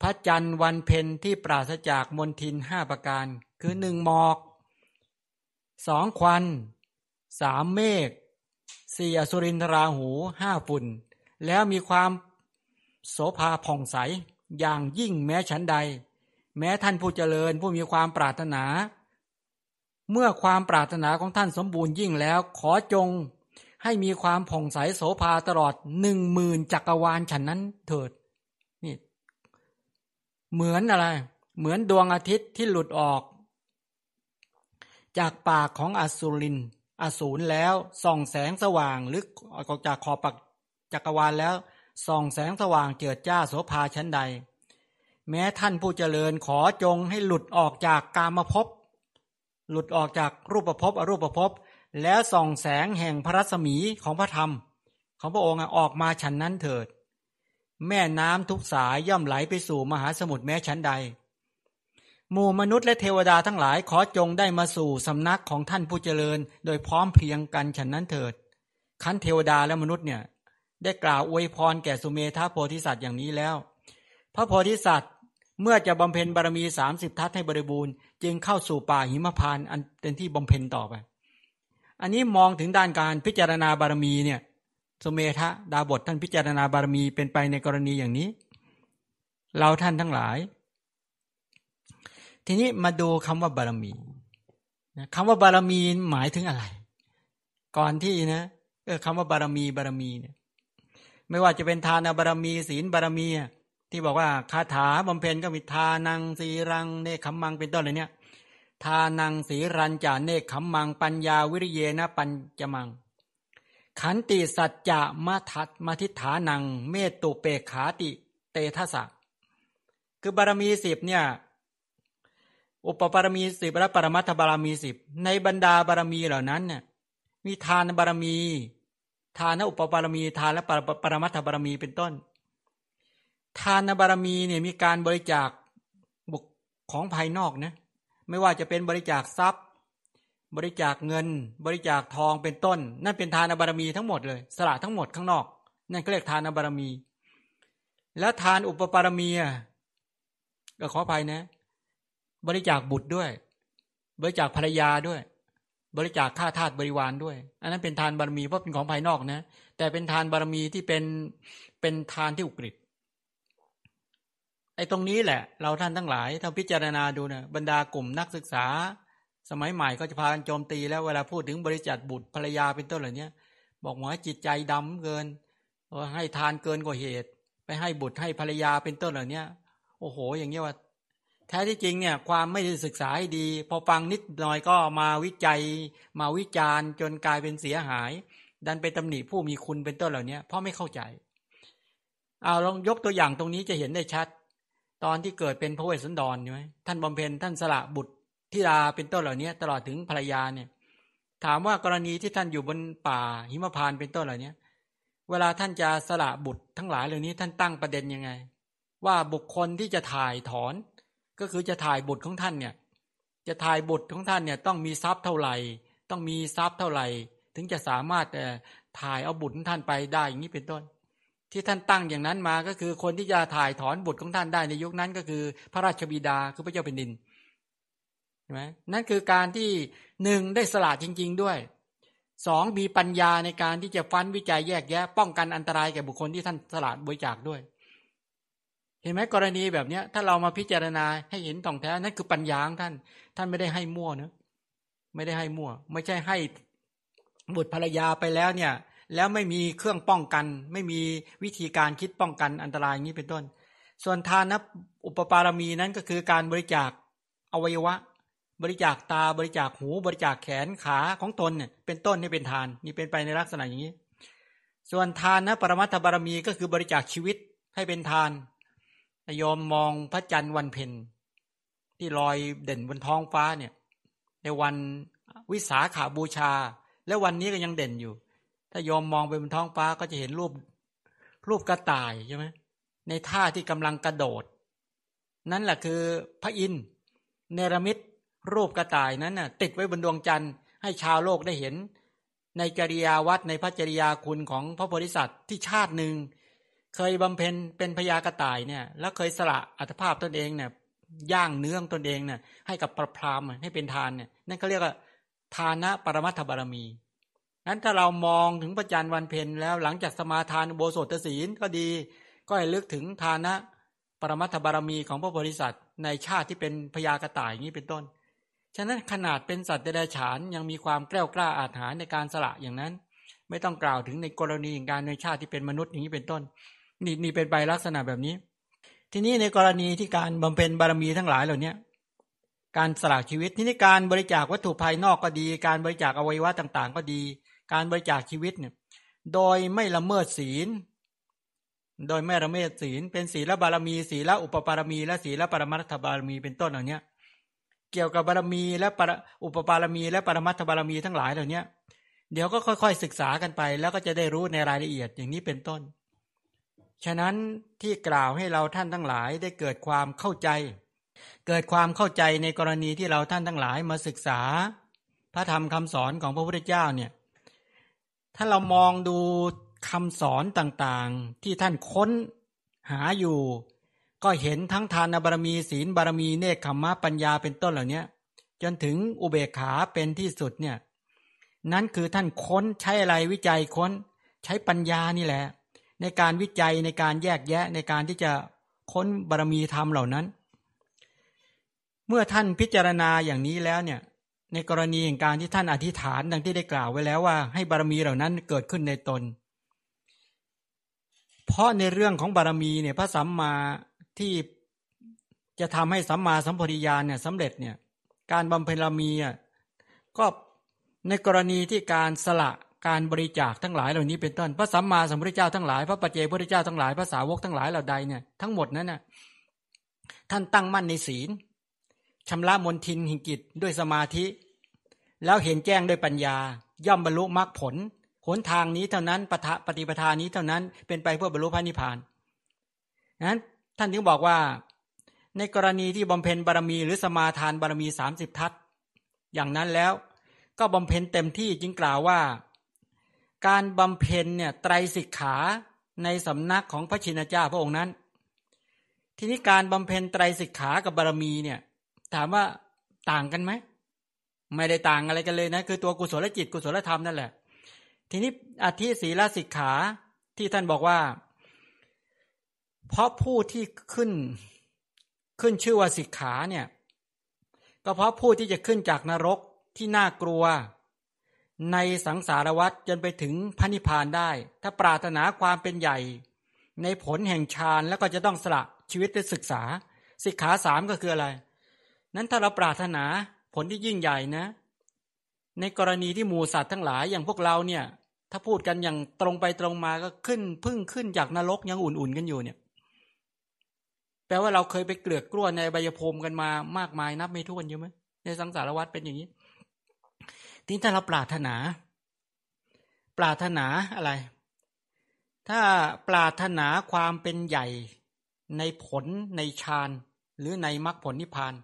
พระจันทร์วันเพ็ญที่ปราศจากมนทินห้าประการ คือหนึ่งหมอกสองควันสามเมฆสี่อสุรินทราหูห้าฝุ่น แล้วมีความโสภาผ่องใสอย่างยิ่งแม้ฉันใด แม้ท่านผู้เจริญผู้มีความปรารถนา เมื่อความปรารถนาของท่านสมบูรณ์ยิ่งแล้ว ขอจงให้มีความผ่องใสโสภาตลอดหนึ่งหมื่นจักรวาลฉันนั้นเถิดนี่เหมือนอะไร เหมือนดวงอาทิตย์ที่หลุดออก จากปากของอสุรินอสูรแล้วส่องแสงสว่างหรือออกจากขอบปากจักรวาลแล้วส่องแสงสว่างเจิดจ้าโสภาชั้นใด แม้ท่านผู้เจริญขอจงให้หลุดออกจากกามภพหลุดออกจากรูปภพอรูปภพแล้วส่องแสงแห่งพระรัศมีของพระธรรม ของพระองค์ออกมาฉันนั้นเถิด แม่น้ำทุกสายย่อมไหลไปสู่มหาสมุทรแม้ชั้นใด หมู่มนุษย์และเทวดาทั้งหลายขอจงได้มาสู่สำนักของท่านผู้เจริญ โดยพร้อมเพียงกันฉันนั้นเถิดขั้นเทวดาและมนุษย์เนี่ยได้กล่าวอวยพรแก่สุเมธาโพธิสัตว์อย่างนี้แล้ว พระโพธิสัตว์ เมื่อจะบำเพ็ญบารมีสามสิบทัศให้บริบูรณ์ จึงเข้าสู่ป่าหิมพานอันเป็นที่บำเพ็ญต่อไป อันนี้มองถึงด้านการพิจารณาบารมีเนี่ยสุเมธะดาบทท่านพิจารณาบารมีเป็นไปในกรณีอย่างนี้ เราท่านทั้งหลาย ทีนี้มาดูคำว่าบารมีคำว่าบารมีหมายถึงอะไร ก่อนที่นะเออคำว่าบารมีบารมีเนี่ย ไม่ว่าจะเป็นทานบารมี ศีลบารมี ที่บอกว่าคาถาบำเพ็ญก็มีทานังสีรังเนคขมังเป็นต้นเลยเนี่ยทานังสีรันจาเนคขมังปัญญาวิริเยนะปัญจมัง ขันติสัจจะมาทัตมาทิฐานัง เมตตุเปกขาติเตทัสสะคือบารมีสิบเนี่ยอุปปารมีสิบและปรมัตถบารมีสิบในบรรดาบารมีเหล่านั้นเนี่ยมีทานบารมี ทานอุปปารมีทานและปรมัตถบารมีเป็นต้น ทานบารมีเนี่ยมีการบริจาคบุคของภายนอกนะไม่ว่าจะเป็นบริจาคทรัพย์ บริจาคเงิน บริจาคทองเป็นต้น นั่นเป็นทานบารมีทั้งหมดเลยสละทั้งหมดข้างนอก นั่นก็เรียกทานบารมี แล้วทานอุปปารมีก็ขออภัยนะ บริจาคบุตรด้วย บริจาคภรรยาด้วย บริจาคค่าทาสบริวารด้วย อันนั้นเป็นทานบารมีเพราะเป็นของภายนอกนะ แต่เป็นทานบารมีที่เป็นเป็นทานที่อุกฤษ อ้ตรงนี้แหละ เราท่านทั้งหลายถ้าพิจารณาดูนะบรรดากลุ่มนักศึกษา สมัยใหม่ก็จะพากันโจมตีแล้วเวลาพูดถึงบริจาคบุตรภรรยาเป็นต้นเหล่านี้บอกหมอจิตใจดำเกินให้ทานเกินกว่าเหตุ ไปให้บุตรให้ภรรยาเป็นต้นเหล่านี้โอ้โห อย่างเงี้ยว่า แท้ที่จริงเนี่ย ความไม่ได้ศึกษาให้ดี พอฟังนิดหน่อยก็มาวิจัย มาวิจารณ์จนกลายเป็นเสียหาย ดันไปตำหนิผู้มีคุณเป็นต้นเหล่านี้เพราะไม่เข้าใจเอาลองยกตัวอย่างตรงนี้จะเห็นได้ชัด ตอนที่เกิดเป็นพระเวสสันดรใช่ไหมท่านบำเพ็ญท่านสละบุตรที่ราเป็นต้นเหล่านี้ตลอดถึงภรรยาเนี่ย ถามว่ากรณีที่ท่านอยู่บนป่าหิมพานเป็นต้นเหล่านี้เวลาท่านจะสละบุตรทั้งหลายเหล่านี้ท่านตั้งประเด็นยังไง ว่าบุคคลที่จะถ่ายถอน ก็คือจะถ่ายบุตรของท่านเนี่ย จะถ่ายบุตรของท่านเนี่ยต้องมีทรัพย์เท่าไหร่ ต้องมีทรัพย์เท่าไหร่ ถึงจะสามารถถ่ายเอาบุตรของท่านไปได้อย่างนี้เป็นต้น ที่ท่านตั้งอย่างนั้นมาก็คือคนที่จะถ่ายถอนบุตรของท่านได้ในยุคนั้นก็คือ พระราชบิดาคือพระเจ้าแผ่นดินใช่ไหมนั่นคือการที่หนึ่งได้สละจริง ๆด้วยสองมีปัญญาในการที่จะฟันวิจัยแยกแยะ ป้องกันอันตรายแก่บุคคลที่ท่านสละบริจาคด้วย เห็นไหมกรณีแบบเนี้ย ถ้าเรามาพิจารณาให้เห็นต่องแท้นั่นคือปัญญาของท่าน ท่านไม่ได้ให้มั่วเนะไม่ได้ให้มั่ว ไม่ใช่ให้บุตรภรรยาไปแล้วเนี่ย แล้วไม่มีเครื่องป้องกัน ไม่มีวิธีการคิดป้องกันอันตรายอย่างนี้เป็นต้น ส่วนทานนะอุปปารมีนั้นก็คือการบริจาคอวัยวะ บริจาคตาบริจาคหู บริจาคแขนขาของตนเนี่ยเป็นต้นนี่เป็นทานนี่เป็นไปในลักษณะอย่างนี้ ส่วนทานนะปรมัตถบารมีก็คือบริจาคชีวิตให้เป็นทานยอมมองพระจันทร์วันเพ็ญที่ลอยเด่นบนท้องฟ้าเนี่ยในวันวิสาขาบูชา และวันนี้ก็ยังเด่นอยู่ ถ้ายอมมองไปบนท้องฟ้าก็จะเห็นรูปรูปกระต่ายใช่ไหมในท่าที่กำลังกระโดด นั่นแหละคือพระอินทร์เนรมิตรูปกระต่ายนั้นน่ะ ติดไว้บนดวงจันทร์ให้ชาวโลกได้เห็น ในจริยาวัดในพระจริยาคุณของพระโพธิสัตว์ที่ชาติหนึ่ง เคยบำเพ็ญเป็นพญากระต่ายเนี่ย แล้วเคยสละอัตภาพตนเองเนี่ยย่างเนื้องตนเองเนี่ยให้กับประพรามให้เป็นทานเนี่ยนั่นเขาเรียกว่าทานะปรมัตถบารมี นั้นถ้าเรามองถึงประจันวันเพ็ญแล้วหลังจากสมาทานโบสถศีลก็ดี ก็ให้ลึกถึงทานะปรมัตถบารมีของพระบริษัทในชาติที่เป็นพยากระต่ายอย่างนี้เป็นต้น ฉะนั้นขนาดเป็นสัตว์เดรัจฉานยังมีความแกล้วกล้าอาถรรพ์ในการสละอย่างนั้น ไม่ต้องกล่าวถึงในกรณีอย่างการในชาติที่เป็นมนุษย์อย่างนี้เป็นต้น นี่นี่เป็นใบลักษณะแบบนี้ ทีนี้ในกรณีที่การบำเพ็ญบารมีทั้งหลายเหล่านี้การสละชีวิตที่นี่การบริจาควัตถุภายนอกก็ดี การบริจาคอวัยวะต่าง ๆ ก็ดี การบริจาคชีวิตเนี่ยโดยไม่ละเมิดศีล โดยไม่ละเมิดศีล เป็นศีลบารมี ศีลอุปปารมี และศีลปรมัตถบารมีเป็นต้นเหล่านี้เกี่ยวกับบารมีและปรอุปปารมีและปรมัตถบารมีทั้งหลายเหล่านี้เดี๋ยวก็ค่อยๆศึกษากันไป แล้วก็จะได้รู้ในรายละเอียดอย่างนี้เป็นต้น ฉะนั้นที่กล่าวให้เราท่านทั้งหลายได้เกิดความเข้าใจ เกิดความเข้าใจในกรณีที่เราท่านทั้งหลายมาศึกษา พระธรรมคำสอนของพระพุทธเจ้าเนี่ย ถ้าเรามองดูคำสอนต่างๆ ที่ท่านค้นหาอยู่ ก็เห็นทั้งทานบารมีศีลบารมีเนคขมะปัญญาเป็นต้นเหล่านี้จนถึงอุเบกขาเป็นที่สุดเนี่ยนั่นคือท่านค้นใช้อะไรวิจัยค้นใช้ปัญญานี่แหละ ในการวิจัยในการแยกแยะในการที่จะค้นบารมีธรรมเหล่านั้น เมื่อท่านพิจารณาอย่างนี้แล้วเนี่ย ในกรณีแห่งการที่ท่านอธิษฐานดังที่ได้กล่าวไว้แล้วว่า ให้บารมีเหล่านั้นเกิดขึ้นในตน เพราะในเรื่องของบารมีเนี่ยพระสัมมาที่จะทำให้สัมมาสัมปวิญาณเนี่ยสำเร็จเนี่ยการบำเพ็ญบารมีอะก็ในกรณีที่การสละการบริจาคทั้งหลายเหล่านี้เป็นต้นพระสัมมาสัมพุทธเจ้าทั้งหลายพระปัจเจกพุทธเจ้าทั้งหลายพระสาวกทั้งหลายเหล่าใดเนี่ยทั้งหมดนั้นน่ะท่านตั้งมั่นในศีล ชำระมนทินหิงกิจด้วยสมาธิ แล้วเห็นแจ้งด้วยปัญญา ย่อมบรรลุมรรคผลหนทางนี้เท่านั้นปปฏิปทานี้เท่านั้นเป็นไปเพื่อบรรลุพระนิพพานนั้นท่านถึงบอกว่าในกรณีที่บำเพ็ญบารมีหรือสมาทานบารมีสามสิบทัศอย่างนั้นแล้วก็บำเพ็ญเต็มที่จึงกล่าวว่า การบำเพ็ญเนี่ยไตรสิกขาในสำนักของพระชินเจ้าพระองค์นั้น ทีนี้การบำเพ็ญไตรสิกขากับบารมีเนี่ย ถามว่าต่างกันไหมไม่ได้ต่างอะไรกันเลยนะ คือตัวกุศลจิตกุศลธรรมนั่นแหละ ทีนี้อธิศีลสิกขาที่ท่านบอกว่า เพราะผู้ที่ขึ้นขึ้นชื่อว่าสิกขาเนี่ย ก็เพราะผู้ที่จะขึ้นจากนรกที่น่ากลัว ในสังสารวัฏจนไปถึงพระนิพพานได้ ถ้าปรารถนาความเป็นใหญ่ ในผลแห่งฌานแล้วก็จะต้องสละชีวิตได้ศึกษา สิกขาสามก็คืออะไร นั้นถ้าเราปรารถนาผลที่ยิ่งใหญ่นะ ในกรณีที่หมูสัตว์ทั้งหลายอย่างพวกเราเนี่ย ถ้าพูดกันอย่างตรงไปตรงมาก็ขึ้นพึ่งขึ้นจากนรกยังอุ่นๆกันอยู่เนี่ย แปลว่าเราเคยไปเกลือกกลัวในใบยภูมิกันมามากมายนับไม่ถ้วนอยู่ไหมในสังสารวัฏเป็นอย่างนี้ทีนี้ถ้าเราปรารถนา ปรารถนาอะไร ถ้าปรารถนาความเป็นใหญ่ในผลในฌานหรือในมรรคผลนิพพาน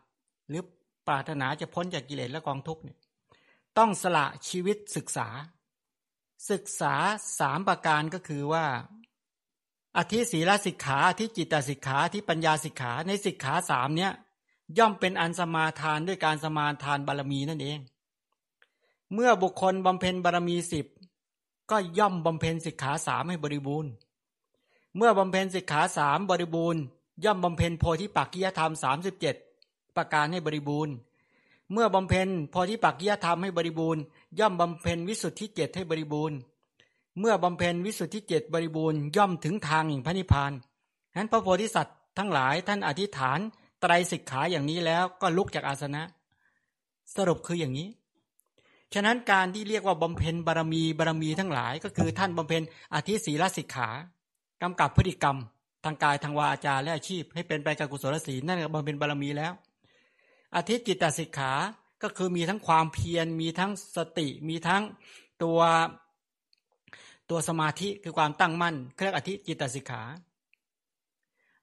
หรือปรารถนาจะพ้นจากกิเลสและกองทุกข์เนี่ยต้องสละชีวิตศึกษา ศึกษาสามประการก็คือว่า อธิศีลสิกขาอธิจิตตสิกขาอธิปัญญาสิกขาในสิกขาสามเนี้ยย่อมเป็นอันสมาทานด้วยการสมาทานบารมีนั่นเอง เมื่อบุคคลบำเพ็ญบารมีสิบก็ย่อมบำเพ็ญสิกขาสามให้บริบูรณ์ เมื่อบำเพ็ญสิกขาสามบริบูรณ์ ย่อมบำเพ็ญโพธิปักกิยธรรมสามสิบเจ็ด ประการให้บริบูรณ์ เมื่อบำเพ็ญโพธิปักยธรรมให้บริบูรณ์ ย่อมบำเพ็ญวิสุทธิเจ็ดให้บริบูรณ์ เมื่อบำเพ็ญวิสุทธิเจ็ดบริบูรณ์ย่อมถึงทางแห่งพระนิพพานฉะนั้นพระโพธิสัตว์ทั้งหลายท่านอธิษฐานไตรสิกขาอย่างนี้แล้วก็ลุกจากอาสนะ สรุปคืออย่างนี้ฉะนั้นการที่เรียกว่าบำเพ็ญบารมีบารมีทั้งหลาย ก็คือท่านบำเพ็ญอธิศีลสิกขากำกับพฤติกรรม ทางกายทางวาจาและอาชีพ ให้เป็นไปกับกุศลศีลนั่นก็บำเพ็ญบารมีแล้ว อธิจิตตสิกขาก็คือมีทั้งความเพียรมีทั้งสติมีทั้งตัวตัวสมาธิคือความตั้งมั่นเรียกอธิจิตตสิกขา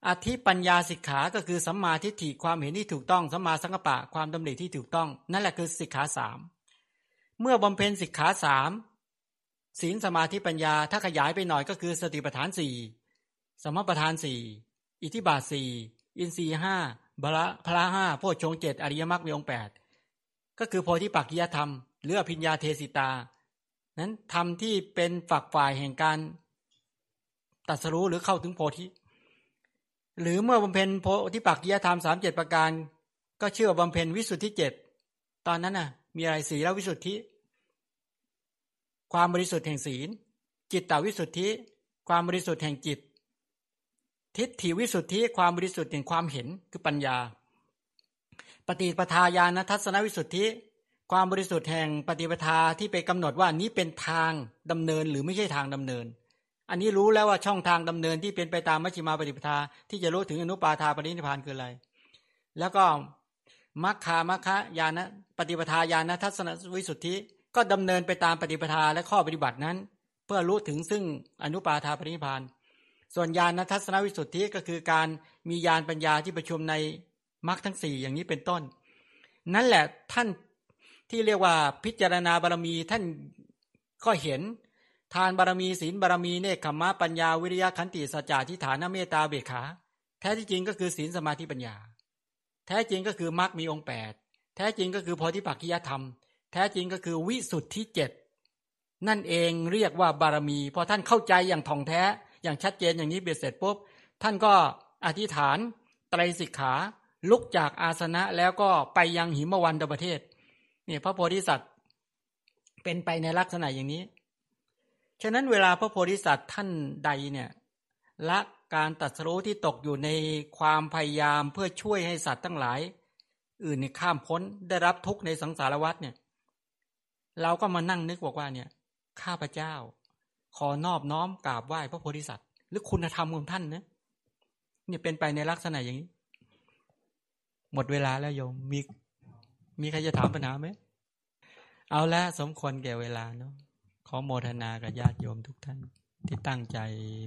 อธิปัญญาสิกขา ก็คือสัมมาทิฏฐิความเห็นที่ถูกต้องสัมมาสังกปะความดำริที่ถูกต้อง นั่นแหละคือสิกขาสามเมื่อบำเพ็ญสิกขาสามศีลสมาธิปัญญาถ้าขยายไปหน่อยก็คือสติปัฏฐานสี่สมปัฏฐานสี่อิทิบาทสี่อินทรีห้า บละพละห้าโพชฌงเจ็ดอริยมรรคมีองแปดก็คือโพธิปักกิยธรรมหรืออภิญญาเทสิตา นั้นทำที่เป็นฝักฝ่ายแห่งการตัดสรู้หรือเข้าถึงโพธิหรือเมื่อบำเพ็ญโพธิปักกิยธรรมสามเจ็ดประการ ก็เชื่อบำเพ็ญวิสุทธิเจ็ดตอนนั้นน่ะ มีอะไรสีแล้ววิสุทธิ ความบริสุทธิ์แห่งศีล จิตตวิสุทธิ ความบริสุทธิ์แห่งจิต ทิฏฐิวิสุทธิความบริสุทธิ์แห่งความเห็นคือปัญญา ปฏิปทาญาณทัศนวิสุทธิ ความบริสุทธิ์แห่งปฏิปทาที่ไปกำหนดว่านี้เป็นทางดำเนินหรือไม่ใช่ทางดำเนิน อันนี้รู้แล้วว่าช่องทางดำเนินที่เป็นไปตามมัชฌิมาปฏิปทา ที่จะรู้ถึงอนุปาทาปรินิพานคืออะไร แล้วก็มัคคามัคคายานะปฏิปทาญาณทัศนวิสุทธิ ก็ดำเนินไปตามปฏิปทาและข้อปฏิบัตินั้น เพื่อรู้ถึงซึ่งอนุปาทาปรินิพาน ส่วนญาณทัศนวิสุทธิก็คือการมีญาณปัญญาที่ประชุมในมรรคทั้งสี่อย่างนี้เป็นต้น นั่นแหละท่านที่เรียกว่าพิจารณาบารมีท่านก็เห็นทานบารมีศีลบารมีเนคขมะปัญญาวิริยะขันติสัจจะทิฏฐานเมตตาเบขา แท้ที่จริงก็คือศีลสมาธิปัญญา แท้จริงก็คือมรรคมีองค์แปดแท้จริงก็คือโพธิปักขิยธรรม แท้จริงก็คือวิสุทธิเจ็ดนั่นเองเรียกว่าบารมีพอท่านเข้าใจอย่างท่องแท้ อย่างชัดเจนอย่างนี้เบียดเสร็จปุ๊บท่านก็อธิษฐานไตรสิกขาลุกจากอาสนะแล้วก็ไปยังหิมวันตประเทศเนี่ยพระโพธิสัตว์เป็นไปในลักษณะอย่างนี้ ฉะนั้นเวลาพระโพธิสัตว์ท่านใดเนี่ยละการตัดสู้ที่ตกอยู่ในความพยายามเพื่อช่วยให้สัตว์ทั้งหลาย อื่นในข้ามพ้นได้รับทุกข์ในสังสารวัฏเนี่ย เราก็มานั่งนึกบอกว่าเนี่ย ข้าพเจ้า ขอนอบน้อมกราบไหว้พระโพธิสัตว์ หรือคุณธรรมของท่านนะเนี่ยเป็นไปในลักษณะอย่างนี้ หมดเวลาแล้วโยมมีมีใครจะถามปัญหาไหมเอาละสมควรแก่เวลาเนาะขอโมทนากับญาติโยมทุกท่าน ที่ตั้งใจ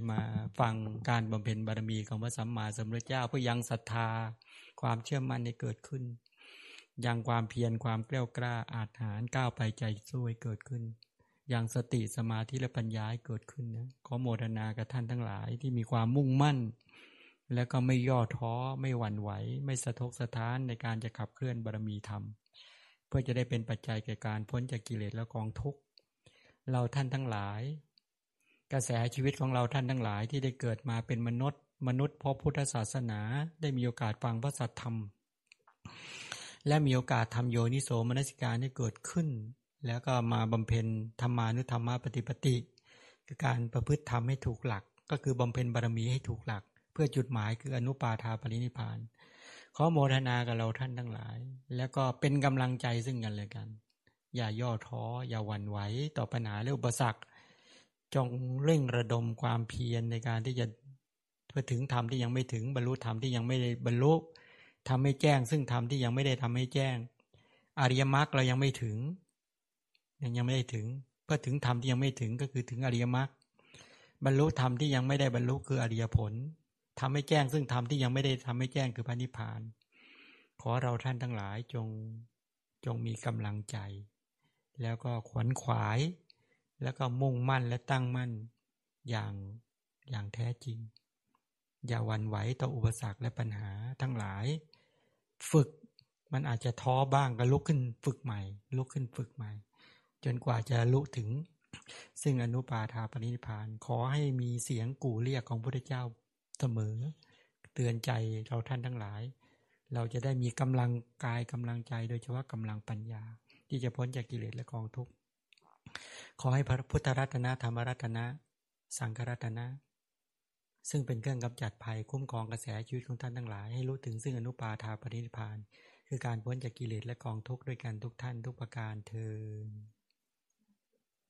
มาฟังการบำเพ็ญบารมีของพระสัมมาสัมพุทธเจ้าเพื่อยังศรัทธาความเชื่อมั่นในเกิดขึ้น ยังความเพียรความเกล้ากล้าอาถรรพ์ก้าวไปใจสู้ให้เกิดขึ้น อยังสติสมาธิและปัญญาให้เกิดขึ้นนะขอโมทนากับท่านทั้งหลายที่มีความมุ่งมั่น แล้วก็ไม่ย่อท้อไม่หวั่นไหว ไม่สะทกสะท้านในการจะขับเคลื่อนบารมีธรรม เพื่อจะได้เป็นปัจจัยแก่การพ้นจากกิเลสและกองทุกข์เราท่านทั้งหลาย กระแสชีวิตของเราท่านทั้งหลายที่ได้เกิดมาเป็นมนุษย์ มนุษย์พบพุทธศาสนาได้มีโอกาสฟังพระสัทธรรม และมีโอกาสทำโยนิโสมนสิการให้เกิดขึ้น แล้วก็มาบำเพ็ญธรรมานุธรรมปฏิปติ คือการประพฤติธรรมให้ถูกหลัก ก็คือบำเพ็ญบารมีให้ถูกหลัก เพื่อจุดหมายคืออนุปาทาปรินิพาน ขอโมทนากับเราท่านทั้งหลาย แล้วก็เป็นกำลังใจซึ่งกันและกัน อย่าย่อท้อ อย่าหวั่นไหวต่อปัญหาและอุปสรรค จงเร่งระดมความเพียรในการที่จะเพื่อถึงธรรมที่ยังไม่ถึงบรรลุธรรมที่ยังไม่ได้บรรลุทำให้แจ้ง ซึ่งธรรมที่ยังไม่ได้ทำให้แจ้ง อริยมรรคเรายังไม่ถึง ยังยังไม่ได้ถึง เพื่อถึงธรรมที่ยังไม่ถึงก็คือถึงอริยมรรคบรรลุธรรมที่ยังไม่ได้บรรลุคืออริยผลทำให้แจ้งซึ่งธรรมที่ยังไม่ได้ทำให้แจ้งคือพระนิพพาน ขอเราท่านทั้งหลายจงจงมีกำลังใจ แล้วก็ขวนขวาย แล้วก็มุ่งมั่นและตั้งมั่นอย่างอย่างแท้จริง อย่าวันไหวต่ออุปสรรคและปัญหาทั้งหลาย ฝึกมันอาจจะท้อบ้างก็ลุกขึ้นฝึกใหม่ ลุกขึ้นฝึกใหม่ จนกว่าจะลุถึง ซึ่งอนุปาทาปณิพาน ขอให้มีเสียงกู่เรียกของพระเจ้าเสมอ เตือนใจเราท่านทั้งหลาย เราจะได้มีกำลังกายกำลังใจ โดยเฉพาะกำลังปัญญา ที่จะพ้นจากกิเลสและกองทุกข์ขอให้พระพุทธรัตนะธรรมรัตนะ สังฆรัตนะ ซึ่งเป็นเครื่องกำจัดภัยคุ้มครองกระแสชีวิตของท่านทั้งหลาย ให้รู้ถึงซึ่งอนุปาทาปรินิพาน คือการพ้นจากกิเลสและกองทุกข์ด้วยกันทุกท่านทุกประการเทอ